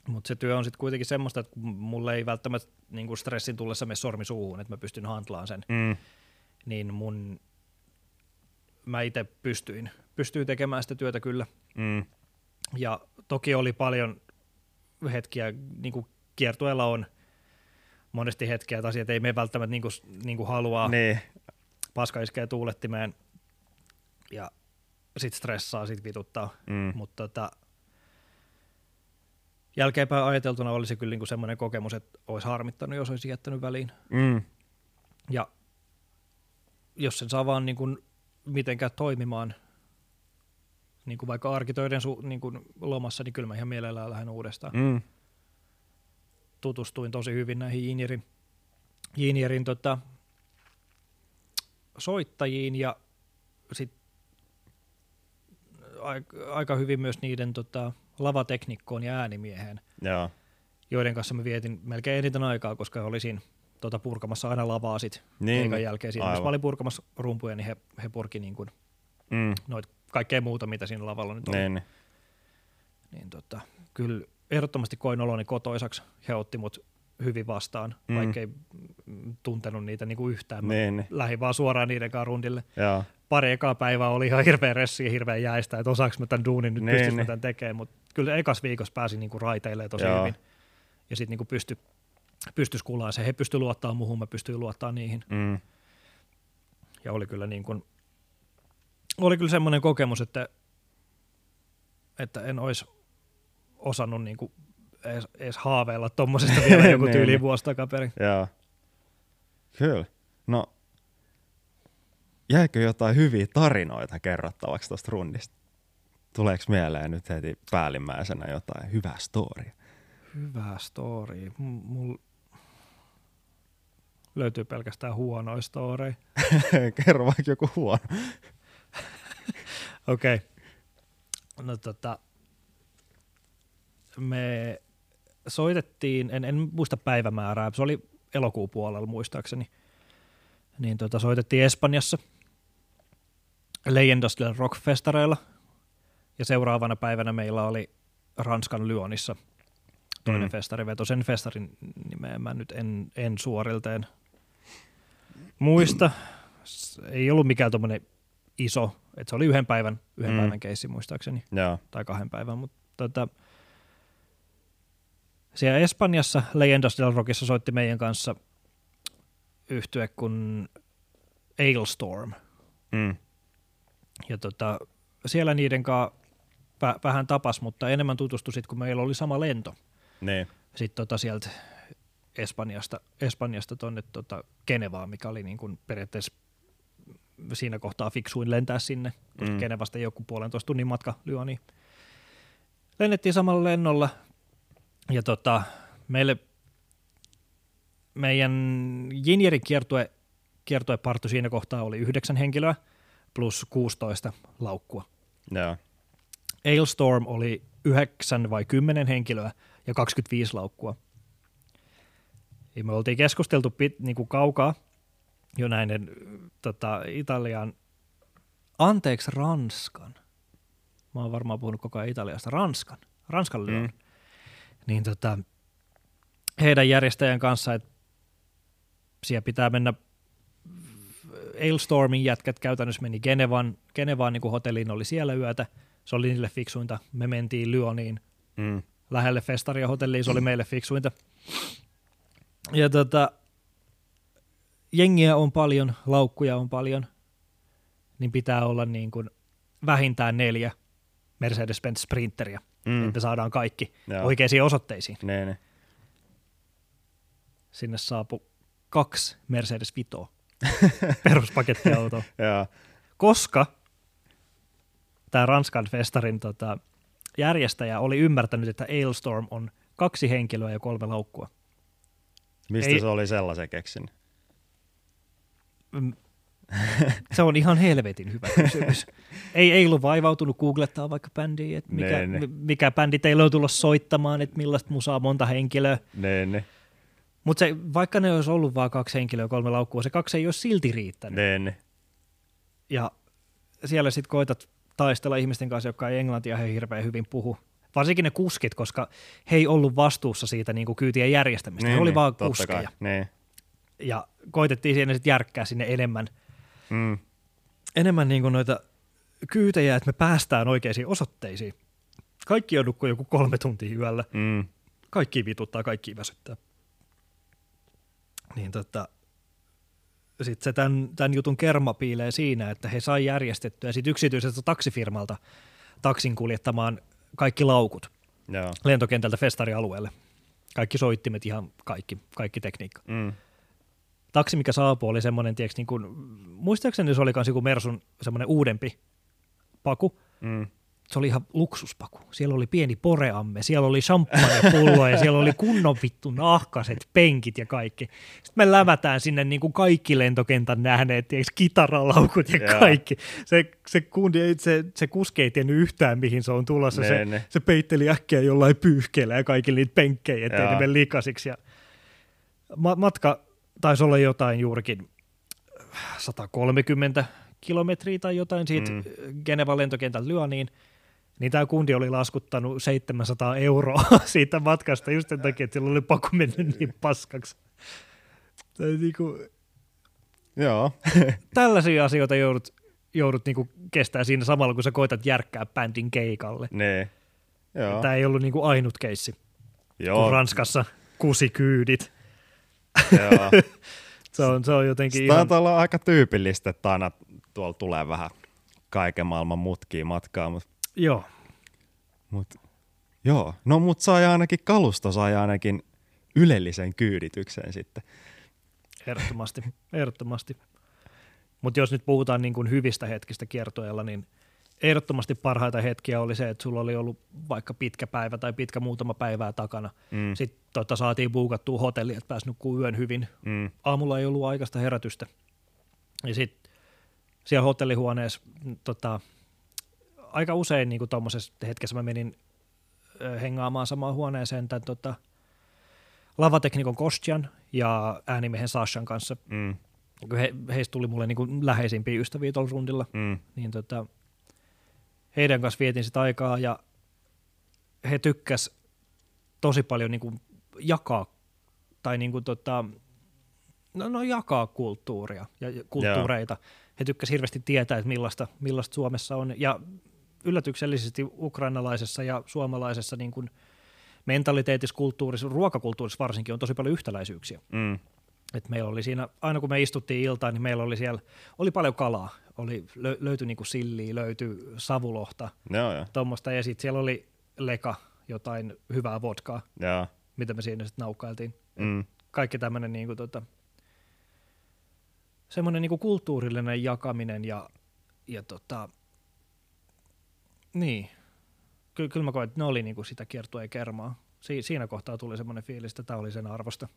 Mutta se työ on sitten kuitenkin semmoista, että mulle ei välttämättä niin stressin tullessa mene sormi suuhun, että mä pystyn handlaan sen, Mm, niin mun, mä itse pystyin, pystyin tekemään sitä työtä kyllä. mm, Ja toki oli paljon hetkiä, niin kuin kiertueella on monesti hetkiä, että asiat ei mene välttämättä niin kuin, niin kuin haluaa, niin, paska iskee tuulettimeen ja sit stressaa, sit vituttaa. mm, Mutta tota, jälkeenpäin ajateltuna oli se kyllä niin semmoinen kokemus, että olisi harmittanut, jos olisi jättänyt väliin. mm, Ja jos sen saa vaan niin kuin mitenkään toimimaan, niin kuin vaikka arkitöiden su, niin kuin lomassa, niin kyllä mä ihan mielellään lähden uudestaan. mm, Tutustuin tosi hyvin näihin Jinierin, Jinierin tota, soittajiin ja sit aika, hyvin myös niiden tota, lavateknikkoon ja äänimieheen, joo, joiden kanssa mä vietin melkein eniten aikaa, koska olisin tota, purkamassa aina lavaa sit Niin, keikan jälkeen. Siinä, jos mä olin purkamassa rumpuja, niin he, he purki niin kuin mm, noit kaikkea muuta, mitä siinä lavalla nyt oli. niin, niin, Niin tota, kyllä ehdottomasti koin oloni kotoisaksi. He otti mut hyvin vastaan, Mm. vaikkei tuntenut niitä niinku yhtään. Niin, niin, lähdin vaan suoraan niiden kanssa rundille. joo, Pari ekaa päivää oli ihan hirveä ressi ja hirveä jäistä, että osaaks mä tämän duunin, nyt Niin, niin, mä niin. tämän tekemään, mutta kyllä ekas viikossa pääsin niinku raiteille tosi Joo. hyvin. Ja sitten niinku pysty, pystys kuulemaan se. He pysty luottaa muuhun, mä pystyin luottaa niihin. mm, Ja oli kyllä, niin kuin, oli kyllä semmoinen kokemus, että, että en olisi osannut niin kuin edes, edes haaveilla tuommoisesta vielä joku Niin, tyyli niin. vuosi takaperin. joo. Kyllä. No, jäikö jotain hyviä tarinoita kerrottavaksi tuosta rundista? Tuleeko mieleen nyt heti päällimmäisenä jotain hyvää storia? Hyvä story. M- Mul löytyy pelkästään huonoja story. Kerro vaikka joku huono. Okei. Okay. No tota, me soitettiin, en, en muista päivämäärää, se oli elokuun puolella muistaakseni, niin tota, soitettiin Espanjassa Leyendas del Rock-festareilla ja seuraavana päivänä meillä oli Ranskan Lyonissa toinen Mm. mm. festariveto. Sen festarin nimeä mä nyt en, en suorilteen muista. S- Ei ollut mikään tuommoinen iso, että se oli yhden päivän, yhden Mm. mm. päivän keissi muistaakseni, Joo. tai kahden päivän, mutta tota, siellä Espanjassa Leyendas del Rockissa soitti meidän kanssa yhtye kuin Ailstorm, Mm. ja tota, siellä niiden kanssa vä- vähän tapas, mutta enemmän tutustui sitten, kun meillä oli sama lento. Niin. Sitten tota sieltä Espanjasta, Espanjasta tuonne tota Genevaan, mikä oli niin kuin periaatteessa siinä kohtaa fiksuin lentää sinne, koska Mm. mm. Genevasta joku puolentoista tunnin matka Lyoniin. Lennettiin samalla lennolla ja tota, meille meidän Jinjerin kiertue, kiertuepartu siinä kohtaa oli yhdeksän henkilöä plus 16 laukkua. Joo. Ailstorm oli 9 vai 10 henkilöä ja 25 laukkua. Ja me oltiin keskusteltu pit, niin kuin kaukaa jo näiden tota, Italian, anteeksi Ranskan, mä oon varmaan puhunut koko ajan Italiasta, Ranskan, Ranskan Lyon, Mm. Mm. niin tota, heidän järjestäjän kanssa, että siellä pitää mennä Ailstormin jätkät käytännössä meni Genevan, Genevaan niin kuin hotelliin, oli siellä yötä, Se oli niille fiksuinta. Me mentiin Lyoniin Mm. lähelle festaria hotelliin, se oli meille fiksuinta. Ja tota, jengiä on paljon, laukkuja on paljon, niin pitää olla niin kuin vähintään neljä Mercedes-Benz Sprinteria, Mm. Mm. että saadaan kaikki Joo. oikeisiin osoitteisiin. Niin, niin. Sinne saapui kaksi Mercedes Vitoa peruspakettiautoa, koska tämä Ranskan festarin tota, järjestäjä oli ymmärtänyt, että Ailstorm on kaksi henkilöä ja kolme laukkua. Mistä Ei- se oli sellaisen keksin? Se on ihan helvetin hyvä kysymys. ei, ei ollut vaivautunut googlettaa vaikka bändiä, että mikä, Ne, ne. mi- mikä bändi teillä on tulossa soittamaan, että millaista musaa monta henkilöä. Niin, niin. Mutta se, vaikka ne olisi ollut vain kaksi henkilöä kolme laukkua, se kaksi ei olisi silti riittänyt. Niin, niin. Ja siellä sitten koetat taistella ihmisten kanssa, jotka ei englantia he hirveän hyvin puhu. Varsinkin ne kuskit, koska he ei ollut vastuussa siitä niin kuin kyytien järjestämistä. niin he oli niin, vaan kuskeja. Kai. Niin. Ja koitettiin siinä sitten järkkää sinne enemmän Mm. enemmän niin kuin noita kyytejä, että me päästään oikeisiin osoitteisiin. Kaikki on nukkuu joku kolme tuntia yöllä. Mm. Kaikki vituttaa, kaikki väsyttää. Niin tota, sitten se tämän, tämän jutun kerma piilee siinä, että he sai järjestettyä sit yksityiseltä taksifirmalta taksin kuljettamaan kaikki laukut Joo. lentokentältä festarialueelle. Kaikki soittimet, ihan kaikki, kaikki tekniikka. Mm. Taksi, mikä saapui, oli semmoinen, tiiäks, niin kuin, muistaakseni se oli myös joku Mersun semmoinen uudempi paku. Mm. Se oli ihan luksuspaku. Siellä oli pieni poreamme, siellä oli champagnepullo ja siellä oli kunnon vittu nahkaset, penkit ja kaikki. Sitten me lävätään sinne niin kuin kaikki lentokentän nähneet, tiiäks, kitaralaukut ja kaikki. Se, se, kundi, se, se kuski ei tiennyt yhtään, mihin se on tulossa. Ne, Se, ne. se peitteli äkkiä jollain pyyhkeellä ja kaikki niitä penkkejä, ettei ne mene likasiksi. Ja ma- matka taisi olla jotain juurikin 130 kilometriä tai jotain siitä Mm. mm. Genevan lentokentältä Lyoniin, niin tämä kundi oli laskuttanut 700 euroa siitä matkasta just sen takia, että sillä oli paku mennyt niin paskaksi. Tai niinku, Joo. tällaisia asioita joudut, joudut niinku kestää siinä samalla, kun sä koitat järkkää bändin keikalle. niin. Joo. Tämä ei ollut niinku ainut keissi, Joo. kun Ranskassa kusikyydit. Joo. Se on, se on jotenkin Tämä ihan... olla aika tyypillistä, että aina tuolla tulee vähän kaiken maailman mutkia matkaa, mutta Joo, mut, joo. No mut sai ainakin kalusto, sai ainakin ylellisen kyydityksen sitten. Ehdottomasti, ehdottomasti. Mutta jos nyt puhutaan niin kuin hyvistä hetkistä kiertoilla, niin ehdottomasti parhaita hetkiä oli se, että sulla oli ollut vaikka pitkä päivä tai pitkä muutama päivää takana. Mm. Sitten tota, saatiin buukattua hotelli, että pääsi nukkuu yön hyvin. Mm. Aamulla ei ollut aikaista herätystä. Ja sitten siellä hotellihuoneessa mm, tota, aika usein niin tuommoisessa hetkessä mä menin ö, hengaamaan samaan huoneeseen tämän tota, lavateknikon Kostjan ja äänimiehen Sashan kanssa. Mm. He, heistä tuli mulle niin kuin läheisimpiä ystäviä tuolla rundilla, Mm. niin tota, heidän kanssa vietin sitä aikaa ja he tykkäs tosi paljon niin kuin jakaa tai niin kuin tota, no, no jakaa kulttuuria ja kulttuureita. He tykkäs hirveästi tietää, että millaista, millaista Suomessa on ja yllätyksellisesti ukrainalaisessa ja suomalaisessa niin kuin mentaliteetissa, kulttuurissa, ruokakulttuurissa varsinkin on tosi paljon yhtäläisyyksiä. Mm. Et meillä oli siinä, aina kun me istuttiin iltaan, niin meillä oli siellä, oli paljon kalaa. Oli, lö, löytyi niinku silliä, löytyi savulohta, joo. tuommoista. Ja sitten siellä oli leka, jotain hyvää vodkaa, Joo. mitä me siinä sitten naukkailtiin. Mm. Kaikki tämmöinen niinku tota, semmoinen niinku kulttuurillinen jakaminen ja, ja tota, niin. Ky- kyllä mä koen, että ne oli niinku sitä kiertueen kermaa. Si- siinä kohtaa tuli semmoinen fiilis, että tämä oli sen arvosta.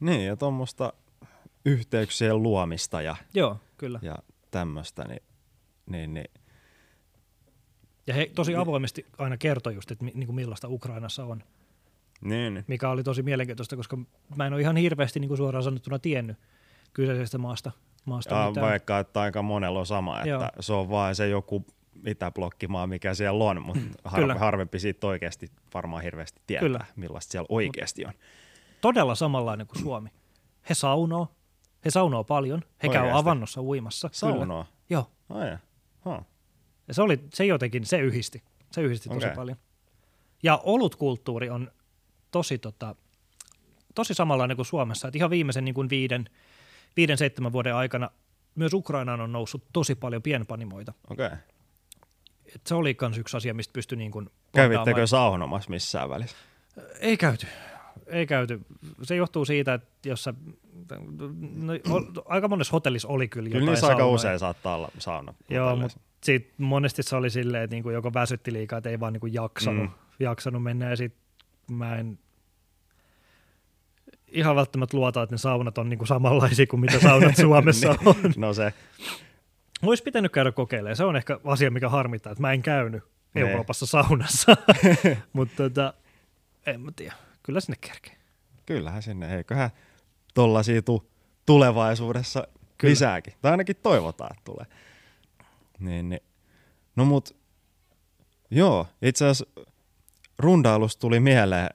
Niin, ja tuommoista yhteyksien luomista ja, Joo, kyllä. ja tämmöistä, niin, niin, niin Ja he tosi avoimesti aina kertoi just, että niin kuin millaista Ukrainassa on, niin, niin. mikä oli tosi mielenkiintoista, koska mä en ole ihan hirveästi niin kuin suoraan sanottuna tiennyt kyseisestä maasta. maasta Ja mitään. vaikka että aika monella on sama, että Joo. se on vain se joku itäblokkimaa, mikä siellä on, mutta har- Kyllä. harvempi siitä oikeasti varmaan hirveästi tietää, Kyllä. millaista siellä oikeasti on. Todella samanlainen kuin Suomi. He saunoo, he saunoo paljon, he käy Oikeasti? avannossa uimassa. Kyllä. Saunoa? Joo, Oh, ja. huh. Ja se, oli, se jotenkin, se yhdisti. Se yhdisti tosi Okei. paljon. Ja olutkulttuuri on tosi, tota, tosi samanlainen kuin Suomessa. Et ihan viimeisen niin kuin viiden, viiden, seitsemän vuoden aikana myös Ukrainaan on noussut tosi paljon pienpanimoita. Okei. Okay. Et se oli myös yksi asia, mistä pystyi niin kuin Kävittekö saunomassa missään välissä? Ei käyty. Ei käyty. Se johtuu siitä, että jos sä, no, o- aika monessa hotellissa oli kyllä, Kyllä jotain niissä aika usein saattaa olla sauna. Joo, mutta sit monesti se oli silleen, että niinku joko väsytti liikaa, että ei vaan niinku jaksanut, Mm. jaksanut mennä ja sit mä en ihan välttämättä luota, että ne saunat on niinku samanlaisia kuin mitä saunat Suomessa on. No se, Olisi pitänyt käydä kokeilemaan. Se on ehkä asia, mikä harmittaa, että mä en käynyt Ne. Euroopassa saunassa. Mutta tota, en mä tiedä. Kyllä sinne kerkee. kyllähän sinne, eiköhän tollasia tu- tulevaisuudessa Kyllä. Lisääkin. Tai ainakin toivotaan, että tulee. Niin, niin. No mut, joo, itse asiassa rundailusta tuli mieleen,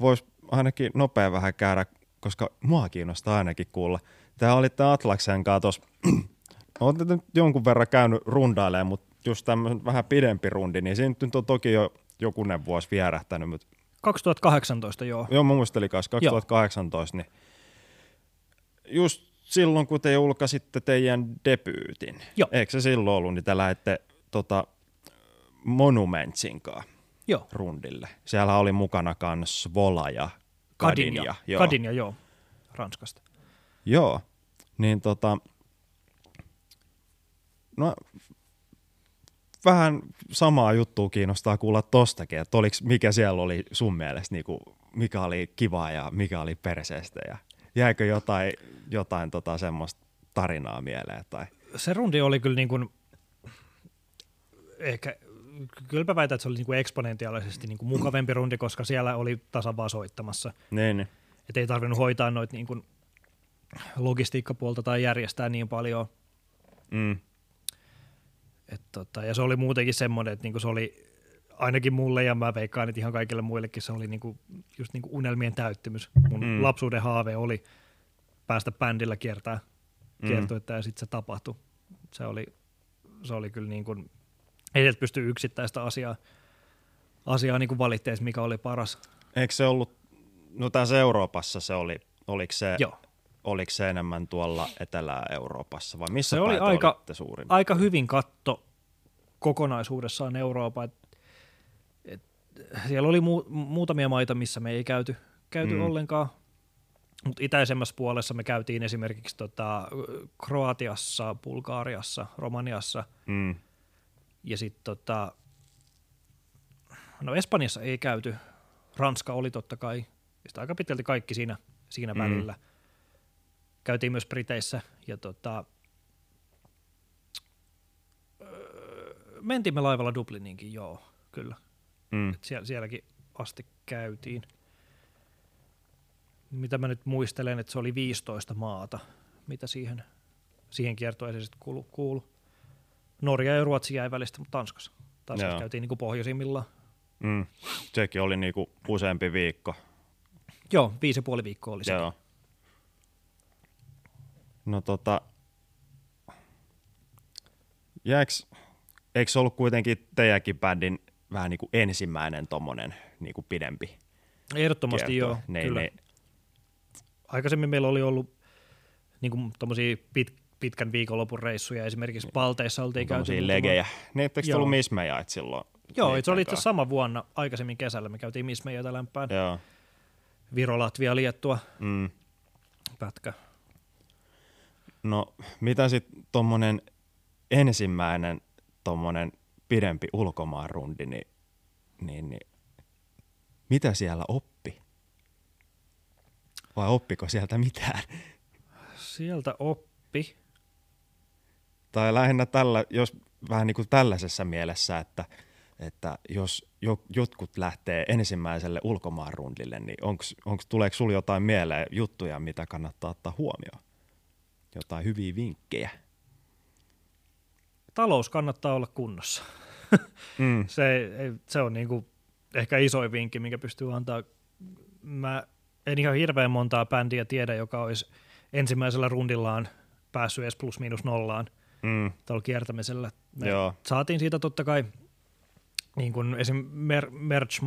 vois ainakin nopea vähän käydä, koska mua kiinnostaa ainakin kuulla. Tää olitte Atlaksen kanssa tuossa, nyt jonkun verran käynyt rundailemaan, mutta just tämmöinen vähän pidempi rundi, niin siinä nyt on toki jo jokunen vuosi vierähtänyt, mutta 2018 joo. Joo, mä muistelin kanssa 2018, niin just silloin, kun te julkaisitte teidän debyytin, Joo. eikö se silloin ollut, niin te lähdette tota, Monumentsin kanssa Joo. rundille. Siellä oli mukana kans Vola ja Kadinia. Kadinia. Joo. Joo. Ranskasta. Joo, niin tota, no vähän samaa juttua kiinnostaa kuulla tostakin, että oliks, mikä siellä oli sun mielestä, niinku, mikä oli kivaa ja mikä oli perseestä ja jäikö jotain, jotain tota semmoista tarinaa mieleen tai se rundi oli kyllä niin kuin, ehkä, kyllä mä väitän, että se oli niin kuin eksponentiaalisesti niin kuin mukavempi rundi, koska siellä oli tasan vaan soittamassa. niin, niin. Että ei tarvinnut hoitaa noita niin kuin logistiikkapuolta tai järjestää niin paljon. Mm, Et tota, ja se oli muutenkin semmoinen, että niin kuin se oli ainakin mulle ja mä veikkaan, että ihan kaikille muillekin se oli niin kuin, just niin kuin unelmien täyttymys. Mun Mm. lapsuuden haave oli päästä bändillä kiertää, Mm. kiertuetta ja sitten se tapahtui. Se oli, se oli kyllä niin kuin, ei sieltä pysty yksittäistä asiaa, asiaa niin kuin valitteessa, mikä oli paras. eikö se ollut, no tässä Euroopassa se oli, oliko se, Joo. oliko se enemmän tuolla Etelä-Euroopassa vai missä Se oli aika-? Aika hyvin katto kokonaisuudessaan Euroopan. Siellä oli mu- muutamia maita, missä me ei käyty, käyty Mm. ollenkaan. Mutta itäisemmässä puolessa me käytiin esimerkiksi tota, Kroatiassa, Bulgaariassa, Romaniassa Mm, ja sitten tota, no Espanjassa ei käyty. Ranska oli totta kai. Ja aika pitkälti kaikki siinä, siinä Mm. mm. välillä. Käytiin myös Briteissä ja tota, öö, mentiin me laivalla Dubliniinkin, joo, kyllä. Mm. Et siellä, sielläkin asti käytiin. Mitä mä nyt muistelen, että se oli 15 maata, mitä siihen, siihen kiertoeseen sitten kuulu, kuulu. Norja ja Ruotsi jäi välistä, mutta Tanskassa. Tanskassa Joo. käytiin niin pohjoisimmillaan. Mm. Sekin oli niinku useampi viikko. Joo, viisi ja puoli viikkoa oli se. Joo. No tota, jääks, eikö se ollut kuitenkin teidänkin bändin vähän niin kuin ensimmäinen tommonen niin kuin pidempi Ehdottomasti kiertue? joo, niin, kyllä. Niin, Aikaisemmin meillä oli ollut niin tommosia pit, pitkän viikonlopun reissuja. Esimerkiksi Palteissa oltiin käyty. muutama- legejä. Niin, etteikö te Joo. ollut Mismejait silloin? Joo, se oli itse sama vuonna aikaisemmin kesällä. Me käytiin Mismeijötä lämpään. Joo. Viro, Latvia, Liettua, Mm. pätkä. No, mitä sitten tommonen ensimmäinen tommonen pidempi ulkomaanrundi, niin, niin, niin mitä siellä oppi? Vai oppiko sieltä mitään? Sieltä oppi. Tai lähinnä tällä, jos vähän niin kuin tällaisessa mielessä, että, että jos jo, jotkut lähtee ensimmäiselle ulkomaanrundille, niin onks, onks, tuleeko sulla jotain mieleen juttuja, mitä kannattaa ottaa huomioon? Jotain hyviä vinkkejä? Talous kannattaa olla kunnossa. Mm. Se, se on niinku ehkä isoin vinkki, minkä pystyy antaa. Mä en ihan hirveän montaa bändiä tiedä, joka olisi ensimmäisellä rundillaan päässyt edes plus miinus nollaan. Mm. tuolla kiertämisellä. Me Joo. saatiin siitä totta kai, niin kuin esim. Mer- merch,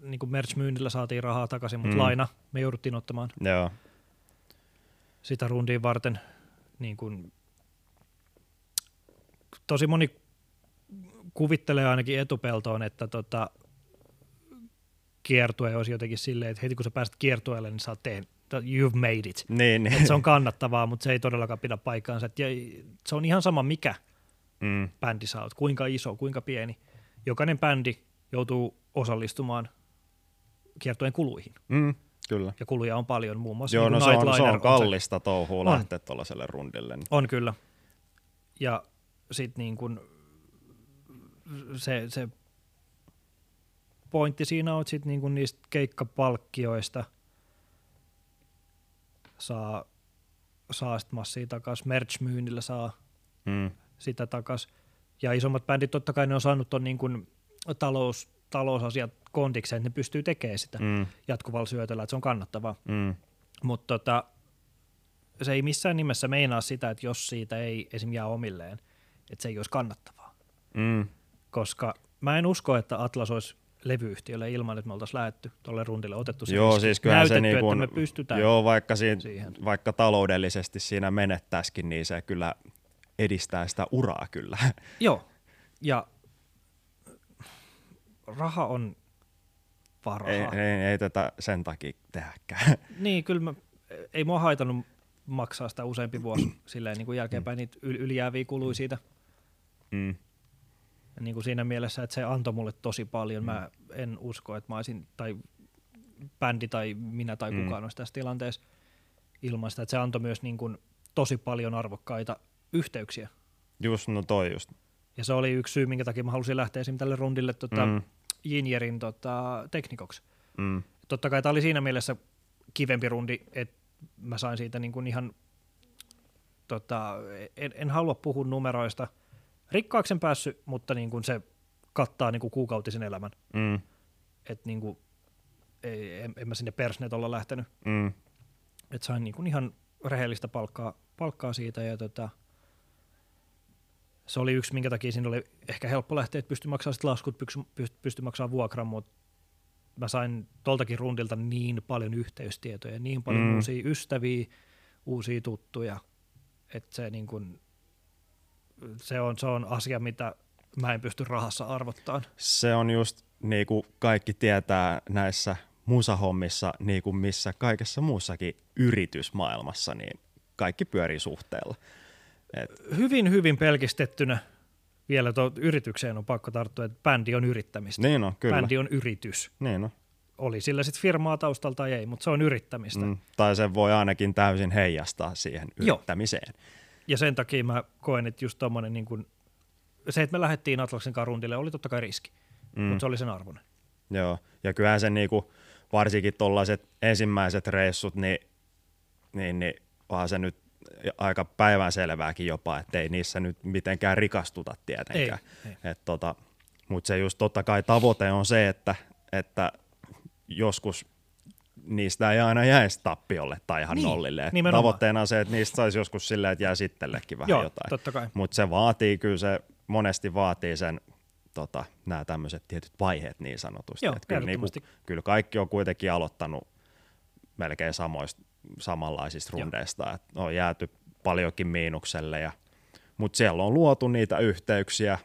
niin kuin merch-myynnillä saatiin rahaa takaisin, mutta Mm. laina me jouduttiin ottamaan Joo. sitä rundia varten. Niin kuin, tosi moni kuvittelee ainakin etupeltoon, että tota, kiertue olisi jotenkin silleen, että heti kun sä pääset kiertueelle, niin sä oot tehnyt, you've made it. Niin, niin. Että se on kannattavaa, mutta se ei todellakaan pidä paikkaansa. Et ja se on ihan sama mikä Mm. bändi sä oot, kuinka iso, kuinka pieni. Jokainen bändi joutuu osallistumaan kiertueen kuluihin. Mm. Kyllä. Ja kuluja on paljon, muun muassa Joo, niin no se on, se on kallista touhua On. lähteä tuollaiselle rundille. Niin. On kyllä. Ja sitten niin kun se, se pointti siinä on, että sit niin kun niistä keikkapalkkioista saa, saa sit massia takaisin, merch-myynnillä saa Mm. sitä takaisin. Ja isommat bändit totta kai ne on saanut ton niin kun talous, talousasiat kondikseen, että ne pystyy tekemään sitä Mm. jatkuvalla syötöllä, että se on kannattavaa. Mm. Mutta tota, se ei missään nimessä meinaa sitä, että jos siitä ei esim. jää omilleen, että se ei olisi kannattavaa. Mm. Koska mä en usko, että Atlas olisi levyyhtiölle ilman, että me oltaisiin lähetty tuolle rundille, otettu se Joo, siis kyllähän se Näytetty, niin että me pystytään. joo, vaikka, siinä, siihen. vaikka taloudellisesti siinä menettäisikin, niin se kyllä edistää sitä uraa kyllä. Joo, ja raha on vaan ei, ei, ei, tätä sen takia tehdäkään. Niin, kyllä mä, ei mua haitannut maksaa sitä useampi vuosi silleen niin kuin jälkeenpäin niitä yl- ylijääviä kului siitä. Mm. Niin kuin siinä mielessä, että se antoi mulle tosi paljon. Mä en usko, että mä olisin, tai bändi tai minä tai Mm. kukaan olisi tässä tilanteessa ilman sitä. Että se antoi myös niin kuin tosi paljon arvokkaita yhteyksiä. Just, no toi just. Ja se oli yksi syy, minkä takia mä halusin lähteä esimerkiksi tälle rundille tota, Mm. mm. Jinjerin tota, teknikoksi. Mm. Totta kai tämä oli siinä mielessä kivempi rundi, että mä sain siitä niin kuin ihan, tota, en, en halua puhua numeroista, rikkaaksi en päässyt, mutta niin kuin se kattaa niin kuin kuukautisen elämän. Mm. että niin kuin, ei, en, en mä sinne persnetolla lähtenyt. Mm. Että sain niin kuin ihan rehellistä palkkaa, palkkaa siitä ja tota, se oli yksi, minkä takia siinä oli ehkä helppo lähteä, että pystyi maksamaan sit laskut, pysty, pysty, pysty maksamaan vuokran, mutta mä sain toltakin rundilta niin paljon yhteystietoja, niin paljon Mm. uusia ystäviä, uusia tuttuja, että se, niin kuin, se, on, se on asia, mitä mä en pysty rahassa arvottamaan. Se on just niin kuin kaikki tietää näissä musahommissa, niin kuin missä kaikessa muussakin yritysmaailmassa, niin kaikki pyörii suhteella. Et, hyvin, hyvin pelkistettynä vielä tuo yritykseen on pakko tarttua, että bändi on yrittämistä. niin on, kyllä. Bändi on yritys. Niin on. Oli sillä sitten firmaa taustalla tai ei, mutta se on yrittämistä. Mm. Tai se voi ainakin täysin heijastaa siihen Joo. Ja sen takia mä koen, että just tommonen niin kun, se, että me lähdettiin Atlaksen karundille, oli totta kai riski, Mm. mm. mutta se oli sen arvoinen. Joo, ja kyllähän se niinku, varsinkin tuollaiset ensimmäiset reissut, niin, niin, niin onhan se nyt aika päivänselvääkin jopa, että ei niissä nyt mitenkään rikastuta tietenkään. Ei, ei. Et tota, Mutta se just totta kai tavoite on se, että, että joskus niistä ei aina jäisi tappiolle tai ihan Niin, nollille. Nimenomaan. tavoitteena on se, että niistä saisi joskus silleen, että jää sittellekin vähän Joo, jotain. Mutta se vaatii kyllä se, monesti vaatii sen, tota, nämä tämmöiset tietyt vaiheet niin sanotusti. Joo, Et kyllä, niinku, kyllä kaikki on kuitenkin aloittanut melkein samoista, samanlaisista rundeista. Et on jääty paljonkin miinukselle. Ja, mutta siellä on luotu niitä yhteyksiä,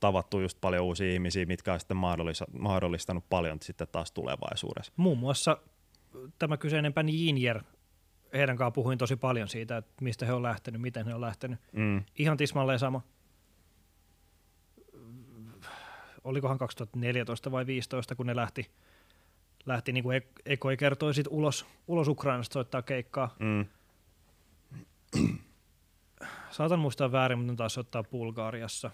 tavattu just paljon uusia ihmisiä, mitkä on sitten mahdollista- mahdollistanut paljon sitten taas tulevaisuudessa. Muun muassa tämä kyseinen bändi Jinjer, heidän kanssaan puhuin tosi paljon siitä, että mistä he on lähtenyt, miten he on lähtenyt. Mm. Ihan tismalleen sama. Olikohan 2014 vai 2015, kun ne lähti, lähti niin kuin Ekoi kertoi sit ulos, ulos Ukrainasta soittaa keikkaa. Mm. Saatan muistaa väärin, mutta ne taisi soittaa Bulgariassa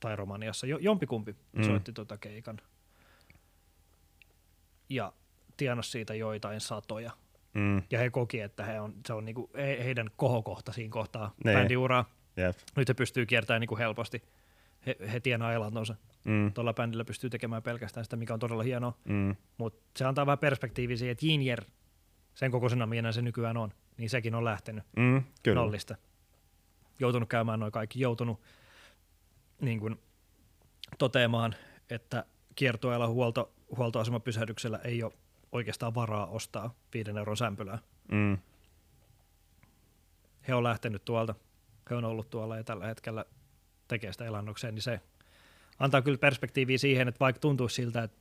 tai Romaniassa. Jo, jompikumpi Mm. soitti tota keikan. Ja tienas siitä joitain satoja. Mm. Ja he koki, että he on, se on niinku he, heidän kohokohta siinä kohtaa Niin. bändiuraa. Jep. Nyt he pystyy kiertämään niinku helposti. He, he tienaa elantonsa. Mm. Tuolla bändillä pystyy tekemään pelkästään sitä, mikä on todella hienoa. Mm. Mutta se antaa vähän perspektiiviä siihen, että Jinjer, sen kokoisena minä se nykyään on, niin sekin on lähtenyt Mm, kyllä. nollista. Joutunut käymään noin kaikki, joutunut niin kuin, toteamaan, että kiertueella huolto, huoltoasemapysähdyksellä ei ole oikeastaan varaa ostaa viiden euron sämpylää. Mm, He on lähtenyt tuolta, he on ollut tuolla ja tällä hetkellä tekee sitä elannokseen, niin se antaa kyllä perspektiiviä siihen, että vaikka tuntuu siltä, että,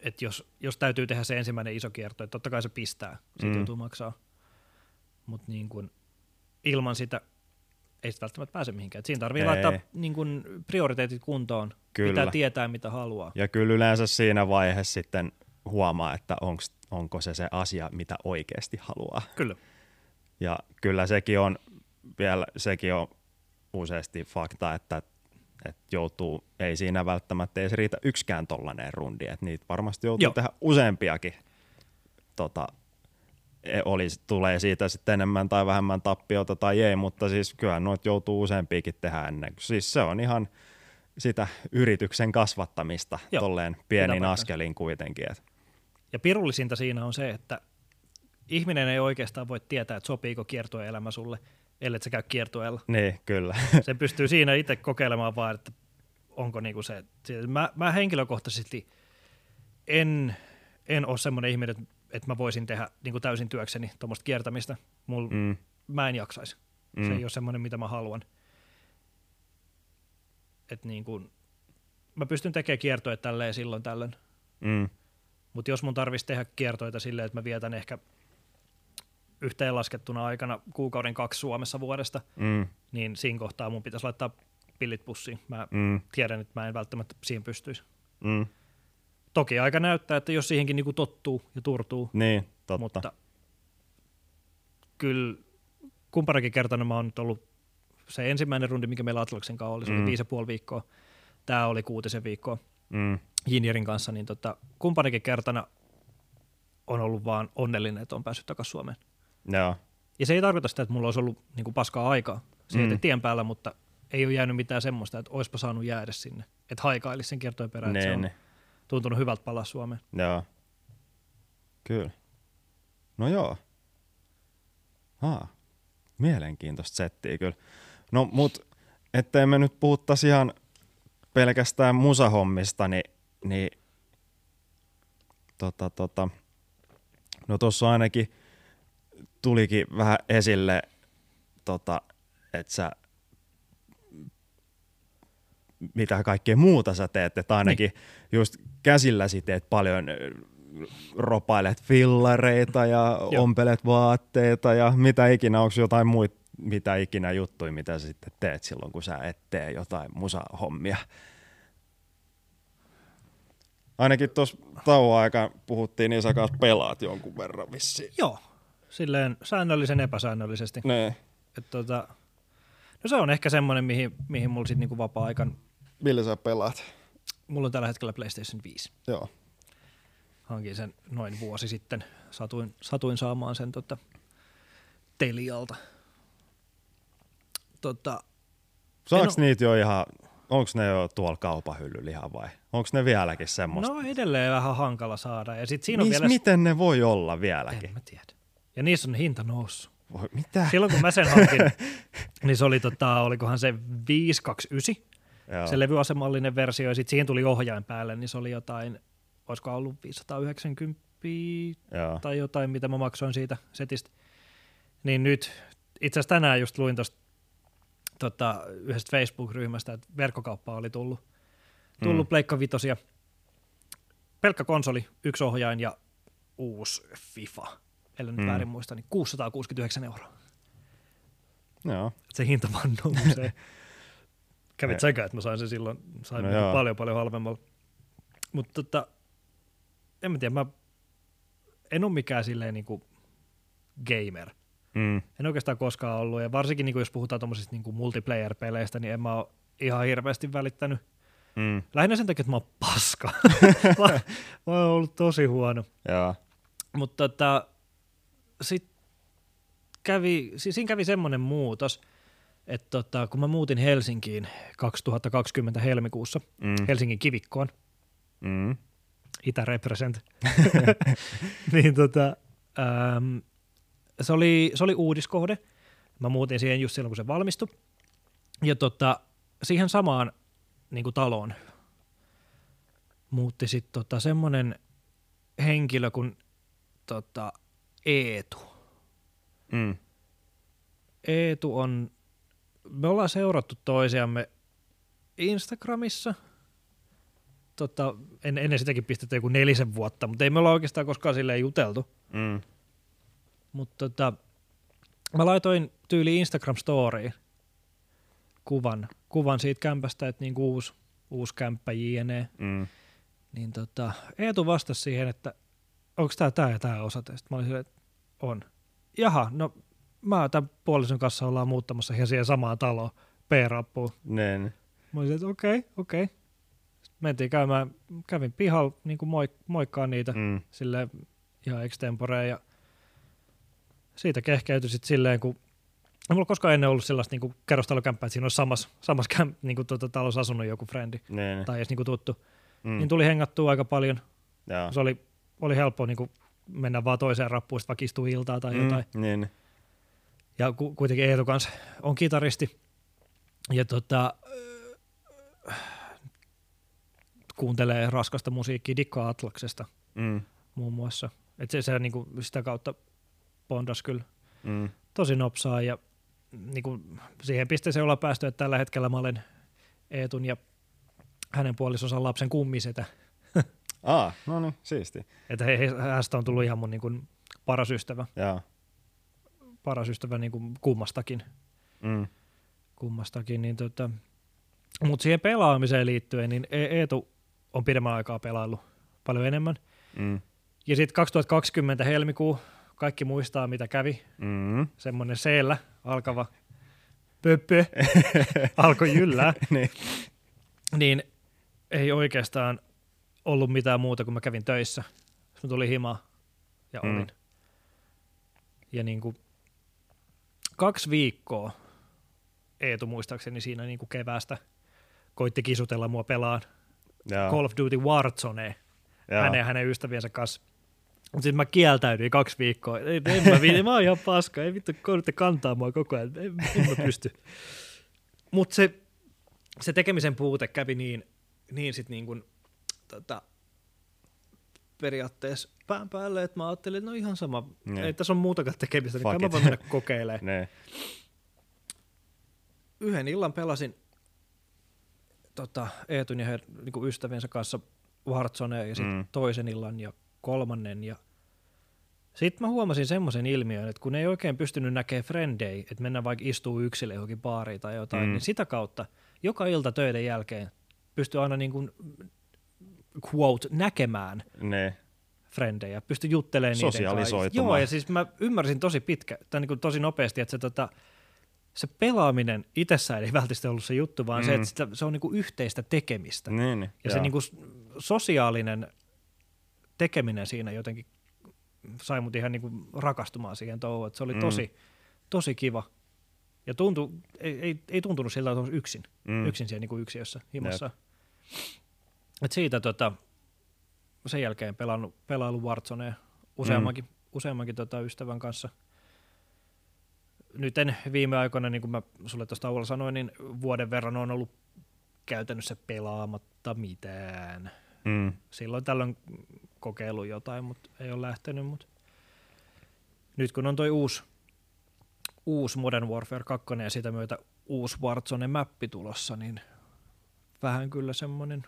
että jos, jos täytyy tehdä se ensimmäinen iso kierto, että totta kai se pistää, siitä Mm. joutuu maksaa, mutta niin kuin, ilman sitä ei sitä välttämättä pääse mihinkään. Et siinä tarvii Ei. laittaa niin kuin, prioriteetit kuntoon, Kyllä. pitää tietää mitä haluaa. Ja kyllä yleensä siinä vaiheessa sitten huomaa, että onks, onko se se asia, mitä oikeasti haluaa. Kyllä, Ja kyllä sekin on vielä, sekin on useasti fakta, että, että joutuu, ei siinä välttämättä edes riitä yksikään tollainen rundi, että niitä varmasti joutuu Joo. tehdä useampiakin. Tota, e- olisi, tulee siitä sitten enemmän tai vähemmän tappiota tai ei, mutta siis kyllä noita joutuu useampiakin tehdä ennen. Siis se on ihan sitä yrityksen kasvattamista Joo, tolleen pienin askelin kuitenkin. Et. Ja pirullisinta siinä on se, että ihminen ei oikeastaan voi tietää, että sopiiko kiertueelämä sulle, ellei sä käy kiertueella. Niin, kyllä. Se pystyy siinä itse kokeilemaan vaan, että onko niinku se. se- Mä, mä henkilökohtaisesti en, en ole semmoinen ihminen, että, että mä voisin tehdä niinku täysin työkseni tuommoista kiertämistä. Mul, mm. Mä en jaksaisi. Mm. Se ei ole semmoinen, mitä mä haluan. Et niinku, mä pystyn tekemään kiertoja tälleen silloin tällöin. mm, Mutta jos mun tarvitsisi tehdä kiertoita silleen, että mä vietän ehkä yhteenlaskettuna aikana kuukauden kaksi Suomessa vuodesta, mm, niin siinä kohtaa mun pitäisi laittaa pillit pussiin. Mä mm, tiedän, että mä en välttämättä siihen pystyisi. mm. Toki aika näyttää, että jos siihenkin niinku tottuu ja turtuu, Niin, totta. mutta kyllä kumpanakin kertana mä oon nyt ollut se ensimmäinen rundi, mikä meillä Atlaksen kanssa oli, se Mm. oli viisi ja puoli viikkoa. Tämä oli kuutisen viikkoa. Mm, Jinjerin kanssa, niin tota, kumpanakin kertana on ollut vaan onnellinen, että on päässyt takaisin Suomeen. joo. Ja se ei tarkoita sitä, että mulla olisi ollut niin kuin paskaa aikaa Mm. mm. tien päällä, mutta ei ole jäänyt mitään semmoista, että olisipa saanut jäädä sinne. Että haikailisi sen kiertojen perään, että se Niin, on niin. Tuntunut hyvältä palaa Suomeen. Joo. Kyllä. No joo. Haa. Mielenkiintoista settiä kyllä. No mut, ettei me nyt puhuttaisi ihan pelkästään musahommista, niin, niin tota, tota, no tuossa ainakin tulikin vähän esille, tota, että sä mitä kaikkea muuta sä teet, että ainakin niin. just käsilläsi teet paljon ö, ropailet fillareita ja Joo. ompelet vaatteita ja mitä ikinä, onko jotain muita, mitä ikinä juttuja, mitä sä sitten teet silloin, kun sä et tee jotain musahommia. Ainakin tuossa tauon aikaan puhuttiin, niin sä kanssa pelaat jonkun verran vissiin. Joo, silleen säännöllisen epäsäännöllisesti. Ne. Et tota, no se on ehkä semmoinen, mihin, mihin mulla sitten niinku vapaa-aikan, Millä sä pelaat? mulla on tällä hetkellä PlayStation 5. Joo. Hankin sen noin vuosi sitten, satuin, satuin saamaan sen tota, Telialta. Tota, Saaks En niitä jo ihan, onko ne jo tuolla kaupahyllyllä ihan vai? Onko ne vieläkin semmoista? no edelleen vähän hankala saada. Ja sit siinä on Mis, vielä... Miten ne voi olla vieläkin? En mä tiedä. Ja niissä on hinta noussut. Voi, mitä? Silloin kun mä sen hankin, niin se oli, tota, olikohan se 529, Joo. se levyasemallinen versio, ja sitten siihen tuli ohjain päälle, niin se oli jotain, olisiko ollut 590 Joo. tai jotain, mitä mä maksoin siitä setistä. Niin nyt, itse asiassa tänään just luin tuosta tota, yhdestä Facebook-ryhmästä, että verkkokauppa oli tullut, tullut Mm. Pleikka Vitosia. Pelkkä konsoli, yksi ohjain ja uusi FIFA, ellei nyt Mm. väärin muista, niin 669 euroa. Joo. Se hinta vaan nousee. Kävit sekä, että mä sain sen silloin, sain No joo. paljon paljon halvemmalla. Mutta tota, en mä tiedä, mä en ole mikään silleen niinku gamer. Mm. En oikeastaan koskaan ollut, ja varsinkin niinku jos puhutaan tuommoisista niinku multiplayer-peleistä, niin en mä ole ihan hirveästi välittänyt. Mm. Lähinnä sen takia, että mä oon paska. mä, mä oon ollut tosi huono. Joo. Mutta tota, sit kävi, siinä kävi semmoinen muutos, että tota, kun mä muutin Helsinkiin 2020 helmikuussa, Mm. Helsingin kivikkoon, se oli, se oli uudiskohde. Mä muutin siihen just silloin, kun se valmistui. Ja tota, siihen samaan niin kuin taloon muutti sitten tota, semmoinen henkilö kuin tota, Eetu. Mm. Eetu on, me ollaan seurattu toisiamme Instagramissa. Tota, en, ennen sitäkin pistetty joku nelisen vuotta, mutta ei me olla oikeastaan koskaan silleen juteltu. Mm. Mutta tota, mä laitoin tyyli Instagram Storyin kuvan, kuvan siitä kämpästä, että niinku uusi, uusi kämppä jne. Mm. Niin tota, Eetu vastasi siihen, että onko tämä tämä ja tämä osate. Sitten mä olin silleen, että on. Jaha, no mä tämän puolison kanssa ollaan muuttamassa ihan siihen samaan taloon P-rappuun. Niin. Mä olin silleen, että okei, okay, okei. Okay. Mentiin käymään, kävin pihalla niin kuin moik- moikkaa niitä Mm. sille ihan extemporeen ja siitä kehkeytyi sitten silleen, kun ei mulla koskaan ennen ollut sellaista niin kerrostalokämppää, että siinä olisi samassa, samassa kämp, niin kuin tuota, talossa asunut joku frendi Niin. tai edes niin kuin tuttu. Mm. Niin tuli hengattua aika paljon. Joo. Se oli, oli helppo niin kuin mennä vaan toiseen rappuun, sitten vaikka iltaa tai jotain. Mm. Niin. Ja ku, kuitenkin Eetu kanssa on kitaristi. Ja tota, äh, kuuntelee raskasta musiikkia, dikkaa Atlaksesta Mm. muun muassa. Et se, se niinku sitä kautta pondas kyllä Mm. tosi nopsaa ja niinku siihen pisteeseen ollaan päästy, että tällä hetkellä mä olen Eetun ja hänen puolisonsa lapsen kummisetä. Ah, no niin, siisti. Että he, he, hästä on tullut ihan mun niinku paras ystävä, Joo. Paras ystävä niinku kummastakin. Mm. kummastakin, niin tota, mutta siihen pelaamiseen liittyen, niin E- Eetu on pidemmän aikaa pelaillut paljon enemmän. Mm. Ja sitten 2020 helmikuu, kaikki muistaa mitä kävi, Mm. semmoinen seellä alkava pöppö alkoi jyllää, niin. niin ei oikeastaan ollut mitään muuta kuin mä kävin töissä. Sitten tuli himaa ja Mm. olin. Ja niin kuin kaksi viikkoa Eetu muistaakseni siinä niin kuin keväästä koitti kisutella mua pelaan Joo. Call of Duty Warzone hänen ja hänen ystäviensä kanssa. Mutta sitten mä kieltäydyin kaksi viikkoa. Ei, en mä, viini, mä oon ihan paska. Ei vittu, koitte kantaa mua koko ajan. En, en mä pysty. Mutta se, se tekemisen puute kävi niin, niin sit niin kuin, tota, periaatteessa pään päälle, että mä ajattelin, että no ihan sama. Niin. Ei tässä on muutakaan tekemistä, niin mä voin mennä kokeilemaan. Niin. Yhden illan pelasin tota, Eetun ja heidän niin ystäviensä kanssa Warzonea ja sitten Mm. toisen illan ja kolmannen. Ja sitten mä huomasin semmoisen ilmiön, että kun ei oikein pystynyt näkemään frendei, että mennään vaikka istuu yksilö johonkin baariin tai jotain, Mm. niin sitä kautta joka ilta töiden jälkeen pystyy aina niin kuin, quote, näkemään Niin. Frendejä, pystyi juttelemaan niiden. Joo, ja siis mä ymmärsin tosi pitkä, tai niin kuin tosi nopeasti, että se, tota, se pelaaminen itsessään ei välttämättä ollut se juttu, vaan mm. se, että sitä, se on niin kuin yhteistä tekemistä. Niin, niin. Ja se niin kuin sosiaalinen tekeminen siinä jotenkin sai mut ihan niin kuin rakastumaan siihen touhuun, että se oli Mm. tosi, tosi kiva. Ja tuntu, ei, ei, ei tuntunut siltä, että olisi yksin, mm. yksin siellä niin kuin yksiössä, himassa. Et siitä tota, sen jälkeen pelannut, pelailu Warzonea useammankin, mm. useammankin tota, ystävän kanssa. Nyt en viime aikoina, niin kuin mä sulle tuosta avulla sanoin, niin vuoden verran on ollut käytännössä pelaamatta mitään. Mm. Silloin tällöin kokeillut jotain, mutta ei ole lähtenyt. Mutta nyt kun on toi uusi, uusi Modern Warfare 2 ja sitä myötä uusi Warzone-mäppi tulossa, niin vähän kyllä semmoinen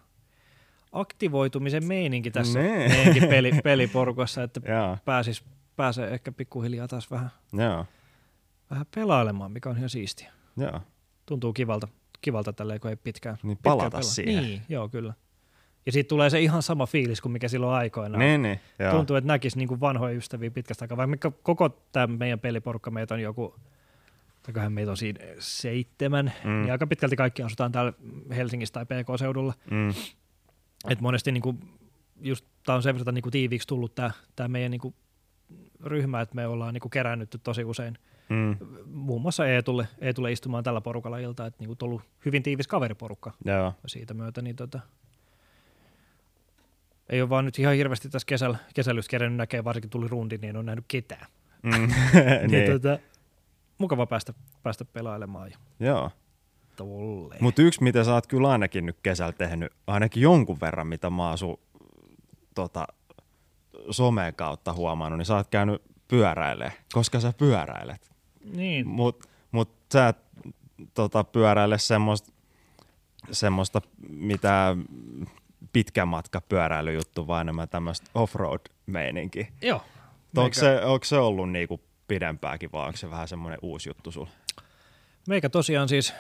aktivoitumisen meininki tässä Nee. meidänkin peli, peliporukassa, että pääsis, pääsee ehkä pikkuhiljaa taas vähän, Joo. vähän pelailemaan, mikä on ihan siistiä. Joo. Tuntuu kivalta, kivalta tälleen, kun ei pitkään, Niin pitkään palata pelaa. siihen. Niin, joo kyllä. Ja siitä tulee se ihan sama fiilis kuin mikä silloin aikoinaan. Niin, niin. Joo. Tuntuu, että näkisi niin kuin vanhoja ystäviä pitkästä aikaa. Vaikka koko tämä meidän peliporukka, meitä on joku, taikohan meitä on siinä seitsemän, mm. niin aika pitkälti kaikki asutaan täällä Helsingissä tai PK-seudulla. Mm. Et monesti niin kuin, just tämä on sen verran niin kuin tiiviiksi tullut tämä, tämä meidän niin kuin ryhmä, että me ollaan niin kuin kerännytty tosi usein Mm. muun muassa Eetulle, Eetulle istumaan tällä porukalla ilta, että niin kuin ollut hyvin tiivis kaveriporukka Joo. siitä myötä, niin tota, ei ole vaan nyt ihan hirveästi tässä kesällä, kesällä just kerennyt näkee, varsinkin tuli rundi, niin en ole nähnyt ketään. Mm. niin. niin. tota, mukava päästä, päästä pelailemaan. Ja Joo. Tolleen. Mutta yksi, mitä sä oot kyllä ainakin nyt kesällä tehnyt, ainakin jonkun verran, mitä mä oon sun tota, someen kautta huomannut, niin sä oot käynyt pyöräilee, koska sä pyöräilet. niin, Mut, mut sä et tota, pyöräile semmoista, semmoista, mitä pitkän matka pyöräilyjuttu, vaan enemmän tämmöistä offroad-meininki. joo. Onko se, onko se ollut niinku pidempääkin vai onko se vähän semmoinen uusi juttu sulla? Meikä tosiaan siis,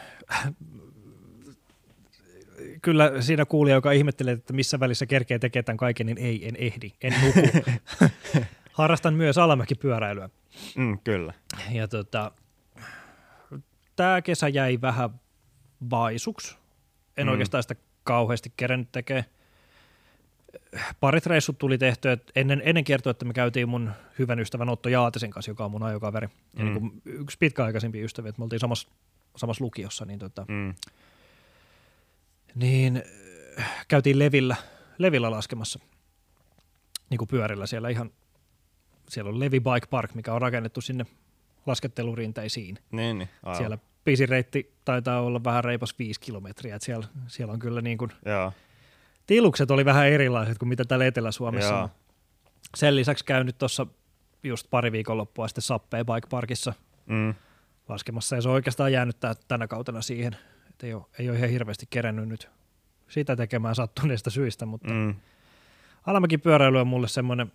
kyllä siinä kuulija, joka ihmettelee, että missä välissä kerkee tekee tämän kaiken, niin ei, en ehdi, en nuku. Harrastan myös alamäkipyöräilyä. Mm, kyllä. Ja tota, tämä kesä jäi vähän vaisuksi. En Mm. oikeastaan sitä kauheasti kerennyt tekemään. Parit reissut tuli tehtyä. Ennen, ennen kiertoa, me käytiin mun hyvän ystävän Otto Jaatisen kanssa, joka on mun ajokaveri. Ja Mm. niin kuin yksi pitkäaikaisimpia ystäviä, että me oltiin samassa, samassa lukiossa, niin, tota, Mm. niin äh, käytiin Levillä, Levillä laskemassa niin kuin pyörillä siellä ihan, siellä on Levi Bike Park, mikä on rakennettu sinne laskettelurinteisiin. Niin, niin. Aivan. Siellä pisin reitti taitaa olla vähän reipas viisi kilometriä, että siellä, siellä on kyllä niin kuin, Joo. Tilukset oli vähän erilaiset kuin mitä täällä Etelä-Suomessa Joo. on. Sen lisäksi käynyt tuossa just pari viikonloppua sitten Sappeen Bike Parkissa Mm. laskemassa ja se on oikeastaan jäänyt tää, tänä kautena siihen, että ei ole, ei ole ihan hirveästi kerennyt nyt sitä tekemään sattuneista syistä, mutta mm. Mm. alamäki pyöräily on mulle semmoinen,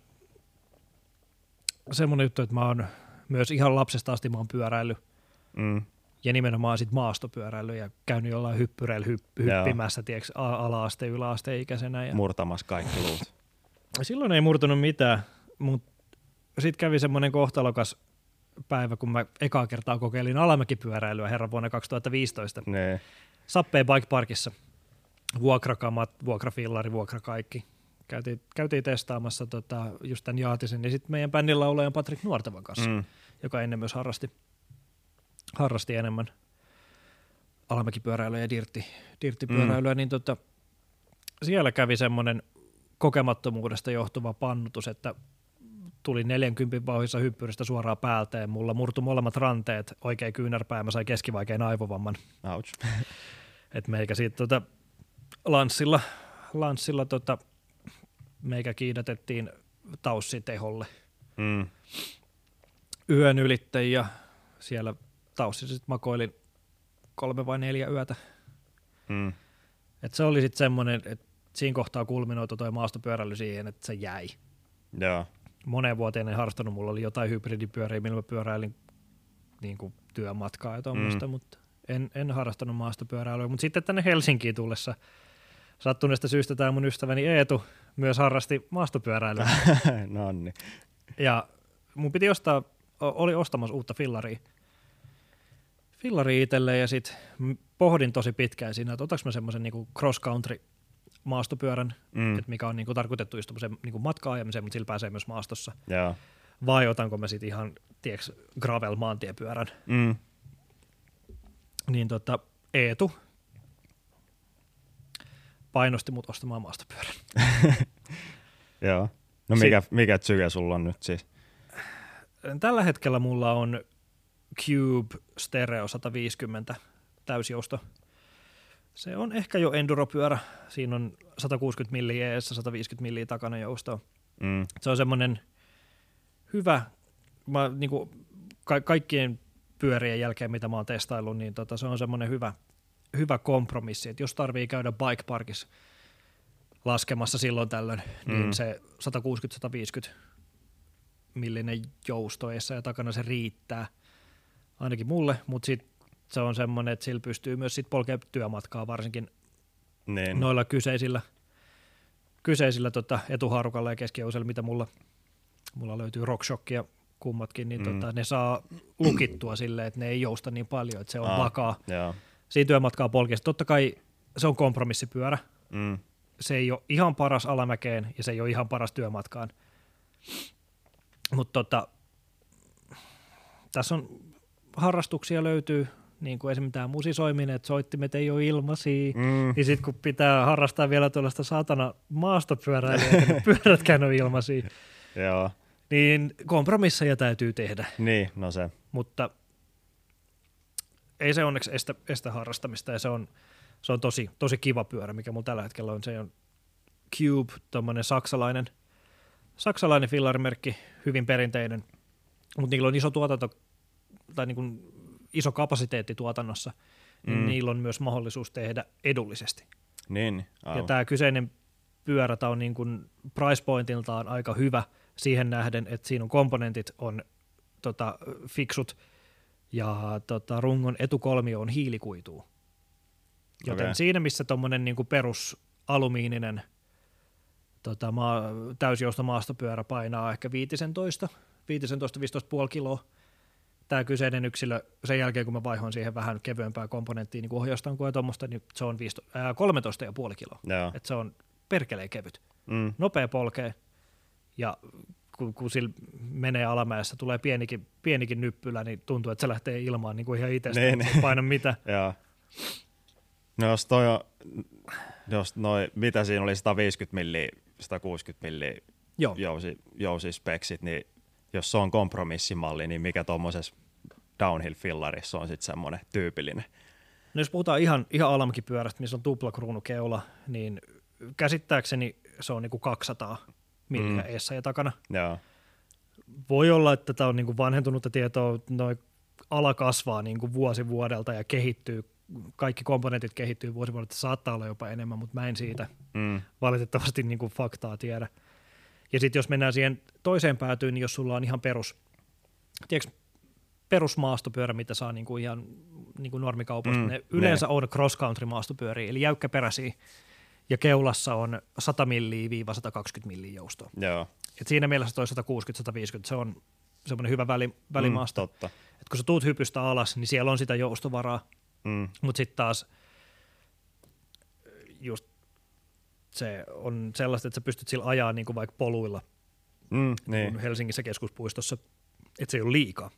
semmoinen juttu, että mä oon myös ihan lapsesta asti mä oon pyöräily Mm. Ja nimenomaan sit maastopyöräily ja käynyt jollain hyppyreillä hypp- hyppimässä, a- ala-aste, yläasteikäisenä. Ja Murtamassa kaikki luut. silloin ei murtunut mitään, mutta sitten kävi semmoinen kohtalokas päivä, kun mä ekaa kertaa kokeilin alamäkipyöräilyä herran vuonna 2015. Nee. Sappeen Bike Parkissa. Vuokrakamat, vuokrafillari, vuokra kaikki. Käytiin, käytiin testaamassa tota, just tämän Jaatisen ja sitten meidän bändin laulajan Patrick Nuortavan kanssa. Mm. joka ennen myös harrasti, harrasti enemmän alamäkipyöräilyä ja dirtti, dirttipyöräilyä, mm. niin tota, siellä kävi semmoinen kokemattomuudesta johtuva pannutus, että tuli 40 vauhissa hyppyristä suoraan päältä ja mulla murtu molemmat ranteet, oikein kyynärpää, mä sain keskivaikean aivovamman. Ouch. Et meikä siitä tota, lanssilla, lanssilla tota, meikä kiidätettiin taussiteholle Mm. yön ylitte ja siellä taussissa sitten makoilin kolme vai neljä yötä. Mm. Et se oli sitten semmoinen, että siinä kohtaa kulminoitu toi maastopyöräily siihen, että se jäi. Joo. Moneen vuoteen en harrastanut, mulla oli jotain hybridipyöriä, millä mä pyöräilin niin kuin työmatkaa ja tuommoista, mm. mutta en, en harrastanut maastopyöräilyä. Mutta sitten tänne Helsinkiin tullessa sattuneesta syystä tämä mun ystäväni Eetu myös harrasti maastopyöräilyä. no niin. ja mun piti ostaa, oli ostamassa uutta fillaria. Fillaria itselleen ja sitten pohdin tosi pitkään siinä, että otaks mä semmoisen niinku cross-country maastopyörän, Mm. että mikä on niinku tarkoitettu just niinku matka-ajamiseen, mutta sillä pääsee myös maastossa. Joo. Vai otanko mä sitten ihan, tiedätkö, gravel maantiepyörän. Mm. Niin tota, Eetu painosti mut ostamaan maastopyörän. Joo. No mikä, mikä syke sulla on nyt siis? Tällä hetkellä mulla on Cube Stereo 150 täysjousto. Se on ehkä jo enduropyörä. Siinä on 160 milliä eessä, 150 milliä takana joustoa. Mm. Se on semmoinen hyvä, mä, niin kuin, ka- kaikkien pyörien jälkeen, mitä mä oon testaillut, niin tota, se on semmoinen hyvä, hyvä kompromissi, että jos tarvii käydä bike parkissa laskemassa silloin tällöin, mm. Mm. niin se 160-150 millinen jousto eessä ja takana se riittää, ainakin mulle, mutta sitten se on semmoinen, että sillä pystyy myös sit polkemaan työmatkaa varsinkin Niin. noilla kyseisillä, kyseisillä tota, etuhaarukalla ja keskiousella, mitä mulla, mulla löytyy RockShock ja kummatkin, niin Mm. tota, ne saa lukittua silleen, että ne ei jousta niin paljon, että se on Aa. vakaa. Joo. Siinä työmatkaa polkesta. Totta kai se on kompromissipyörä. Mm. Se ei ole ihan paras alamäkeen ja se ei ole ihan paras työmatkaan. Mutta tota, tässä on harrastuksia löytyy, niin kuin esimerkiksi tämä musisoiminen, että soittimet ei ole ilmaisia. Mm. Niin sitten kun pitää harrastaa vielä tuollaista saatana maastopyöräilyä, että ne pyörätkään on ilmaisia. Joo. niin kompromisseja täytyy tehdä, Niin, no se. mutta ei se onneksi estä, estä harrastamista ja se on, se on tosi, tosi kiva pyörä, mikä mulla tällä hetkellä on. Se on Cube, tuommoinen saksalainen, saksalainen fillarimerkki, hyvin perinteinen, mutta niillä on iso tuotanto tai niin kuin iso kapasiteetti tuotannossa, niin Mm. niillä on myös mahdollisuus tehdä edullisesti. Niin, Ja aivan. tämä kyseinen pyörä tää on niin kuin price pointiltaan aika hyvä siihen nähden, että siinä on komponentit on tota, fiksut ja tota, rungon etukolmio on hiilikuituu. Joten Okei. siinä, missä tuommoinen niin perus alumiininen tota, maa, täysjousto maastopyörä painaa ehkä 15, 15-15,5 kiloa, tämä kyseinen yksilö, sen jälkeen kun mä vaihoin siihen vähän kevyempää komponenttia, niin kuin ohjaustankoa ja tuommoista, niin se on 15, ää, 13,5 kiloa. Joo. Et se on perkeleen kevyt. Mm. Nopea polkee ja kun, kun sillä menee alamäessä, tulee pienikin, pienikin nyppylä, niin tuntuu, että se lähtee ilmaan niin kuin ihan itsestään, Niin, niin, paina mitä. Joo. No jos toi on, jos noi, mitä siinä oli 150 milliä, 160 milliä Joo, jousi, jousispeksit, niin jos se on kompromissimalli, niin mikä tuommoisessa downhill-fillarissa on sitten semmoinen tyypillinen? no jos puhutaan ihan, ihan alamkipyörästä, missä on tuplakruunukeula, niin käsittääkseni se on niin kuin 200 milliä Mm. eessä ja takana. Joo. Voi olla, että tämä on niin kuin vanhentunutta tietoa, noin ala kasvaa niin kuin vuosi vuodelta ja kehittyy, kaikki komponentit kehittyy vuosi vuodelta, saattaa olla jopa enemmän, mutta mä en siitä Mm. valitettavasti niin kuin faktaa tiedä. Ja sitten jos mennään siihen toiseen päätyyn, niin jos sulla on ihan perus, tiedätkö, perusmaastopyörä, mitä saa niin kuin ihan niin kuin normikaupasta, Mm, ne yleensä on cross-country maastopyöriä, eli jäykkäperäisiä, ja keulassa on 100 milliä 120 milliä joustoa. Joo. Et siinä mielessä toi 160-150, se on semmoinen hyvä väli, välimaasto. Mm, totta. Et kun sä tuut hypystä alas, niin siellä on sitä joustovaraa, Mm. mutta sitten taas just se on sellaista, että sä pystyt sillä ajaa niin kuin vaikka poluilla Mm, niin. Helsingissä keskuspuistossa, että se ei ole liikaa.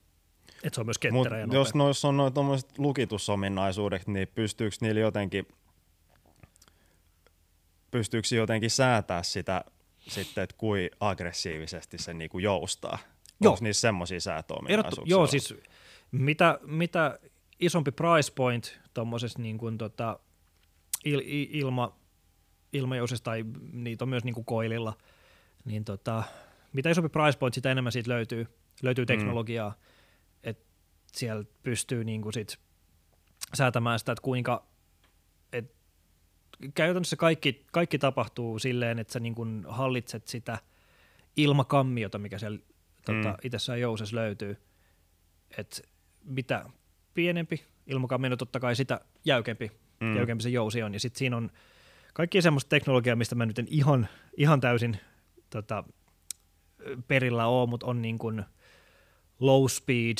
Että se on myös Mut ketterä ja nopea. jos noissa on noin tuommoiset lukitusominaisuudet, niin pystyykö niillä jotenkin, pystyykö jotenkin säätää sitä sitten, että kuin aggressiivisesti se niinku joustaa? Joo. Onko niissä semmoisia säätöominaisuuksia? joo, siis mitä, mitä isompi price point tuommoisessa niin kuin tota, il, il, ilma, ilmajousessa tai niitä on myös niin kuin koililla, niin tota, mitä isompi price point, sitä enemmän siitä löytyy, löytyy teknologiaa, mm. että siellä pystyy niin kuin sit säätämään sitä, että kuinka, et käytännössä kaikki, kaikki tapahtuu silleen, että sä niin kuin hallitset sitä ilmakammiota, mikä siellä tota, Mm. itsessään jousessa löytyy. Et mitä pienempi ilmakammio, totta kai sitä jäykempi, Mm. mm. jäykempi se jousi on. Ja sitten siinä on kaikki semmoista teknologiaa, mistä mä nyt en ihan, ihan täysin tota, perillä ole, mutta on niin kuin low speed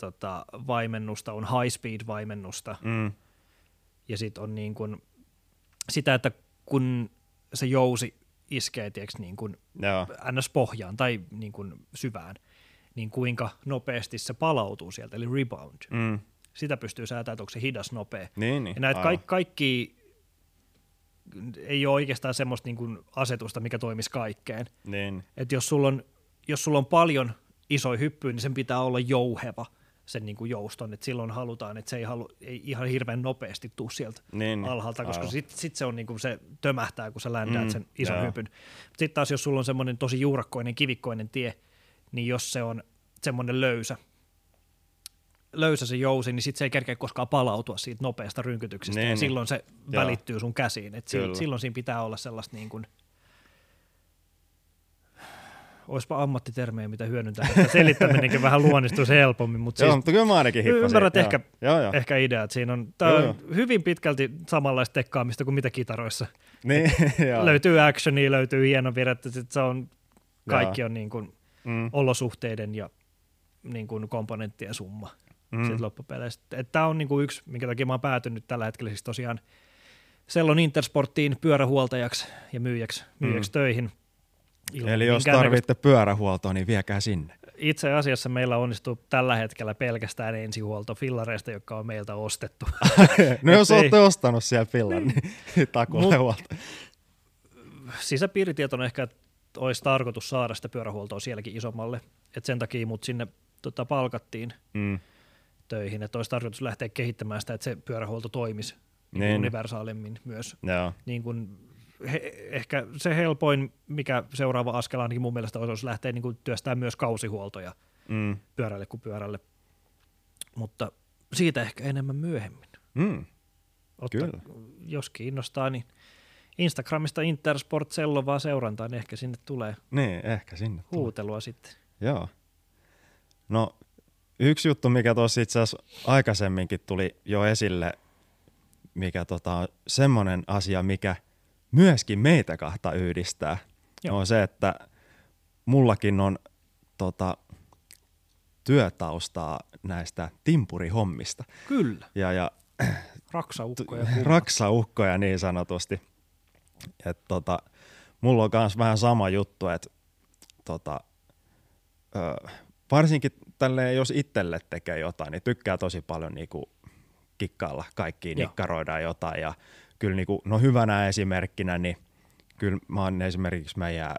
tota, vaimennusta, on high speed vaimennusta, Mm. ja sitten on niin kuin sitä, että kun se jousi iskee tiiäks, niin kuin Joo. ns-pohjaan tai niin kuin syvään, niin kuinka nopeasti se palautuu sieltä, eli rebound. Mm. Sitä pystyy säätämään, että onko se hidas, nopea. Niin, niin. Ja näitä kaikki, kaikki ei ole oikeastaan semmoista niin kuin asetusta, mikä toimisi kaikkeen. Niin. Et jos, sulla on, jos sulla on paljon isoja hyppyjä, niin sen pitää olla jouheva sen niin kuin jouston, että silloin halutaan, että se ei, halu, ei ihan hirveän nopeasti tuu sieltä Niin, alhaalta, koska sitten sit se, on niinku se tömähtää, kun sä ländäät Mm, sen ison joo. hypyn. Sitten taas, jos sulla on semmoinen tosi juurakkoinen, kivikkoinen tie, niin jos se on semmoinen löysä, löysä se jousi, niin sitten se ei kerkeä koskaan palautua siitä nopeasta rynkytyksestä, Niin, ja niin. silloin se Joo. välittyy sun käsiin. Et Kyllä. silloin, siinä pitää olla sellaista niin kuin, olisipa ammattitermejä, mitä hyödyntää, että selittäminenkin vähän luonnistuisi helpommin, mutta Joo, siis mutta kyllä mä ainakin hippasin. Ymmärrät Joo. ehkä- Joo, joo. ehkä idea, että siinä on, tää Joo, on hyvin pitkälti samanlaista tekkaamista kuin mitä kitaroissa. Niin, joo. löytyy actionia, löytyy hieno virettä, sit se on, kaikki on niin kuin Mm, olosuhteiden ja niin kuin komponenttien summa mm. mm. sit loppupeleissä. Tämä on niin kuin yksi, minkä takia mä oon päätynyt tällä hetkellä siis tosiaan Sellon Intersporttiin pyörähuoltajaksi ja myyjäksi, myyjäksi Mm. töihin. Ilman Eli jos tarvitte pyörähuoltoa, niin viekää sinne. Itse asiassa meillä onnistuu tällä hetkellä pelkästään ensihuolto fillareista, jotka on meiltä ostettu. no jos Et ei- olette ostanut siellä pillan, niin takuulle Mut- huolta. Sisäpiiritieto on ehkä, että olisi tarkoitus saada sitä pyörähuoltoa sielläkin isommalle. Et sen takia mut sinne tota, palkattiin Mm. Töihin, että olisi tarkoitus lähteä kehittämään sitä, että se pyörähuolto toimisi niin. Universaalimmin myös. Joo. Niin kuin, he, ehkä se helpoin, mikä seuraava askel ainakin mun mielestä olisi, olisi lähteä niin kuin työstämään myös kausihuoltoja Mm. pyörälle kuin pyörälle. Mutta siitä ehkä enemmän myöhemmin. Mm. Otta, Kyllä. Jos kiinnostaa, niin Instagramista Intersport Sello vaan seurantaan, niin ehkä sinne tulee Niin, ehkä sinne. tulee. huutelua sitten. Joo. No, yksi juttu, mikä tuossa itse asiassa aikaisemminkin tuli jo esille, mikä tota, on semmoinen asia, mikä myöskin meitä kahta yhdistää, Joo. on se, että mullakin on tota, työtaustaa näistä timpurihommista. Kyllä, Ja, ja raksaukkoja. kummat. raksaukkoja niin sanotusti. Et tota, mulla on myös vähän sama juttu, että tota, ö, varsinkin tälleen, jos itselle tekee jotain, niin tykkää tosi paljon niinku kikkailla kaikkiin, Joo. nikkaroidaan jotain. Ja kyllä niinku, no hyvänä esimerkkinä, niin kyllä mä oon esimerkiksi meidän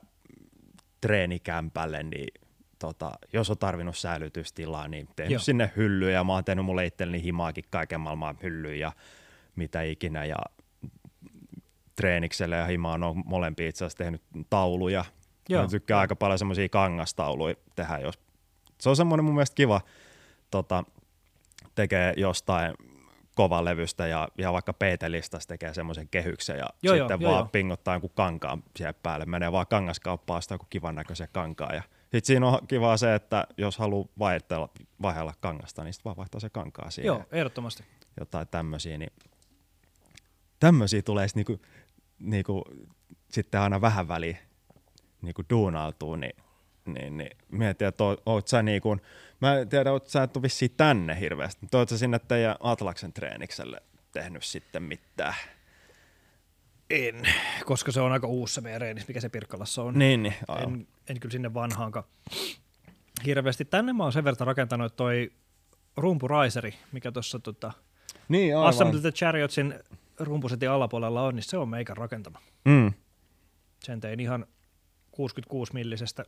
treenikämpälle, niin tota, jos on tarvinnut säilytystilaa, niin tehnyt Joo. sinne hyllyä ja mä oon tehnyt mulle itselleni himaakin kaiken maailman hyllyä ja mitä ikinä ja treenikselle ja himaan on molempia itse asiassa tehnyt tauluja. Joo. Mä tykkään aika paljon semmoisia kangastauluja tehdä, jos se on semmoinen mun mielestä kiva tota, tekee jostain kovalevystä ja, ja vaikka PT-listasta tekee semmoisen kehyksen ja Joo, sitten joo, vaan joo. pingottaa jonkun kankaan siihen päälle. Menee vaan kangaskauppaan ostaa joku kivan näköisen kankaan. Ja sitten siinä on kivaa se, että jos haluaa vaihdella, vaihdella kangasta, niin sitten vaan vaihtaa se kankaa siihen. Joo, ehdottomasti. Jotain tämmöisiä, niin tämmöisiä tulee sit niinku, niinku, sitten aina vähän väliin niinku duunautuu, niin niin, niin mietin, että oot, oot sä niin kuin, mä en tiedä, oot sä et ole vissiin tänne hirveästi, mutta oot sä sinne teidän Atlaksen treenikselle tehnyt sitten mitään? En, koska se on aika uusi se meidän reenis, mikä se Pirkkalassa on. Niin, niin. aivan. en, en kyllä sinne vanhaankaan hirveästi. Tänne mä oon sen verran rakentanut, että toi rumpuraiseri, mikä tuossa tota, niin, aivan. Assemble the Chariotsin rumpusetin alapuolella on, niin se on meikän rakentama. Mm. Sen tein ihan 66 millisestä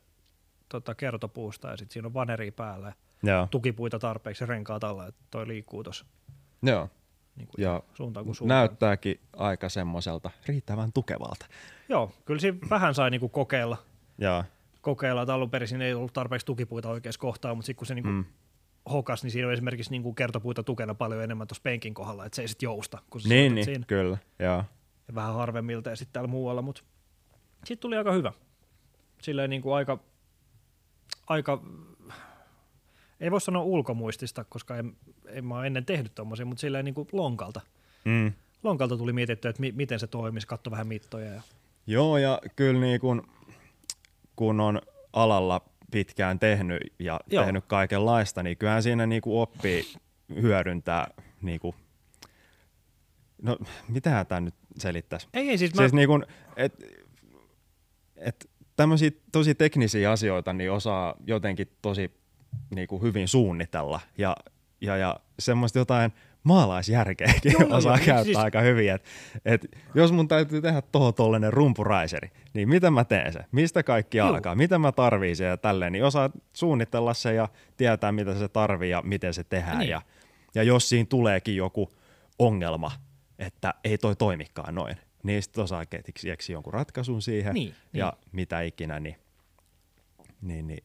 tota, kertopuusta ja sitten siinä on vaneri päällä ja Joo, tukipuita tarpeeksi ja renkaat alla, että toi liikkuu tuossa joo. niin kuin Ja suuntaan kuin suuntaan. näyttääkin aika semmoiselta riittävän tukevalta. Joo, kyllä siinä vähän sai niinku kokeilla, Joo, kokeilla, että alun perin siinä ei ollut tarpeeksi tukipuita oikeassa kohtaa, mutta sitten kun se niinku mm. hokas, niin siinä on esimerkiksi niinku kertopuita tukena paljon enemmän tuossa penkin kohdalla, että se ei sitten jousta, kun sä niin, niin, siinä. kyllä, joo. Ja vähän harvemmilta ja sitten täällä muualla, mutta sitten tuli aika hyvä. Silleen niinku aika, aika, ei voi sanoa ulkomuistista, koska en, en mä ole ennen tehnyt tommosia, mutta silleen niinku lonkalta. Mm. Lonkalta tuli mietittyä, että mi- miten se toimisi, katso vähän mittoja. Ja... Joo, ja kyllä niin kun, kun on alalla pitkään tehnyt ja Joo. Tehnyt kaikenlaista, niin kyllähän siinä niin kuin oppii hyödyntää, niin kuin, no mitähän tämä nyt selittäisi? Ei, ei siis, Mä... Siis niin kuin, et, et tämmöisiä tosi teknisiä asioita niin osaa jotenkin tosi niin kuin hyvin suunnitella ja, ja, ja semmoista jotain maalaisjärkeäkin Joo, osaa joo. käyttää Siis- aika hyvin. Et, et jos mun täytyy tehdä tuohon tollainen rumpuraiseri, niin miten mä teen se? Mistä kaikki Joo. alkaa? Mitä mä tarviin se ja tälleen? Niin osaa suunnitella se ja tietää, mitä se tarvii ja miten se tehdään. Niin. Ja, ja jos siinä tuleekin joku ongelma, että ei toi toimikaan noin, niin sitten osaa keksi- keksiä jonkun ratkaisun siihen Niin, ja mitä ikinä, niin, niin, niin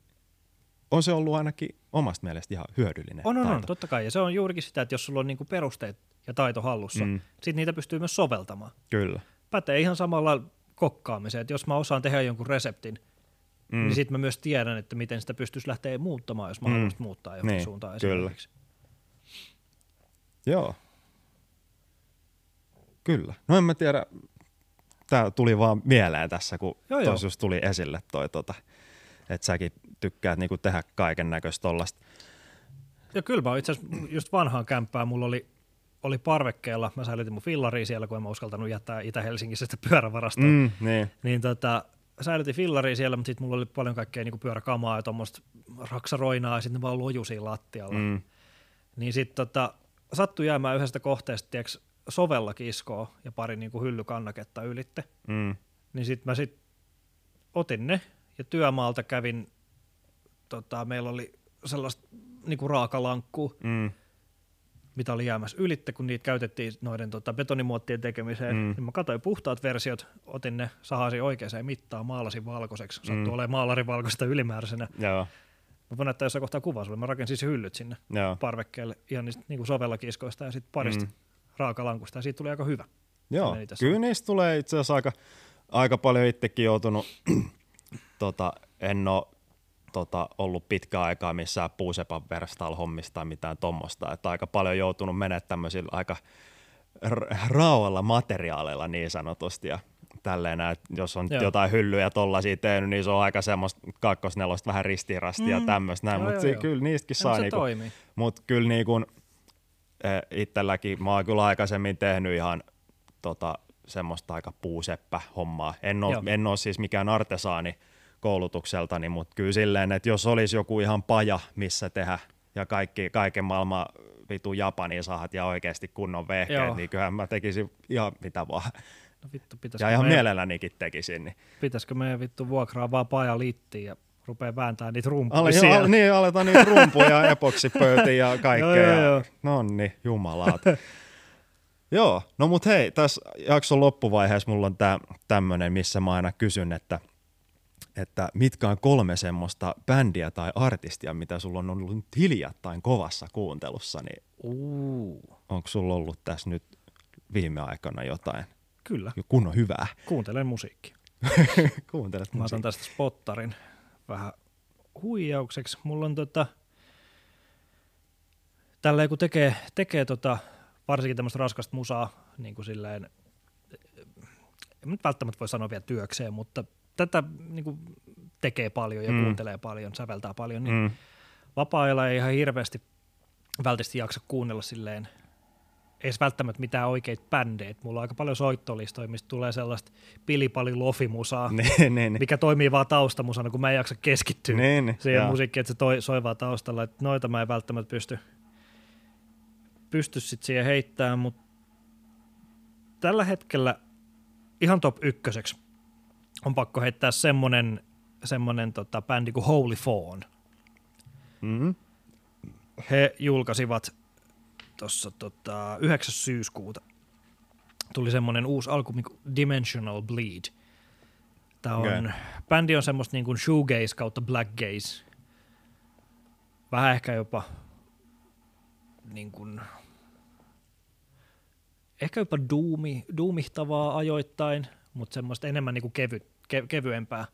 on se ollut ainakin omasta mielestä ihan hyödyllinen On, on, on, totta kai. Ja se on juurikin sitä, että jos sulla on niinku perusteet ja taito hallussa, mm. Sitten niitä pystyy myös soveltamaan. Kyllä. Pätee ihan samalla kokkaamiseen, että jos mä osaan tehdä jonkun reseptin, mm. niin sitten mä myös tiedän, että miten sitä pystyisi lähteä muuttamaan, jos mä Mm. haluaisin muuttaa johonkin Niin, suuntaan kyllä. esimerkiksi. Joo. Kyllä. No en mä tiedä, tämä tuli vaan mieleen tässä, kun Joo, joo. just tuli esille toi, tota, että säkin tykkäät niinku tehdä kaiken näköistä tollasta. Ja kyllä mä oon itse asiassa just vanhaan kämppää, mulla oli, oli parvekkeella, mä säilytin mun fillaria siellä, kun en mä uskaltanut jättää Itä-Helsingissä sitä pyörävarastoa. Mm, niin. Niin tota, säilytin fillaria siellä, mutta sitten mulla oli paljon kaikkea niin pyöräkamaa ja tuommoista raksaroinaa ja sitten ne vaan loju siinä lattialla. Mm, Niin sitten tota, sattui jäämään yhdestä kohteesta tiiäks, sovella kiskoa ja pari niin hyllykannaketta ylitte. mm, Niin sitten mä sit otin ne Ja työmaalta kävin, tota, meillä oli sellaista niinku raakalankkua, Mm. mitä oli jäämässä ylitte, kun niitä käytettiin noiden tota, betonimuottien tekemiseen. Mm. Mm. Niin mä katsoin puhtaat versiot, otin ne, sahasin oikeaan mittaan, maalasin valkoiseksi. Sattuu Mm. mm. olemaan maalarivalkoista ylimääräisenä. Joo, Mä voin näyttää jossain kohtaa kuvaa sulle. Mä rakensin siis hyllyt sinne joo. parvekkeelle ihan niistä niin sovellakiskoista ja sitten parista Mm. Raakalankusta. Ja siitä tuli aika hyvä. Joo, kyllä niistä tulee itse asiassa aika, aika paljon itsekin joutunut, tota, en ole tota, ollut pitkä aikaa missään puusepan verstal-hommista tai mitään tommosta, että aika paljon joutunut menemään tämmöisillä aika r- raoilla materiaaleilla niin sanotusti ja tälleen, että jos on Joo. jotain hyllyjä tollasia tehnyt, niin se on aika semmoista kakkosnelosta vähän ristirastia ja Mm. tämmöistä näin, mutta kyllä niistäkin Ja saa niinku, mutta kyllä niin kuin, itselläkin, mä oon kyllä aikaisemmin tehnyt ihan tota, semmoista aika puuseppä hommaa. En ole, Joo. en ole siis mikään artesaani koulutukseltani, mutta kyllä silleen, että jos olisi joku ihan paja, missä tehdä ja kaikki, kaiken maailman vitu Japaniin saat ja oikeasti kunnon vehkeet, Joo. niin kyllähän mä tekisin ihan mitä vaan. No vittu, Ja ihan meidän, mielellänikin tekisin. Niin. pitäisikö meidän vittu vuokraa vaan paja littiin ja rupeaa vääntämään niitä rumpuja Ale, siellä. al, niin, aletaan niitä rumpuja ja epoksipöytiä ja kaikkea. Joo, joo. No niin, jumalaat. joo, no mut hei, tässä jakson loppuvaiheessa mulla on tää tämmönen, missä mä aina kysyn, että, että mitkä on kolme semmoista bändiä tai artistia, mitä sulla on ollut nyt hiljattain kovassa kuuntelussa, niin Uu, onko sulla ollut tässä nyt viime aikana jotain kyllä, kunnon hyvää? kuuntelen musiikkia. Kuuntelet Mä otan musiikkia. tästä spottarin vähän huijaukseksi. Mulla on tota, tälleen kun tekee, tekee tota, varsinkin tämmöistä raskasta musaa, niin kuin silleen, en nyt välttämättä voi sanoa vielä työkseen, mutta tätä niin kuin tekee paljon ja Mm. kuuntelee paljon, säveltää paljon, niin. Mm, vapaa-ajalla ei ihan hirveästi välttämättä jaksa kuunnella silleen, ei edes välttämättä mitään oikeita bändejä. Mulla on aika paljon soittolistoja, mistä tulee sellaista pilipali lofimusaa, niin, niin, niin. mikä toimii vaan taustamusana, kun mä en jaksa keskittyä Niin, niin, siihen joo. musiikkiin, että se toi, soi vaan taustalla. Että noita mä en välttämättä pysty, pysty sit siihen heittämään, mutta tällä hetkellä ihan top ykköseksi on pakko heittää semmonen, semmonen tota, bändi kuin Holy Fawn. Mm, He julkaisivat tuossa tota, 9. syyskuuta tuli semmoinen uusi albumi Dimensional Bleed. Tämä on, okay. bändi on semmoista niin kuin shoegaze kautta black gaze. Vähän ehkä jopa niin kuin, ehkä jopa duumi, duumihtavaa ajoittain, mutta semmoista enemmän niin kuin kevy, ke, kevyempää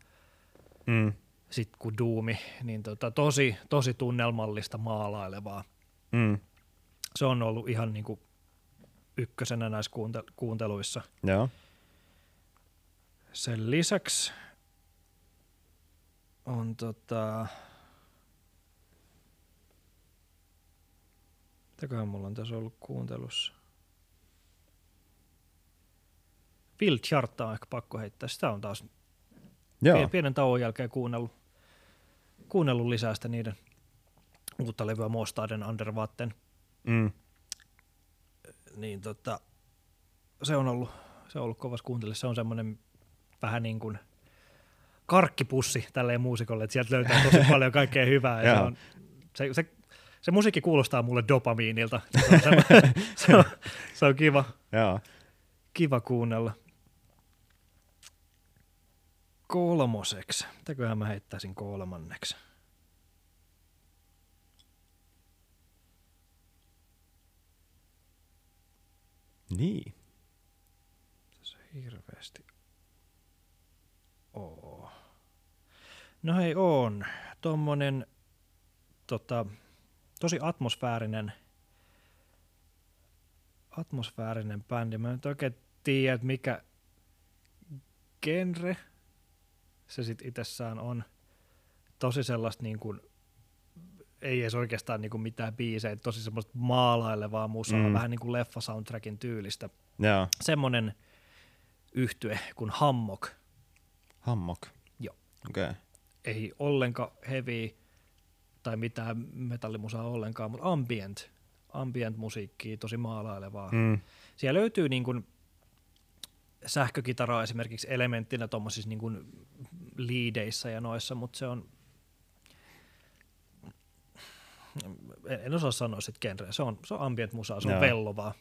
mm, sit kuin duumi, niin tota, tosi, tosi tunnelmallista maalailevaa mm, se on ollut ihan niin kuin ykkösenä näissä kuunte- kuunteluissa. joo. Sen lisäksi on tota... Mitäköhän mulla on tässä ollut kuuntelussa? Phil Charta on ehkä pakko heittää. Sitä on taas Joo. Pienen tauon jälkeen kuunnellut, kuunnellut lisää sitä niiden uutta levyä Mostaden Underwatten. Mm. niin tota, se on ollut, se on ollut kovas kuuntele. Se on semmoinen vähän niin kuin karkkipussi tälleen muusikolle, että sieltä löytää tosi paljon kaikkea hyvää. Ja se, on, se, se, se, musiikki kuulostaa mulle dopamiinilta. Se on, se on, se on kiva, Joo. kiva kuunnella. Kolmoseksi. Mitäköhän mä heittäisin kolmanneksi? Niin. se hirveästi oo. No hei, on. Tommonen tota, tosi atmosfäärinen atmosfäärinen bändi. Mä en nyt oikein tiedä, mikä genre se sit itsessään on. Tosi sellaista niin kuin, ei edes oikeastaan niin kuin mitään biisejä, tosi semmoista maalailevaa musaa, Mm. vähän niin kuin leffa soundtrackin tyylistä Joo. semmonen yhtye kuin Hammok. Hammok. Joo. Okei. Okay. Ei ollenkaan heavy tai mitään metallimusaa ollenkaan, mutta ambient, ambient musiikkia, tosi maalailevaa. Mm. Siellä löytyy niin kuin sähkökitaraa esimerkiksi elementtinä tuommoisissa niin liideissä ja noissa, mutta se on, en, en osaa sanoa sit genreä, se on, se on ambient musaa, se on Joo. vellovaa,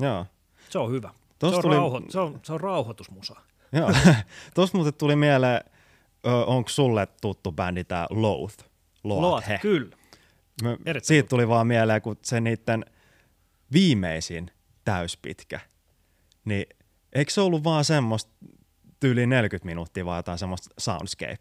Joo. se on hyvä. Se Tosta on, tuli- rauho, se, on, se on rauhoitusmusa. Joo. Tuossa muuten tuli mieleen, onko sulle tuttu bändi tää Loath? Loat, He. kyllä. Mä, Erittäin siitä tuli vaan mieleen, kun se niiden viimeisin täyspitkä, niin eikö se ollut vaan semmoista tyyli 40 minuuttia vai jotain semmoista soundscapea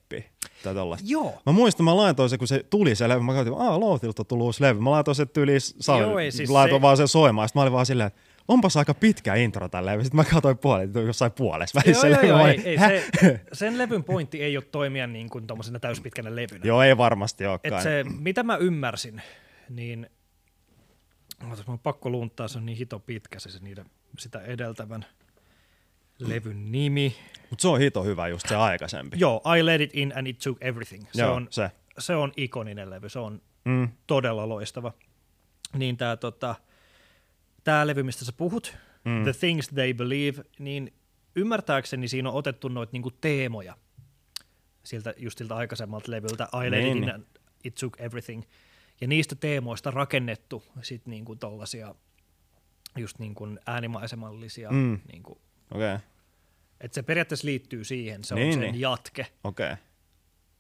tai tollaista? Joo. Mä muistan, mä laitoin se, kun se tuli se levy, mä katsoin, aah, Loathilta on tullut uusi levy. Mä laitoin se tyyli, sal- Joo, ei siis laitoin se- vaan sen soimaan, sitten mä olin vaan silleen, että onpas aika pitkä intro tällä levy. Sitten mä katsoin puolet, jossain puolessa välissä. Joo, joo, joo, ei, ei, se, sen levyn pointti ei ole toimia niin kuin täyspitkänä levynä. Joo, ei varmasti Et olekaan. se, mitä mä ymmärsin, niin Ootas, mä oon pakko lunttaa, se on niin hito pitkä se, se niiden, sitä edeltävän levyn nimi. Mutta se on hito hyvä just se aikaisempi. Joo, I Let It In and It Took Everything. Se, Joo, on, se. se on ikoninen levy, se on Mm. todella loistava. Niin tää, tota, tää levy, mistä sä puhut, Mm. The Things They Believe, niin ymmärtääkseni siinä on otettu noita niinku teemoja siltä, just siltä aikaisemmalta levyltä, I Let Niin, It In and It Took Everything. Ja niistä teemoista rakennettu sit niinku tollasia just niinku äänimaisemallisia. Mm. Niinku, Okei, okay. että se periaatteessa liittyy siihen, se on Niin, sen niin. jatke. okei. Okay.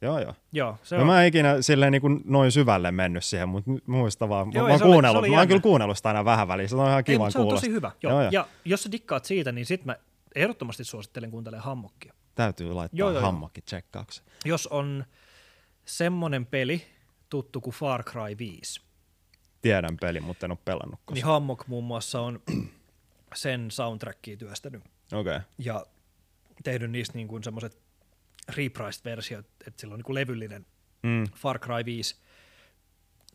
Joo, joo. Joo, se No on. mä en ikinä silleen niin kuin noin syvälle mennyt siihen, mutta muista vaan. Joo, mä, oon oli- kuunnellut, se oli mä oon kyllä kuunnellut sitä aina vähän väliin. Se on ihan Ei, kivan mutta se on tosi hyvä. Joo. Joo, Joo. Ja jos sä dikkaat siitä, niin sit mä ehdottomasti suosittelen kuuntelemaan hammokkia. Täytyy laittaa Joo, joo, hammakki tsekkaukseen. Jos on semmonen peli tuttu kuin Far Cry 5, Tiedän pelin, mutta en ole pelannut niin koskaan. Hammok muun muassa on sen soundtrackia työstänyt okay. ja tehnyt niistä niin kuin semmoiset reprised-versiot, että sillä on niin kuin levyllinen mm, Far Cry 5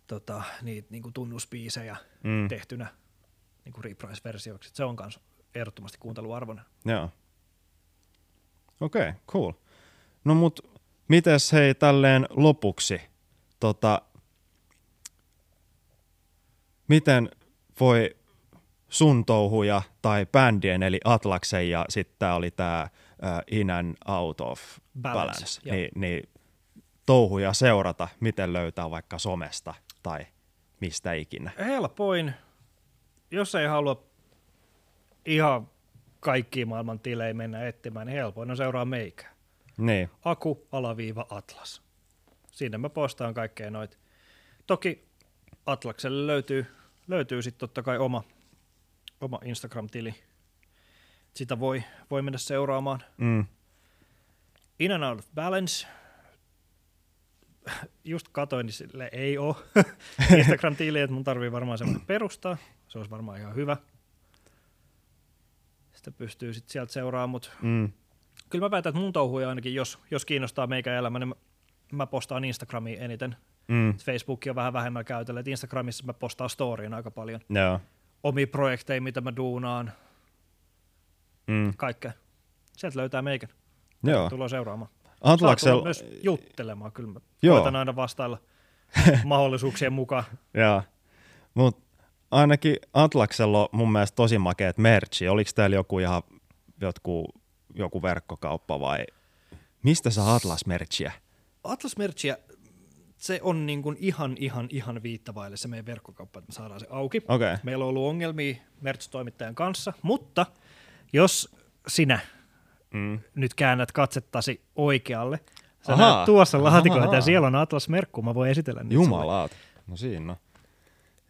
tota, niitä niin kuin tunnuspiisejä mm, tehtynä niin kuin reprise-versioiksi. Se on myös ehdottomasti kuunteluarvoinen. joo. Okei, okay, cool. No mut mites hei tälleen lopuksi, tota, miten voi sun touhuja tai bändien, eli Atlaksen ja sitten tää oli tää uh, In and Out of Balance, Balance, joo. niin, niin touhuja seurata, miten löytää vaikka somesta tai mistä ikinä. Helpoin, jos ei halua ihan kaikki maailman tilejä mennä etsimään, niin helpoin on seuraa meikää. Niin, Aku, alaviiva, Atlas. Siinä mä postaan kaikkea noita. Toki Atlakselle löytyy, löytyy sitten totta kai oma, oma Instagram-tili. Sitä voi, voi mennä seuraamaan. mm, In and Out of Balance. Just katoin, niin sille ei ole Instagram-tili, että mun tarvii varmaan semmoinen perustaa. Se olisi varmaan ihan hyvä. Sitä pystyy sitten sieltä seuraamaan, mutta mm, kyllä mä väitän, että mun touhuja ainakin, jos, jos kiinnostaa meikä elämä, niin mä, mä postaan Instagramiin eniten. mm, Facebookia on vähän vähemmän käytöllä, että Instagramissa mä postaan storyin aika paljon. joo, Omia projekteja, mitä mä duunaan, mm, kaikkea. Sieltä löytää meikän. joo. Tuloa seuraamaan. Saa myös juttelemaan, kyllä mä Joo. koitan aina vastailla mahdollisuuksien mukaan. Joo, mutta ainakin Atlaksella on mun mielestä tosi makeet merchi. Oliko teillä joku ihan jotku, joku verkkokauppa vai mistä saa Atlas-merchiä? Atlas Merchia, se on niin kuin ihan, ihan, ihan viittavaille se meidän verkkokauppa, että me saadaan se auki. Okay. Meillä on ollut ongelmia merch-toimittajan kanssa, mutta jos sinä mm. nyt käännät katsettasi oikealle, sä Ahaa. näet tuossa laatikoita ja siellä on Atlas-merkku, mä voin esitellä niitä sulle. jumalaat. No siinä on.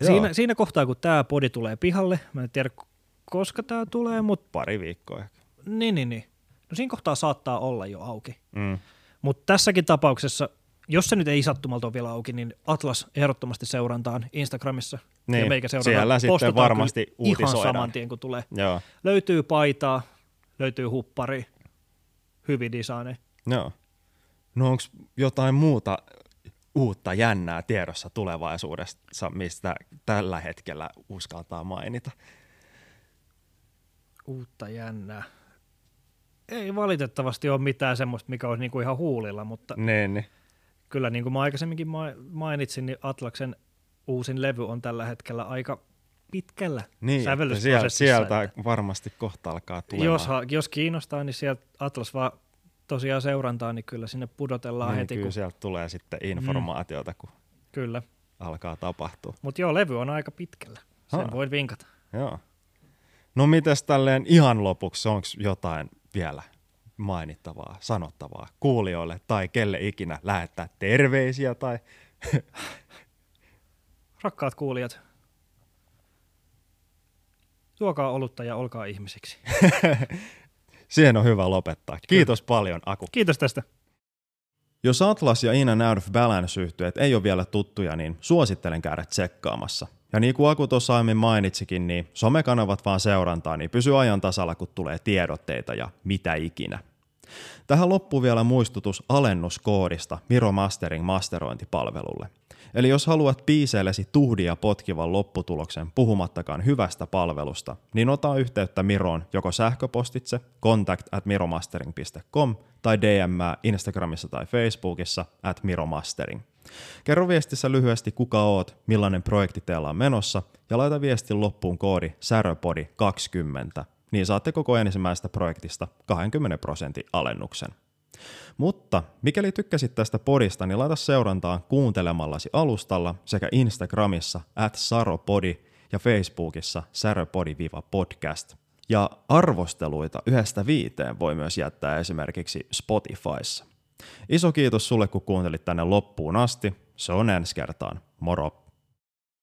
Siinä, Joo, siinä kohtaa, kun tämä podi tulee pihalle, mä en tiedä koska tämä tulee, mutta pari viikkoa ehkä. niin, niin, niin. No siinä kohtaa saattaa olla jo auki. Mm. Mutta tässäkin tapauksessa, jos se nyt ei sattumalta ole vielä auki, niin Atlas ehdottomasti seurantaan Instagramissa. Niin, ja meikä seurataan. siellä sitten varmasti kyllä Ihan uutisoidaan. saman tien, kun tulee. Joo, Löytyy paitaa, löytyy huppari, hyvin designeja. joo. No onko jotain muuta uutta jännää tiedossa tulevaisuudessa, mistä tällä hetkellä uskaltaa mainita? Uutta jännää. Ei valitettavasti ole mitään semmoista, mikä olisi niinku ihan huulilla, mutta Niin, niin. Kyllä niin kuin mä aikaisemminkin ma- mainitsin, niin Atlaksen uusin levy on tällä hetkellä aika pitkällä Niin, sieltä, sieltä että varmasti kohta alkaa tulemaan. jos, jos kiinnostaa, niin sieltä Atlas vaan tosiaan seurantaa, niin kyllä sinne pudotellaan niin, heti. Kyllä kun... sieltä tulee sitten informaatiota, kun Kyllä. alkaa tapahtua. Mutta joo, levy on aika pitkällä. Sen Ah. voit vinkata. Joo. No mites tälleen ihan lopuksi, onko jotain vielä mainittavaa, sanottavaa kuulijoille tai kelle ikinä lähettää terveisiä tai Rakkaat kuulijat, juokaa olutta ja olkaa ihmisiksi. siihen on hyvä lopettaa. Kiitos paljon Aku. Kiitos tästä. Jos Atlas ja In and Out of Balance yhtyeet ei ole vielä tuttuja, niin suosittelen käydä tsekkaamassa. Ja niin kuin Aku tuossa aiemmin mainitsikin, niin somekanavat vaan seurantaa, niin pysy ajan tasalla, kun tulee tiedotteita ja mitä ikinä. Tähän loppuu vielä muistutus alennuskoodista Miro Mastering masterointipalvelulle. Eli jos haluat biiseillesi tuhdia potkivan lopputuloksen puhumattakaan hyvästä palvelusta, niin ota yhteyttä Miroon joko sähköpostitse contact at miromastering.com tai DM Instagramissa tai Facebookissa at miromastering. Kerro viestissä lyhyesti kuka oot, millainen projekti teillä on menossa ja laita viestin loppuun koodi säröpodi20, niin saatte koko ensimmäisestä projektista 20 prosentin alennuksen. Mutta mikäli tykkäsit tästä podista, niin laita seurantaa kuuntelemallasi alustalla sekä Instagramissa at saropodi ja Facebookissa säröpodi-podcast. Ja arvosteluita yhdestä viiteen voi myös jättää esimerkiksi Spotifyssa. Iso kiitos sulle, kun kuuntelit tänne loppuun asti. Se on ensi kertaan. Moro!